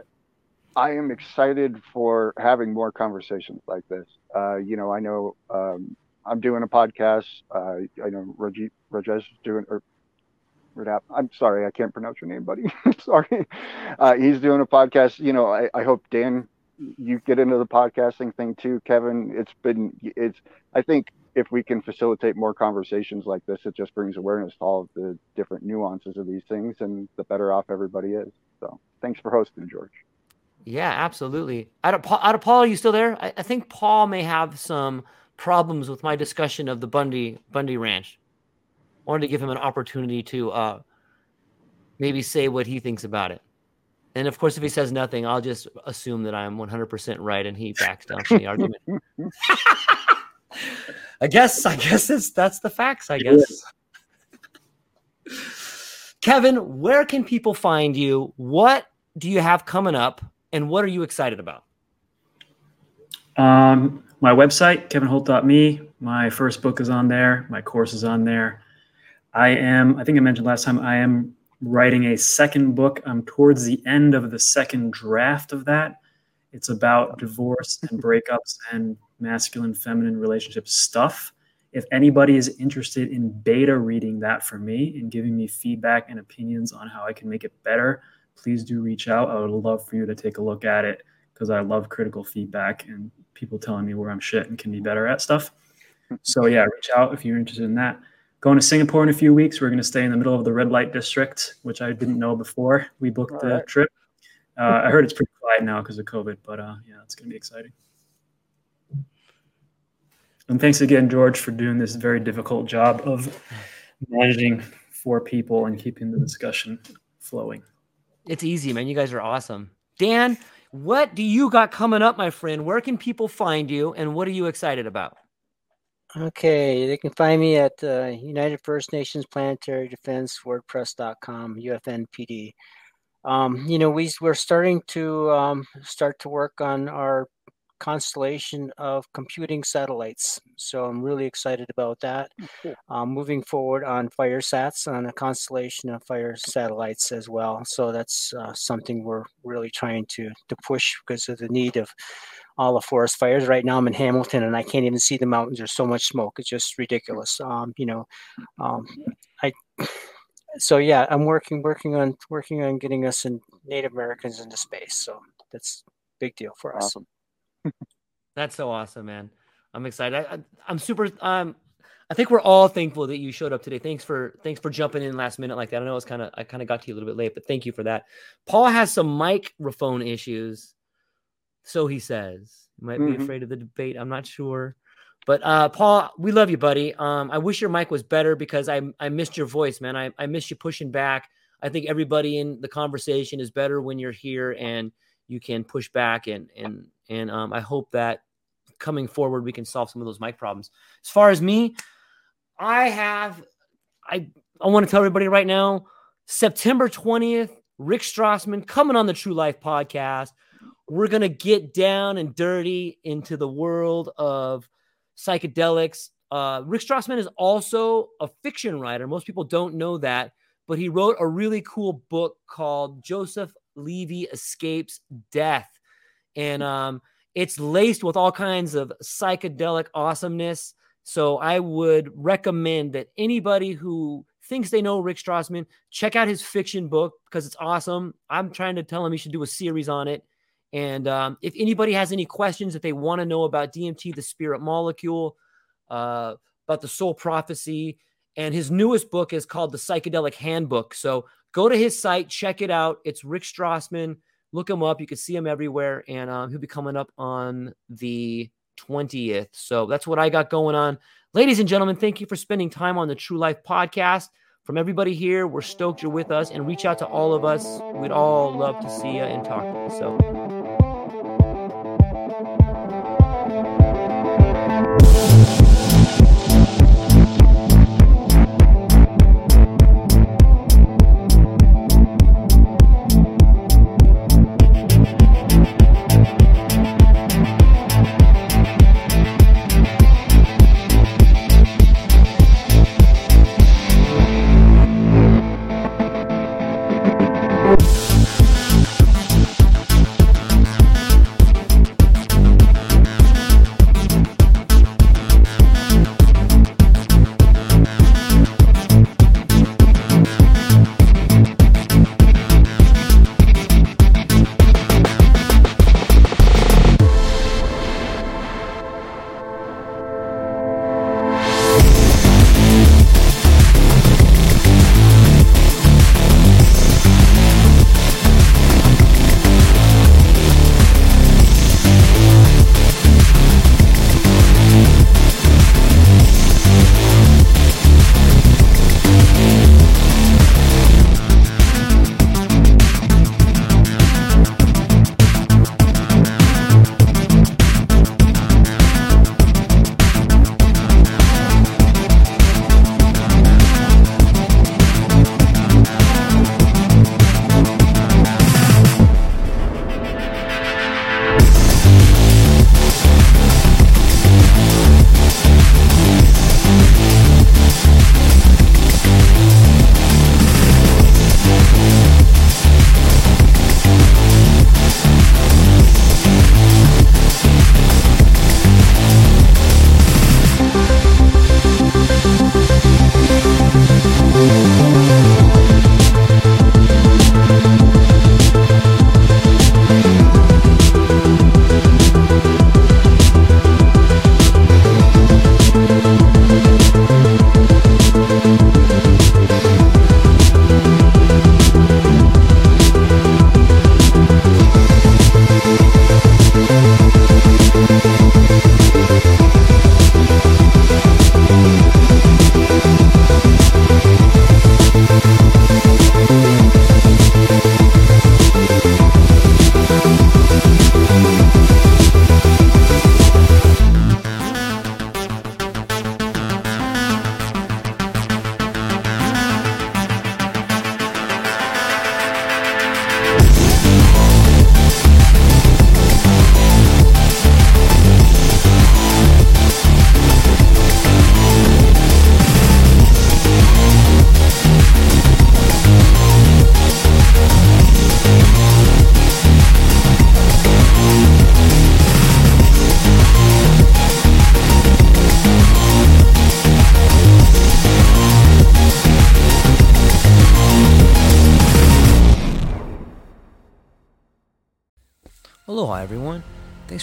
I am excited for having more conversations like this. Uh, you know, I know um, I'm doing a podcast. Uh, I know Rajesh Rajesh is doing, or Radap, I'm sorry, I can't pronounce your name, buddy. sorry. Uh, he's doing a podcast. You know, I, I hope Dan, you get into the podcasting thing too, Kevin. It's been, it's, I think if we can facilitate more conversations like this, it just brings awareness to all of the different nuances of these things and the better off everybody is. So thanks for hosting, George. Yeah, absolutely. Out of, out of Paul, are you still there? I, I think Paul may have some problems with my discussion of the Bundy Bundy Ranch. I wanted to give him an opportunity to uh, maybe say what he thinks about it. And of course, if he says nothing, I'll just assume that I'm 100% right and he backs down from the argument. I guess. I guess it's that's the facts. I guess. Kevin, where can people find you? What do you have coming up, and what are you excited about? Um, my website, kevinholt.me. My first book is on there. My course is on there. I am, I think I mentioned last time, I am writing a second book. I'm towards the end of the second draft of that. It's about divorce and breakups and masculine feminine relationship stuff. If anybody is interested in beta reading that for me and giving me feedback and opinions on how I can make it better, please do reach out. I would love for you to take a look at it because I love critical feedback and people telling me where I'm shit and can be better at stuff. So yeah, reach out if you're interested in that. Going to Singapore in a few weeks. We're going to stay in the middle of the red light district, which I didn't know before we booked All the right. trip. Uh, I heard it's pretty quiet now because of COVID, but uh, yeah, it's going to be exciting. And thanks again, George, for doing this very difficult job of managing four people and keeping the discussion flowing. It's easy, man. You guys are awesome. Dan, what do you got coming up, my friend? Where can people find you, and what are you excited about? Okay, they can find me at uh, United First Nations Planetary Defense WordPress.com, UFNPD. Um, you know, we we're starting to um, start to work on our constellation of computing satellites. So I'm really excited about that. cool. Um, moving forward on FireSats on a constellation of fire satellites as well. So that's uh, something we're really trying to to push because of the need of all the forest fires. Right now, I'm in Hamilton and I can't even see the mountains. There's so much smoke. It's just ridiculous. Um, you know, um, I. So yeah, I'm working working on working on getting us in Native Americans into space. So that's a big deal for us. Awesome. That's so awesome, man. I'm excited. I, am super. Um, I think we're all thankful that you showed up today. Thanks for thanks for jumping in last minute like that. I know it's kind of I kind of got to you a little bit late, but thank you for that. Paul has some microphone issues, so he says. He might mm-hmm. be afraid of the debate. I'm not sure. But uh, Paul, we love you, buddy. Um, I wish your mic was better because I I missed your voice, man. I, I missed you pushing back. I think everybody in the conversation is better when you're here and you can push back and and and um, I hope that coming forward we can solve some of those mic problems. As far as me, I have, I, I want to tell everybody right now, September 20th, Rick Strassman coming on the True Life podcast. We're going to get down and dirty into the world of psychedelics. Uh, Rick Strassman is also a fiction writer. Most people don't know that, but he wrote a really cool book called Joseph Levy Escapes Death. And um, it's laced with all kinds of psychedelic awesomeness. So I would recommend that anybody who thinks they know Rick Strassman, check out his fiction book because it's awesome. I'm trying to tell him he should do a series on it. And um, if anybody has any questions that they want to know about DMT, the spirit molecule, uh, about the soul prophecy, and his newest book is called The Psychedelic Handbook. So go to his site, check it out. It's Rick Strassman. Look him up. You can see him everywhere. And um, he'll be coming up on the 20th. So that's what I got going on. Ladies and gentlemen, thank you for spending time on the True Life podcast. From everybody here, we're stoked you're with us and reach out to all of us. We'd all love to see you and talk to you. So